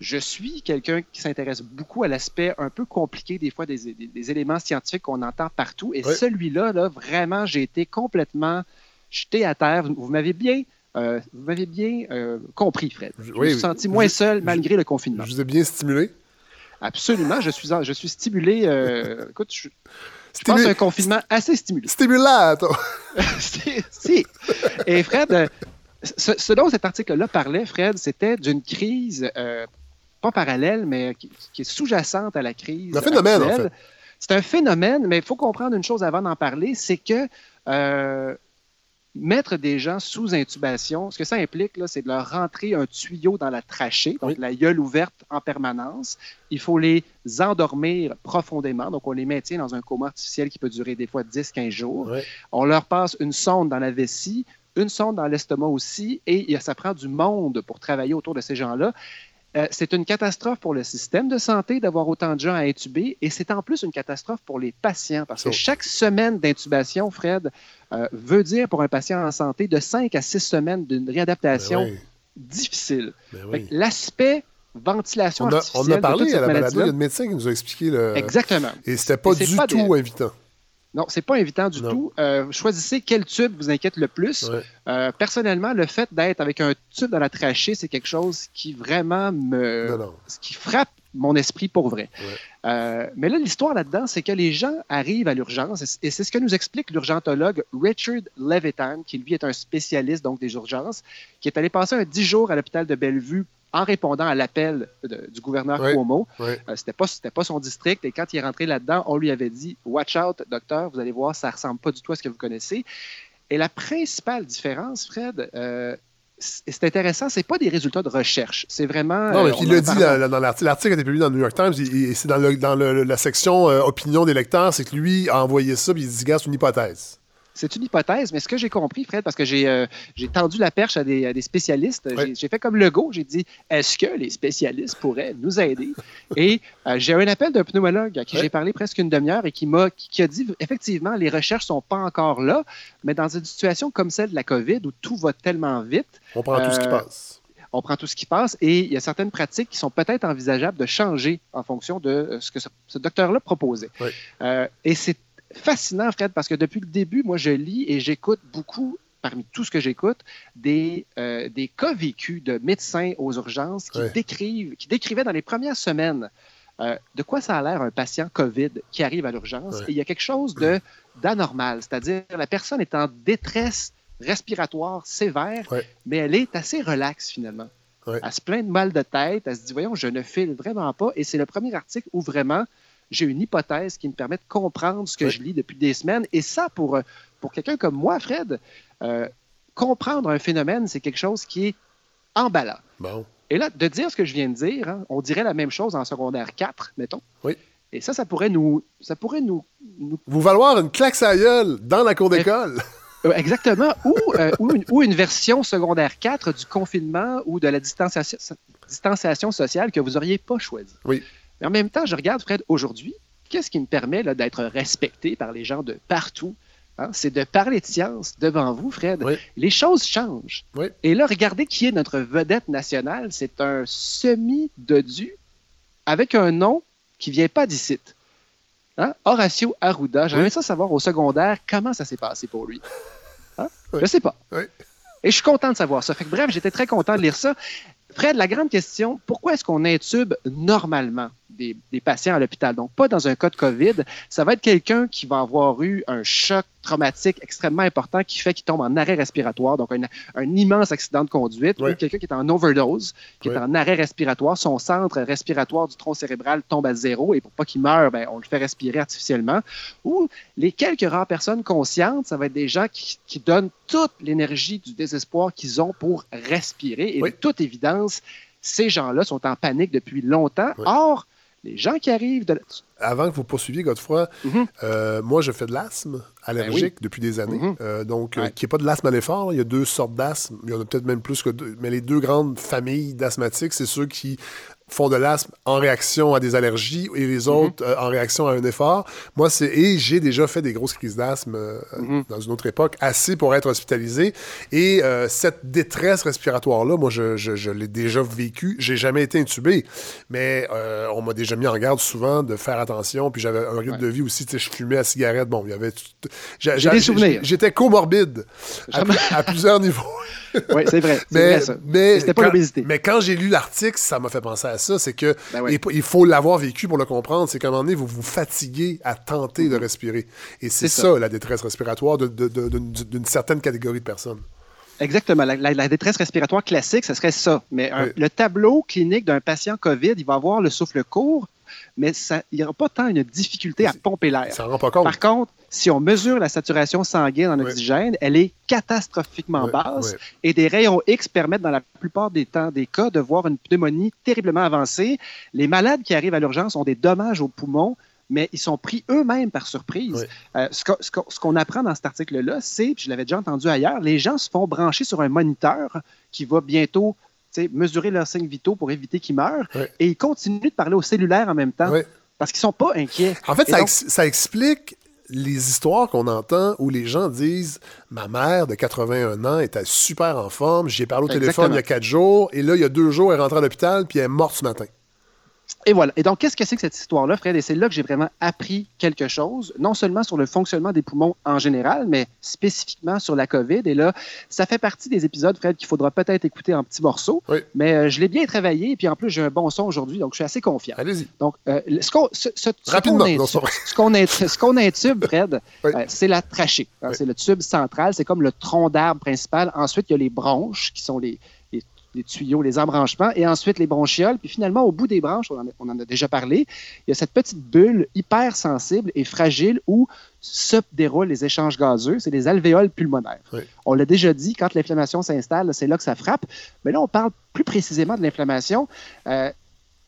je suis quelqu'un qui s'intéresse beaucoup à l'aspect un peu compliqué des fois des, des- des éléments scientifiques qu'on entend partout. Et Oui. celui-là, là, vraiment, j'ai été complètement jeté à terre. Vous, vous m'avez bien, euh, vous m'avez bien euh, compris, Fred. Je oui, me suis senti moins je- seul malgré le confinement. Je vous ai bien stimulé. Absolument, je suis, en- je suis stimulé. euh, écoute, je, pense à un confinement assez toi. si, si. Et Fred, euh, ce, ce dont cet article-là parlait, Fred, c'était d'une crise, euh, pas parallèle, mais qui, qui est sous-jacente à la crise. Un phénomène, en actuelle. fait. C'est un phénomène, mais il faut comprendre une chose avant d'en parler, c'est que euh, mettre des gens sous intubation, ce que ça implique, c'est de leur rentrer un tuyau dans la trachée, donc la gueule ouverte en permanence. Il faut les endormir profondément, donc on les maintient dans un coma artificiel qui peut durer des fois 10-15 jours. On leur passe une sonde dans la vessie, une sonde dans l'estomac aussi, et a- ça prend du monde pour travailler autour de ces gens-là. Euh, c'est une catastrophe pour le système de santé d'avoir autant de gens à intuber et c'est en plus une catastrophe pour les patients parce que chaque semaine d'intubation, Fred, euh, veut dire pour un patient en santé de 5 à 6 semaines d'une réadaptation Ben oui. difficile. Ben oui. L'aspect ventilation On a, on artificielle a de parlé toute à la balado, il y a médecin qui nous a expliqué le. Exactement. Et c'était pas Et du pas tout invitant. Non, c'est pas évident du Non. tout. Euh, choisissez quel tube vous inquiète le plus. Ouais. Euh, personnellement, le fait d'être avec un tube dans la trachée, c'est quelque chose qui vraiment me, Non, non. ce qui frappe mon esprit pour vrai. Ouais. Euh, mais là, l'histoire là-dedans, c'est que les gens arrivent à l'urgence et c'est ce que nous explique l'urgentologue Richard Levitan, qui lui est un spécialiste donc des urgences, qui est allé passer un 10 jours à l'hôpital de Bellevue en répondant à l'appel du gouverneur. Cuomo. Ouais. Euh, c'était pas c'était pas son district et quand il est rentré là-dedans, on lui avait dit "Watch out, docteur, vous allez voir, ça ressemble pas du tout à ce que vous connaissez." Et la principale différence, Fred, euh, c'est intéressant, c'est pas des résultats de recherche, c'est vraiment Non, mais euh, il l'a dit dans l'article. L'article a été publié dans le New York Times. et- c'est dans, le- dans le- la section euh, opinion des lecteurs. C'est que lui a envoyé ça. Puis il dit, gars, c'est une hypothèse. C'est une hypothèse, mais ce que j'ai compris, Fred, parce que j'ai euh, tendu la perche à des, à des spécialistes, j'ai- fait comme Legault, j'ai dit est-ce que les spécialistes pourraient nous aider? Et euh, j'ai eu un appel d'un pneumologue à qui j'ai parlé presque une demi-heure et qui m'a qui, qui a dit effectivement, les recherches sont pas encore là, mais dans une situation comme celle de la COVID où tout va tellement vite, On prend tout ce qui Euh, passe. on prend tout ce qui passe et il y a certaines pratiques qui sont peut-être envisageables de changer en fonction de euh, ce que ce, ce docteur-là proposait. Oui. Euh, et c'est fascinant, Fred, parce que depuis le début, moi, je lis et j'écoute beaucoup, parmi tout ce que j'écoute, des, euh, des cas vécus de médecins aux urgences qui, décrivent, qui décrivaient dans les premières semaines euh, de quoi ça a l'air un patient COVID qui arrive à l'urgence. Et il y a quelque chose de d'anormal, c'est-à-dire la personne est en détresse respiratoire sévère, mais elle est assez relaxe finalement. Elle se plaint de mal de tête, elle se dit, voyons, je ne file vraiment pas. Et c'est le premier article où vraiment j'ai une hypothèse qui me permet de comprendre ce que Oui. je lis depuis des semaines. Et ça, pour, euh, pour quelqu'un comme moi, Fred, euh, comprendre un phénomène, c'est quelque chose qui est emballant. Bon. Et là, de dire ce que je viens de dire, hein, on dirait la même chose en secondaire 4, mettons. Oui. Et ça, ça pourrait nous, ça pourrait nous, nous Vous valoir une claque à gueule dans la cour d'école. Euh, exactement. Ou, euh, ou, une, ou une version secondaire 4 du confinement ou de la distanciation, distanciation sociale que vous n'auriez pas choisi. Oui. Mais en même temps, je regarde, Fred, aujourd'hui, qu'est-ce qui me permet d'être respecté par les gens de partout? Hein? C'est de parler de science devant vous, Fred. Oui. Les choses changent. Oui. Et là, regardez qui est notre vedette nationale. C'est un semi-dodu avec un nom qui vient pas d'ici. Hein? Horacio Arruda. J'aimerais Oui. ça savoir au secondaire comment ça s'est passé pour lui. Hein? Oui. Je sais pas. Oui. Et je suis content de savoir ça. Fait que, bref, j'étais très content de lire ça. Fred, la grande question, pourquoi est-ce qu'on intube normalement? Des, des patients à l'hôpital? Donc, pas dans un cas de COVID. Ça va être quelqu'un qui va avoir eu un choc traumatique extrêmement important qui fait qu'il tombe en arrêt respiratoire, donc un, un immense accident de conduite, Oui. ou quelqu'un qui est en overdose, qui Oui. est en arrêt respiratoire, son centre respiratoire du tronc cérébral tombe à zéro et pour pas qu'il meure, ben, on le fait respirer artificiellement. Ou les quelques rares personnes conscientes, ça va être des gens qui, qui donnent toute l'énergie du désespoir qu'ils ont pour respirer. Et Oui. de toute évidence, ces gens-là sont en panique depuis longtemps. Or, les gens qui arrivent de... Avant que vous poursuiviez, Godefroy, Mhm. euh, moi, je fais de l'asthme allergique depuis des années. Mhm. Euh, donc, euh, Ouais. qui n'est pas de l'asthme à l'effort. Il y a deux sortes d'asthme. Il y en a peut-être même plus que deux. Mais les deux grandes familles d'asthmatiques, c'est ceux qui font de l'asthme en réaction à des allergies et les Mhm. autres euh, en réaction à un effort. Moi, c'est et j'ai déjà fait des grosses crises d'asthme euh, Mhm. dans une autre époque, assez pour être hospitalisé. Et euh, cette détresse respiratoire-là, moi, je, je- je l'ai déjà vécu. J'ai jamais été intubé, mais on m'a déjà mis en garde souvent de faire attention. Puis j'avais un rythme Ouais. de vie aussi. Tu sais, je fumais à cigarette. Bon, il y avait. j'ai- des souvenirs. J'étais comorbide à, plusieurs niveaux. Oui, c'est vrai. Mais, vrai, ça. mais C'était pas quand- l'obésité. Mais quand j'ai lu l'article, ça m'a fait penser à ça. C'est que Ben ouais. il, faut l'avoir vécu pour le comprendre. C'est qu'à un moment donné, vous vous fatiguez à tenter de respirer. Et c'est ça, ça. la détresse respiratoire d'une d'une certaine catégorie de personnes. Exactement. La, la- la détresse respiratoire classique, ce serait ça. Mais un- Oui. le tableau clinique d'un patient COVID, il va avoir le souffle court, mais ça- il n'y aura pas tant une difficulté à pomper l'air. S'en rend pas compte. Par contre, si on mesure la saturation sanguine en Oui. oxygène, elle est catastrophiquement Oui, basse oui. et des rayons X permettent dans la plupart des temps des cas de voir une pneumonie terriblement avancée. Les malades qui arrivent à l'urgence ont des dommages aux poumons, mais ils sont pris eux-mêmes par surprise. Euh, ce qu'on apprend dans cet article-là, c'est, je l'avais déjà entendu ailleurs, les gens se font brancher sur un moniteur qui va bientôt mesurer leurs signes vitaux pour éviter qu'ils meurent, Oui. et ils continuent de parler au cellulaire en même temps Oui. parce qu'ils sont pas inquiets. En fait, ça, donc- ex- ça explique les histoires qu'on entend où les gens disent Ma mère de 81 ans était super en forme, j'y ai parlé au téléphone il y a quatre jours, et là, il y a deux jours, elle est rentrée à l'hôpital, puis elle est morte ce matin. Et voilà. Et donc, qu'est-ce que c'est que cette histoire-là, Fred? Et c'est là que j'ai vraiment appris quelque chose, non seulement sur le fonctionnement des poumons en général, mais spécifiquement sur la COVID. Et là, ça fait partie des épisodes, Fred, qu'il faudra peut-être écouter en petits morceaux. Oui. Mais euh, je l'ai bien travaillé, et puis en plus, j'ai un bon son aujourd'hui, donc je suis assez confiant. Allez-y. Donc, euh, ce qu'on ce- ce- Rapidement. qu'on qu'on intube, Fred, Oui. euh, c'est la trachée. hein, Oui. C'est le tube central, c'est comme le tronc d'arbre principal. Ensuite, il y a les bronches, qui sont les, les- tuyaux, les embranchements, et ensuite les bronchioles. Puis finalement, au bout des branches, on en, a, on en a déjà parlé, il y a cette petite bulle hyper sensible et fragile où se déroulent les échanges gazeux. C'est les alvéoles pulmonaires. Oui. On l'a déjà dit, quand l'inflammation s'installe, c'est là que ça frappe. Mais là, on parle plus précisément de l'inflammation. Euh,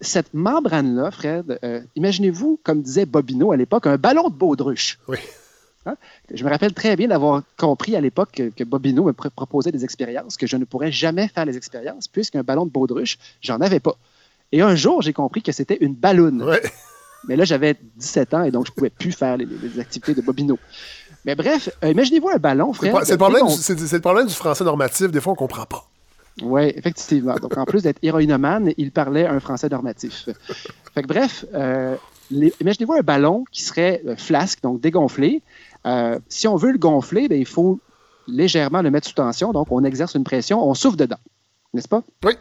cette membrane-là, Fred, euh, imaginez-vous, comme disait Bobino à l'époque, un ballon de baudruche. Oui. Hein? Je me rappelle très bien d'avoir compris à l'époque que, que Bobino me pr- proposait des expériences, que je ne pourrais jamais faire les expériences, puisqu'un ballon de baudruche, j'en avais pas. Et un jour, j'ai compris que c'était une balloune. Ouais. Mais là, j'avais 17 ans et donc je ne pouvais plus faire les, les activités de Bobino. Mais bref, euh, imaginez-vous un ballon, pro- c'est le, problème du- le problème français normatif. Des fois, on comprend pas. oui, effectivement. Donc, en plus d'être héroïnomane, il parlait un français normatif. Fait que, bref, euh, imaginez-vous un ballon qui serait euh, flasque, donc dégonflé. Euh, si on veut le gonfler, ben, il faut légèrement le mettre sous tension. Donc, on exerce une pression, on souffle dedans. N'est-ce pas? Oui.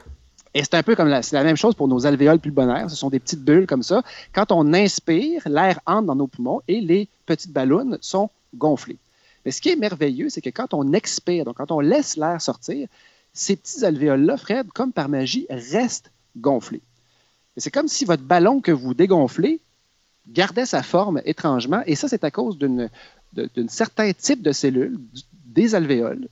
Et c'est un peu comme la, la même chose pour nos alvéoles pulmonaires. Ce sont des petites bulles comme ça. Quand on inspire, l'air entre dans nos poumons et les petites ballons sont gonflées. Mais ce qui est merveilleux, c'est que quand on expire, donc quand on laisse l'air sortir, ces petits alvéoles-là, Fred, comme par magie, restent gonflés. C'est comme si votre ballon que vous dégonflez gardait sa forme étrangement. Et ça, c'est à cause d'une d'un certain type de cellules, des alvéoles,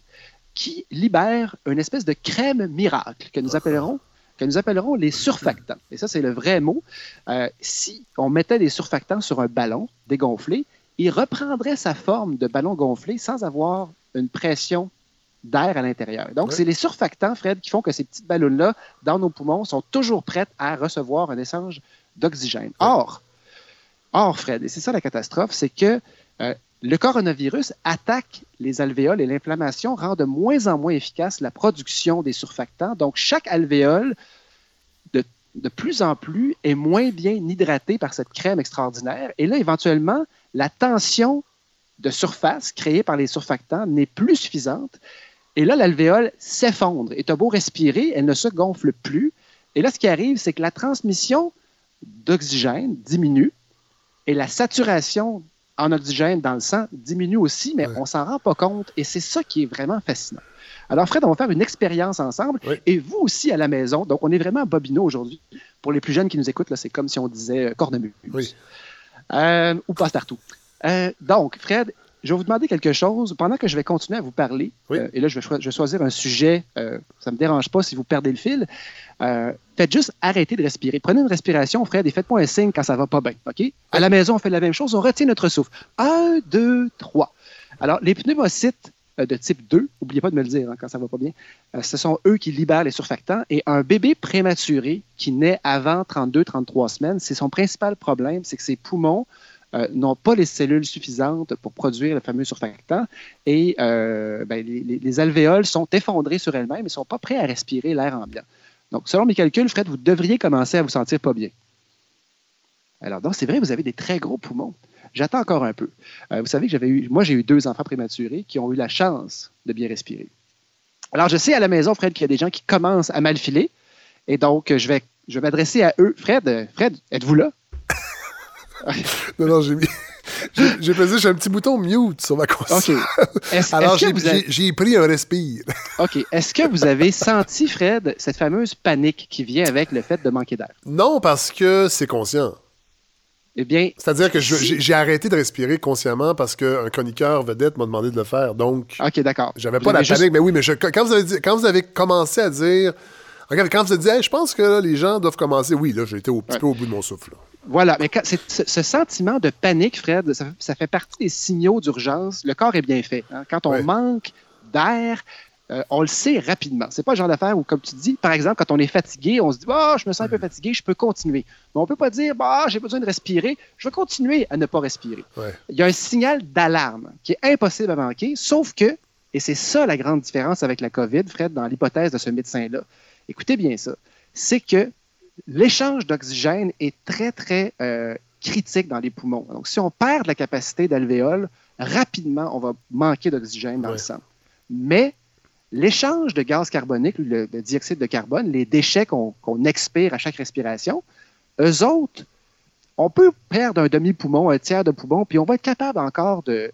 qui libèrent une espèce de crème miracle que nous appellerons, que nous appellerons les surfactants. Et ça, c'est le vrai mot. Euh, si on mettait des surfactants sur un ballon dégonflé, il reprendrait sa forme de ballon gonflé sans avoir une pression d'air à l'intérieur. Donc, c'est les surfactants, Fred, qui font que ces petites ballons-là, dans nos poumons, sont toujours prêtes à recevoir un échange d'oxygène. Or, or, Fred, et c'est ça la catastrophe, c'est que euh, le coronavirus attaque les alvéoles et l'inflammation rend de moins en moins efficace la production des surfactants. Donc, chaque alvéole, de, plus en plus, est moins bien hydratée par cette crème extraordinaire. Et là, éventuellement, la tension de surface créée par les surfactants n'est plus suffisante. Et là, l'alvéole s'effondre. Et tu beau respirer, elle ne se gonfle plus. Et là, ce qui arrive, c'est que la transmission d'oxygène diminue et la saturation en oxygène dans le sang diminue aussi, mais Ouais. on s'en rend pas compte. Et c'est ça qui est vraiment fascinant. Alors, Fred, on va faire une expérience ensemble. Oui. Et vous aussi à la maison. Donc, on est vraiment à Bobino aujourd'hui. Pour les plus jeunes qui nous écoutent, c'est comme si on disait euh, cornemuse. Oui. Euh, ou passe-partout. Euh, donc, Fred, je vais vous demander quelque chose pendant que je vais continuer à vous parler. Oui. Euh, et là, je vais, choi- je vais choisir un sujet. euh, ça ne me dérange pas si vous perdez le fil. Euh, faites juste arrêter de respirer. Prenez une respiration, Fred, et faites-moi un signe quand ça va pas bien. OK? À la maison, on fait la même chose. On retient notre souffle. Un, deux, trois. Alors, les pneumocytes de type 2, n'oubliez pas de me le dire hein, quand ça va pas bien, ce sont eux qui libèrent les surfactants. Et un bébé prématuré qui naît avant 32-33 semaines, c'est son principal problème, c'est que ses poumons euh, n'ont pas les cellules suffisantes pour produire le fameux surfactant et euh, ben, les, les- les alvéoles sont effondrées sur elles-mêmes et ne sont pas prêts à respirer l'air ambiant. Donc, selon mes calculs, Fred, vous devriez commencer à vous sentir pas bien. Alors, donc, c'est vrai, vous avez des très gros poumons. J'attends encore un peu. Euh, vous savez que j'avais eu, moi, j'ai eu deux enfants prématurés qui ont eu la chance de bien respirer. Alors, je sais à la maison, Fred, qu'il y a des gens qui commencent à mal filer. Et donc, je vais, je vais m'adresser à eux. Fred, Fred, êtes-vous là? Non, non, j'ai mis. J'ai j'ai pesé un petit bouton mute sur ma console. OK. Est-ce- Alors, j'ai avez- pris un respire. OK. Est-ce que vous avez senti, Fred, cette fameuse panique qui vient avec le fait de manquer d'air? Non, parce que c'est conscient. Eh bien, C'est-à-dire que j'ai arrêté de respirer consciemment parce qu'un chroniqueur vedette m'a demandé de le faire. Donc, OK, d'accord. j'avais pas la panique. juste- Mais oui, mais je- quand, vous avez dit- quand vous avez commencé à dire. Regarde, Quand vous avez dit, Hey, je pense que là, les gens doivent commencer. Oui, là, j'étais au petit Ouais. peu au bout de mon souffle. là. Voilà, mais quand- ce, sentiment de panique, Fred, ça, fait- ça fait partie des signaux d'urgence. Le corps est bien fait. hein. Quand on Ouais. manque d'air, euh, on le sait rapidement. C'est pas le genre d'affaire où, comme tu dis, par exemple, quand on est fatigué, on se dit bah, je me sens un peu fatigué, je peux continuer. Mais on peut pas dire bah, j'ai besoin de respirer, je vais continuer à ne pas respirer. Ouais. Il y a un signal d'alarme qui est impossible à manquer, sauf que, et c'est ça la grande différence avec la COVID, Fred, dans l'hypothèse de ce médecin-là. Écoutez bien ça. C'est que l'échange d'oxygène est très, très euh, critique dans les poumons. Donc, si on perd la capacité d'alvéole, rapidement, on va manquer d'oxygène dans Ouais. le sang. Mais l'échange de gaz carbonique, le, le dioxyde de carbone, les déchets qu'on expire à chaque respiration, eux autres, on peut perdre un demi-poumon, un tiers de poumon, puis on va être capable encore de,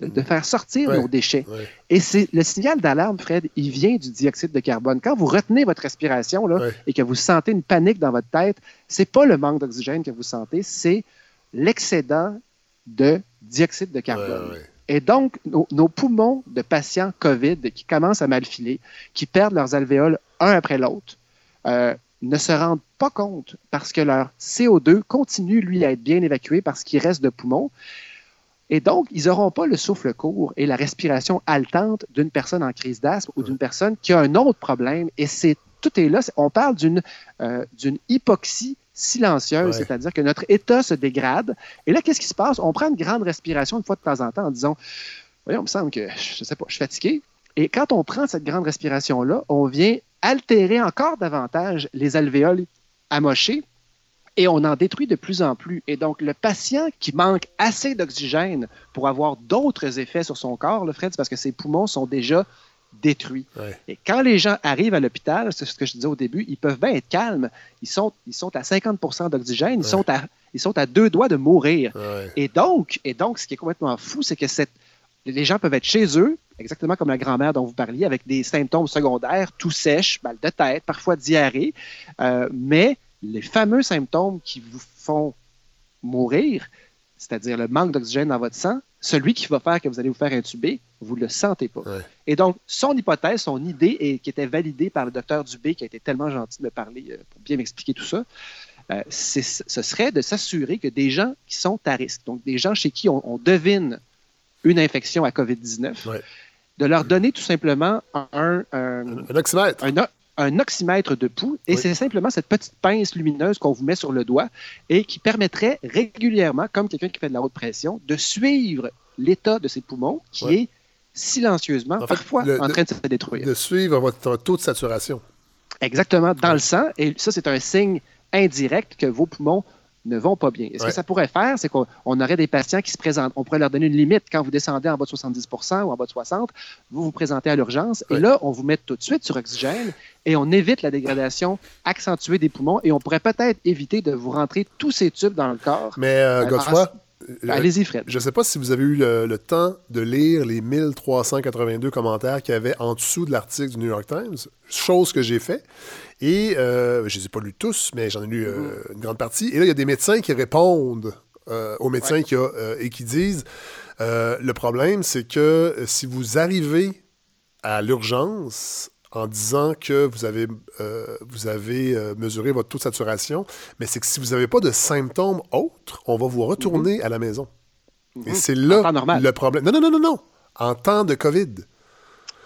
de, de faire sortir Ouais. nos déchets. Ouais. Et c'est le signal d'alarme, Fred, il vient du dioxyde de carbone. Quand vous retenez votre respiration là, Ouais. et que vous sentez une panique dans votre tête, c'est pas le manque d'oxygène que vous sentez, c'est l'excédent de dioxyde de carbone. Et donc, nos, nos poumons de patients COVID qui commencent à mal filer, qui perdent leurs alvéoles un après l'autre, euh, ne se rendent pas compte parce que leur CO2 continue, lui, à être bien évacué parce qu'il reste de poumons. Et donc, ils n'auront pas le souffle court et la respiration haletante d'une personne en crise d'asthme ou d'une personne qui a un autre problème. Et c'est tout est là. On parle d'une euh, hypoxie silencieuse, Ouais. c'est-à-dire que notre état se dégrade. Et là, qu'est-ce qui se passe? On prend une grande respiration une fois de temps en temps en disant Voyons, il me semble que je sais pas, je suis fatigué. Et quand on prend cette grande respiration-là, on vient altérer encore davantage les alvéoles amochées et on en détruit de plus en plus. Et donc, le patient qui manque assez d'oxygène pour avoir d'autres effets sur son corps, le Fred, c'est parce que ses poumons sont déjà détruits. Ouais. Et quand les gens arrivent à l'hôpital, c'est ce que je disais au début, ils peuvent bien être calmes. Ils sont, ils sont à 50% d'oxygène, ils, Ouais. sont à, ils sont à deux doigts de mourir. Ouais. Et donc, et donc, ce qui est complètement fou, c'est que cette, les gens peuvent être chez eux, exactement comme la grand-mère dont vous parliez, avec des symptômes secondaires, tout sèche, mal de tête, parfois diarrhée, euh, mais les fameux symptômes qui vous font mourir, c'est-à-dire le manque d'oxygène dans votre sang, celui qui va faire que vous allez vous faire intuber, vous ne le sentez pas. Ouais. Et donc, son hypothèse, son idée, et qui était validée par le docteur Dubé, qui a été tellement gentil de me parler euh, pour bien m'expliquer tout ça, euh, c'est- ce serait de s'assurer que des gens qui sont à risque, donc des gens chez qui on, on devine une infection à COVID-19, Ouais. de leur donner tout simplement un, un- Un oxymètre. un, o- un oxymètre de pouls, et Oui. c'est simplement cette petite pince lumineuse qu'on vous met sur le doigt et qui permettrait régulièrement, comme quelqu'un qui fait de la haute pression, de suivre l'état de ses poumons, qui est silencieusement, En fait, parfois, le- en train de se détruire. De suivre votre taux de saturation. Exactement, dans le sang. Et ça, c'est un signe indirect que vos poumons ne vont pas bien. Et ce Ouais. que ça pourrait faire, c'est qu'on on aurait des patients qui se présentent. On pourrait leur donner une limite. Quand vous descendez en bas de 70% ou en bas de 60 vous vous présentez à l'urgence. Ouais. Et là, on vous met tout de suite sur oxygène et on évite la dégradation accentuée des poumons. Et on pourrait peut-être éviter de vous rentrer tous ces tubes dans le corps. Mais, Godefroy, euh, Allez-y, Fred. je ne sais pas si vous avez eu le, le temps de lire les 1382 commentaires qu'il y avait en dessous de l'article du New York Times, chose que j'ai fait. Et euh, je ne les ai pas lus tous, mais j'en ai lu euh, une grande partie. Et là, il y a des médecins qui répondent euh, aux médecins qui a, euh, et qui disent Euh, le problème, c'est que euh, si vous arrivez à l'urgence en disant que vous avez, euh, vous avez euh, mesuré votre taux de saturation, mais c'est que si vous n'avez pas de symptômes autres, on va vous retourner à la maison. Et Mhm. c'est là le problème. Non, non, non, non, non. En temps de COVID.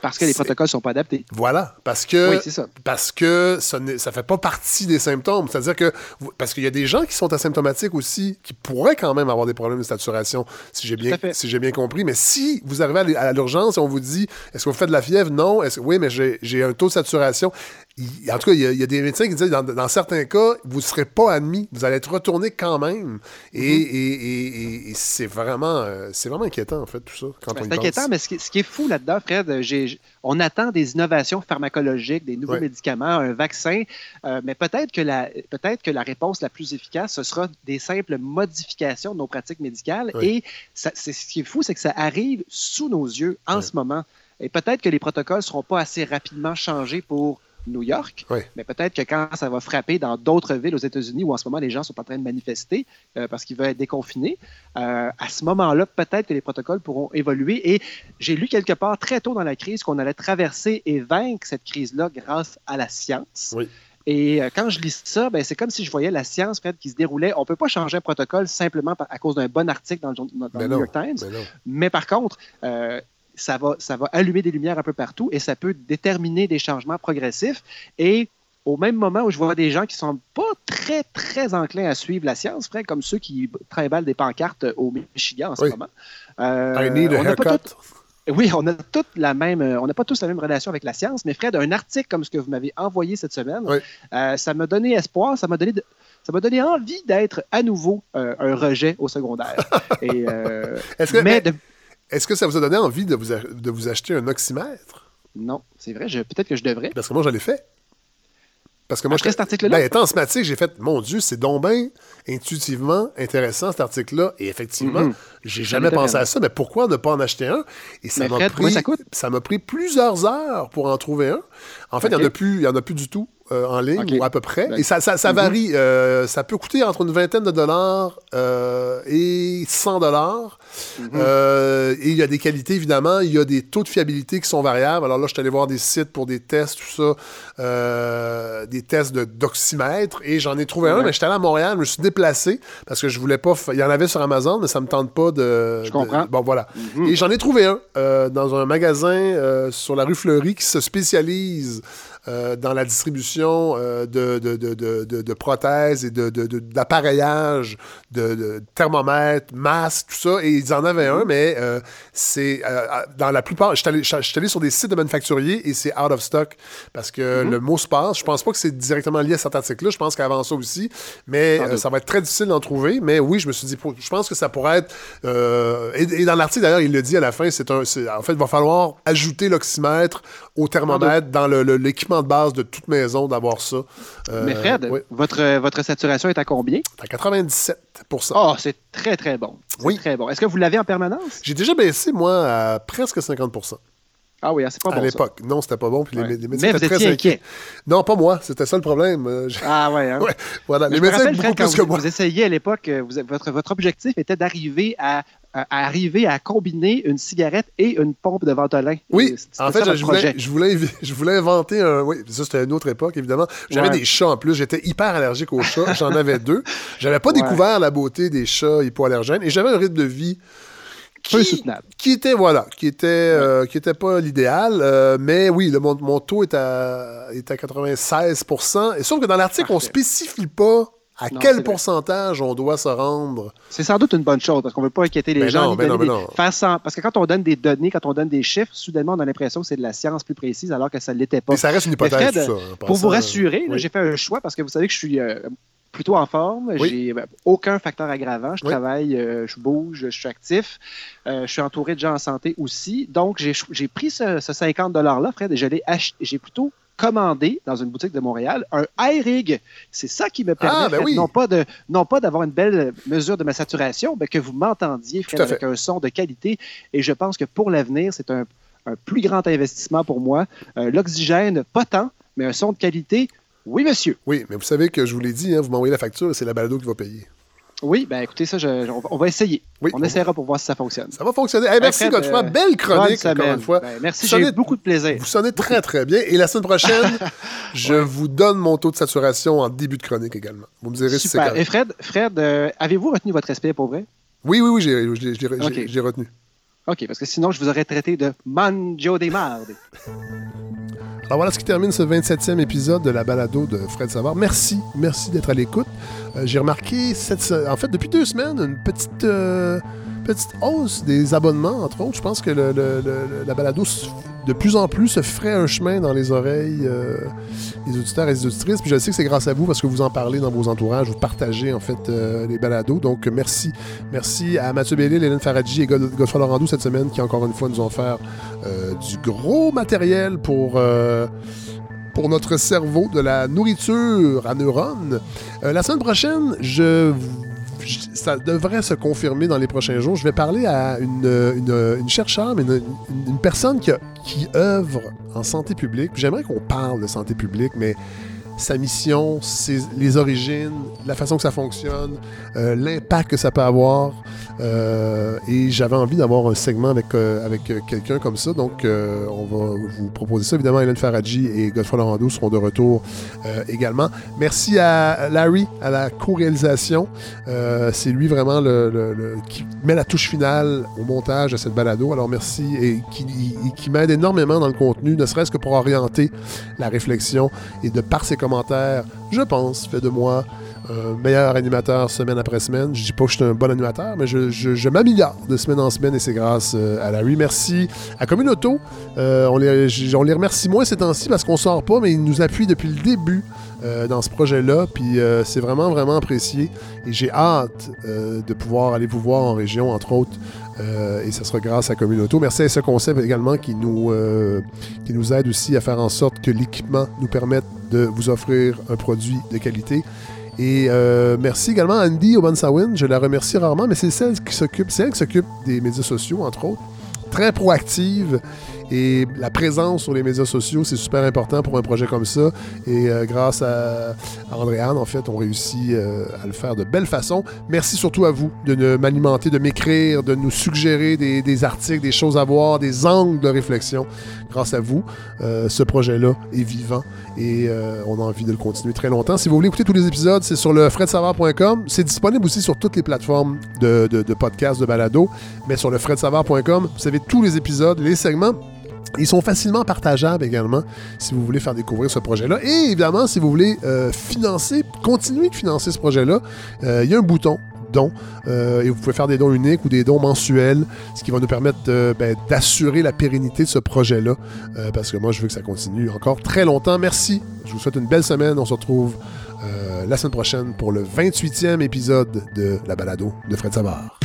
Parce que les protocoles ne sont pas adaptés. Voilà, parce que Oui, ça. parce que ça ne ça fait pas partie des symptômes. C'est-à-dire que parce qu'il y a des gens qui sont asymptomatiques aussi, qui pourraient quand même avoir des problèmes de saturation, si j'ai bien à fait. si j'ai bien compris. Mais si vous arrivez à l'urgence et on vous dit est-ce que vous faites de la fièvre? Non. Est-ce- oui, mais j'ai un taux de saturation. Il- en tout cas, il y, a, il y a des médecins qui disent dans, dans certains cas, vous ne serez pas admis, vous allez être retourné quand même. Et, Mm-hmm. et- et- et- et c'est vraiment euh, c'est vraiment inquiétant en fait tout ça Ben, c'est inquiétant, pense. mais ce qui, ce qui est fou là-dedans, Fred, j'- on attend des innovations pharmacologiques, des nouveaux Ouais. médicaments, un vaccin, euh, mais peut-être que, la, peut-être que la réponse la plus efficace, ce sera des simples modifications de nos pratiques médicales. Et ça- ce qui est fou, c'est que ça arrive sous nos yeux en Ouais. ce moment. Et peut-être que les protocoles ne seront pas assez rapidement changés pour New York, Oui. mais peut-être que quand ça va frapper dans d'autres villes aux États-Unis où en ce moment les gens sont en train de manifester euh, parce qu'ils veulent être déconfinés, euh, à ce moment-là, peut-être que les protocoles pourront évoluer. Et j'ai lu quelque part très tôt dans la crise qu'on allait traverser et vaincre cette crise-là grâce à la science. Oui. Et euh, quand je lis ça, ben, c'est comme si je voyais la science Fred, qui se déroulait. On ne peut pas changer un protocole simplement à cause d'un bon article dans le, dans New York Times. mais par contre, euh, ça, va, ça va allumer des lumières un peu partout et ça peut déterminer des changements progressifs. Et au même moment où je vois des gens qui sont pas très, très enclins à suivre la science, frère, comme ceux qui trimballent des pancartes au Michigan en ce Oui. moment. euh, I need a on pas oui, on a toute la même, euh, on n'a pas tous la même relation avec la science, mais Fred, un article comme ce que vous m'avez envoyé cette semaine, Oui. euh, ça m'a donné espoir, ça m'a donné, de- ça m'a donné envie d'être à nouveau euh, un rejet au secondaire. Et, euh, Est-ce que, mais mais- de- est-ce que ça vous a donné envie de vous, a- de vous acheter un oxymètre? non, c'est vrai, je- peut-être que je devrais. Parce que moi, je l'ai fait. Parce que moi, Après je- cet article-là? Ben, étant asthmatique, j'ai fait, mon Dieu, c'est donc bien intuitivement intéressant cet article-là. Et effectivement, Mhm. j'ai jamais pensé à ça. Mais pourquoi ne pas en acheter un? Et ça m'a pris, ça coûte? ça m'a pris plusieurs heures pour en trouver un. En fait, il n'y en a plus du tout euh, en ligne ou à peu près. Et ça, ça, ça mhm. varie. Euh, ça peut coûter entre une vingtaine de dollars euh, et 100 dollars. Mhm. Et il y a des qualités, évidemment. Il y a des taux de fiabilité qui sont variables. Alors là, je suis allé voir des sites pour des tests, tout ça, des tests de- d'oxymètre. Et j'en ai trouvé un, mais j'étais allé à Montréal, je me suis déplacé parce que je voulais pas. Il y en avait sur Amazon, mais ça me tente pas de. Je comprends. de- bon, voilà. Mhm. Et j'en ai trouvé un dans un magasin sur la rue Fleury qui se spécialise euh, dans la distribution euh, de, de, de, de, prothèses et de, de- de- d'appareillage, de, thermomètres, masques, tout ça. Et ils en avaient un, mais euh, c'est dans la plupart. Je suis allé, sur des sites de manufacturiers et c'est out of stock parce que le mot se passe. Je pense pas que c'est directement lié à cet article-là. Je pense qu'avant ça aussi, mais ça va être très difficile d'en trouver. Mais oui, je me suis dit, pour- je pense que ça pourrait être. et, et dans l'article d'ailleurs, il le dit à la fin. C'est un. en fait, il va falloir ajouter l'oxymètre au thermomètre dans le- de base de toute maison d'avoir ça. Euh, Mais Fred, oui. votre, votre saturation est à combien? à 97% Oh, c'est très, très bon. Oui. très bon. Est-ce que vous l'avez en permanence? J'ai déjà baissé, moi, à presque 50% Ah oui, hein, c'est pas à bon. ça. l'époque. Non, c'était pas bon. Puis les, Ouais. les médecins Mais vous étaient très inquiets. inquiet. Non, pas moi. C'était ça le problème. Euh, Ah ouais, hein? Ouais, voilà. Mais Les médecins rappelle, beaucoup Fred, quand plus que vous, moi. vous essayiez à l'époque, euh, votre, votre objectif était d'arriver à, à- arriver à combiner une cigarette et une pompe de Ventolin. Oui, en fait, je voulais, je, voulais, je voulais inventer un. Oui, ça, c'était une autre époque, évidemment. J'avais Ouais. des chats en plus. J'étais hyper allergique aux chats. J'en avais deux. J'avais pas Ouais. découvert la beauté des chats hypoallergènes et j'avais un rythme de vie Peu qui, soutenable. qui était, voilà, qui était, euh, qui était pas l'idéal. euh, mais oui, le, mon, mon taux est à, est à 96 Et sauf que dans l'article, on spécifie pas à Non, quel vrai. pourcentage on doit se rendre? C'est sans doute une bonne chose parce qu'on ne veut pas inquiéter les Mais gens. non, mais non, mais des- non. faire sans- Parce que quand on donne des données, quand on donne des chiffres, soudainement, on a l'impression que c'est de la science plus précise alors que ça ne l'était pas. Mais ça reste une Mais hypothèse, Fred, tout ça. Pour vous rassurer, Oui. j'ai fait un choix parce que vous savez que je suis euh, plutôt en forme. Oui. J'ai aucun facteur aggravant. Je Oui. travaille, euh, je bouge, je suis actif. Euh, je suis entouré de gens en santé aussi. Donc, j'ai pris ce, ce 50 $-là, Fred, et je l'ai acheté. J'ai plutôt commandé dans une boutique de Montréal un iRig. C'est ça qui me permet, Ah, ben Fred, oui. non pas de non pas d'avoir une belle mesure de ma saturation, mais que vous m'entendiez, avec un son de qualité. Et je pense que pour l'avenir, c'est un, un plus grand investissement pour moi. Euh, L'oxygène, pas tant, mais un son de qualité, oui, monsieur. Oui, mais vous savez que je vous l'ai dit, hein, vous m'envoyez la facture et c'est la balado qui va payer. Oui, ben écoutez, ça, je- on, va- essayer. on essaiera pour voir si ça fonctionne. Ça va fonctionner. Hey, merci, Godefroy. euh, Belle chronique, encore une fois. Ben, merci, Vous j'ai eu beaucoup de plaisir. Vous sonnez très, très bien. Et la semaine prochaine, je vous donne mon taux de saturation en début de chronique également. Vous me direz si c'est Super. correct. Et Fred, Fred euh, avez-vous retenu votre respect pour vrai? Oui, oui, oui, j'ai- j'ai j'ai- j'ai- Ok. j'ai retenu. OK, parce que sinon, je vous aurais traité de Manjo des mardes. Alors voilà ce qui termine ce 27e épisode de la balado de Fred Savard. Merci, merci d'être à l'écoute. Euh, J'ai remarqué, cette, en fait, depuis deux semaines, une petite, euh, petite hausse des abonnements, entre autres. Je pense que le- la balado, de plus en plus, se ferait un chemin dans les oreilles euh, des auditeurs et des auditrices. Puis je sais que c'est grâce à vous parce que vous en parlez dans vos entourages, vous partagez en fait euh, les balados. Donc merci. Merci à Mathieu Bellil, Hélène Faradji et God- Godefroy Laurandou cette semaine qui encore une fois nous ont offert euh, du gros matériel pour, euh, pour notre cerveau, de la nourriture à neurones. La semaine prochaine, je, ça devrait se confirmer dans les prochains jours. Je vais parler à une, chercheure, mais une, une- une personne qui, a- qui œuvre en santé publique. J'aimerais qu'on parle de santé publique, mais sa mission, les origines, la façon que ça fonctionne, euh, l'impact que ça peut avoir. Euh, et j'avais envie d'avoir un segment avec, euh, avec quelqu'un comme ça. Donc, on va vous proposer ça. Évidemment, Hélène Faradji et Godefroy Laurando seront de retour également. Merci à Larry à la co-réalisation. C'est lui vraiment le, qui met la touche finale au montage de cette balado. Alors, merci et qui, qui m'aide énormément dans le contenu, ne serait-ce que pour orienter la réflexion et de par ses commentaires, je pense, fait de moi un meilleur animateur semaine après semaine. Je dis pas que je suis un bon animateur, mais je, m'améliore de semaine en semaine et c'est grâce euh, à Larry. Merci à Communauto. Euh, on, les, on les remercie moins ces temps-ci parce qu'on sort pas, mais ils nous appuient depuis le début euh, dans ce projet-là. Puis euh, c'est vraiment, vraiment apprécié. Et j'ai hâte euh, de pouvoir aller vous voir en région, entre autres. Euh, et ça sera grâce à Communauto. Merci à ce concept également qui nous, euh, qui nous aide aussi à faire en sorte que l'équipement nous permette de vous offrir un produit de qualité. Et euh, merci également à Andy Obansawin. Je la remercie rarement, mais c'est celle qui s'occupe, c'est elle qui s'occupe des médias sociaux, entre autres. Très proactive. Et la présence sur les médias sociaux, c'est super important pour un projet comme ça. Et euh, grâce à, à Andréane, en fait, on réussit euh, à le faire de belle façon. Merci surtout à vous de m'alimenter, de m'écrire, de nous suggérer des, articles, des choses à voir, des angles de réflexion. Grâce à vous, euh, ce projet-là est vivant et on a envie de le continuer très longtemps. Si vous voulez écouter tous les épisodes, c'est sur le fredsavard.com. C'est disponible aussi sur toutes les plateformes de, podcasts, de balado, mais sur le fredsavard.com, vous savez tous les épisodes, les segments. Ils sont facilement partageables également si vous voulez faire découvrir ce projet-là. Et évidemment, si vous voulez euh, financer, continuer de financer ce projet-là, euh, il y a un bouton dons euh, et vous pouvez faire des dons uniques ou des dons mensuels, ce qui va nous permettre de, ben, d'assurer la pérennité de ce projet-là euh, parce que moi, je veux que ça continue encore très longtemps. Merci. Je vous souhaite une belle semaine. On se retrouve euh, la semaine prochaine pour le 28e épisode de la balado de Fred Savard.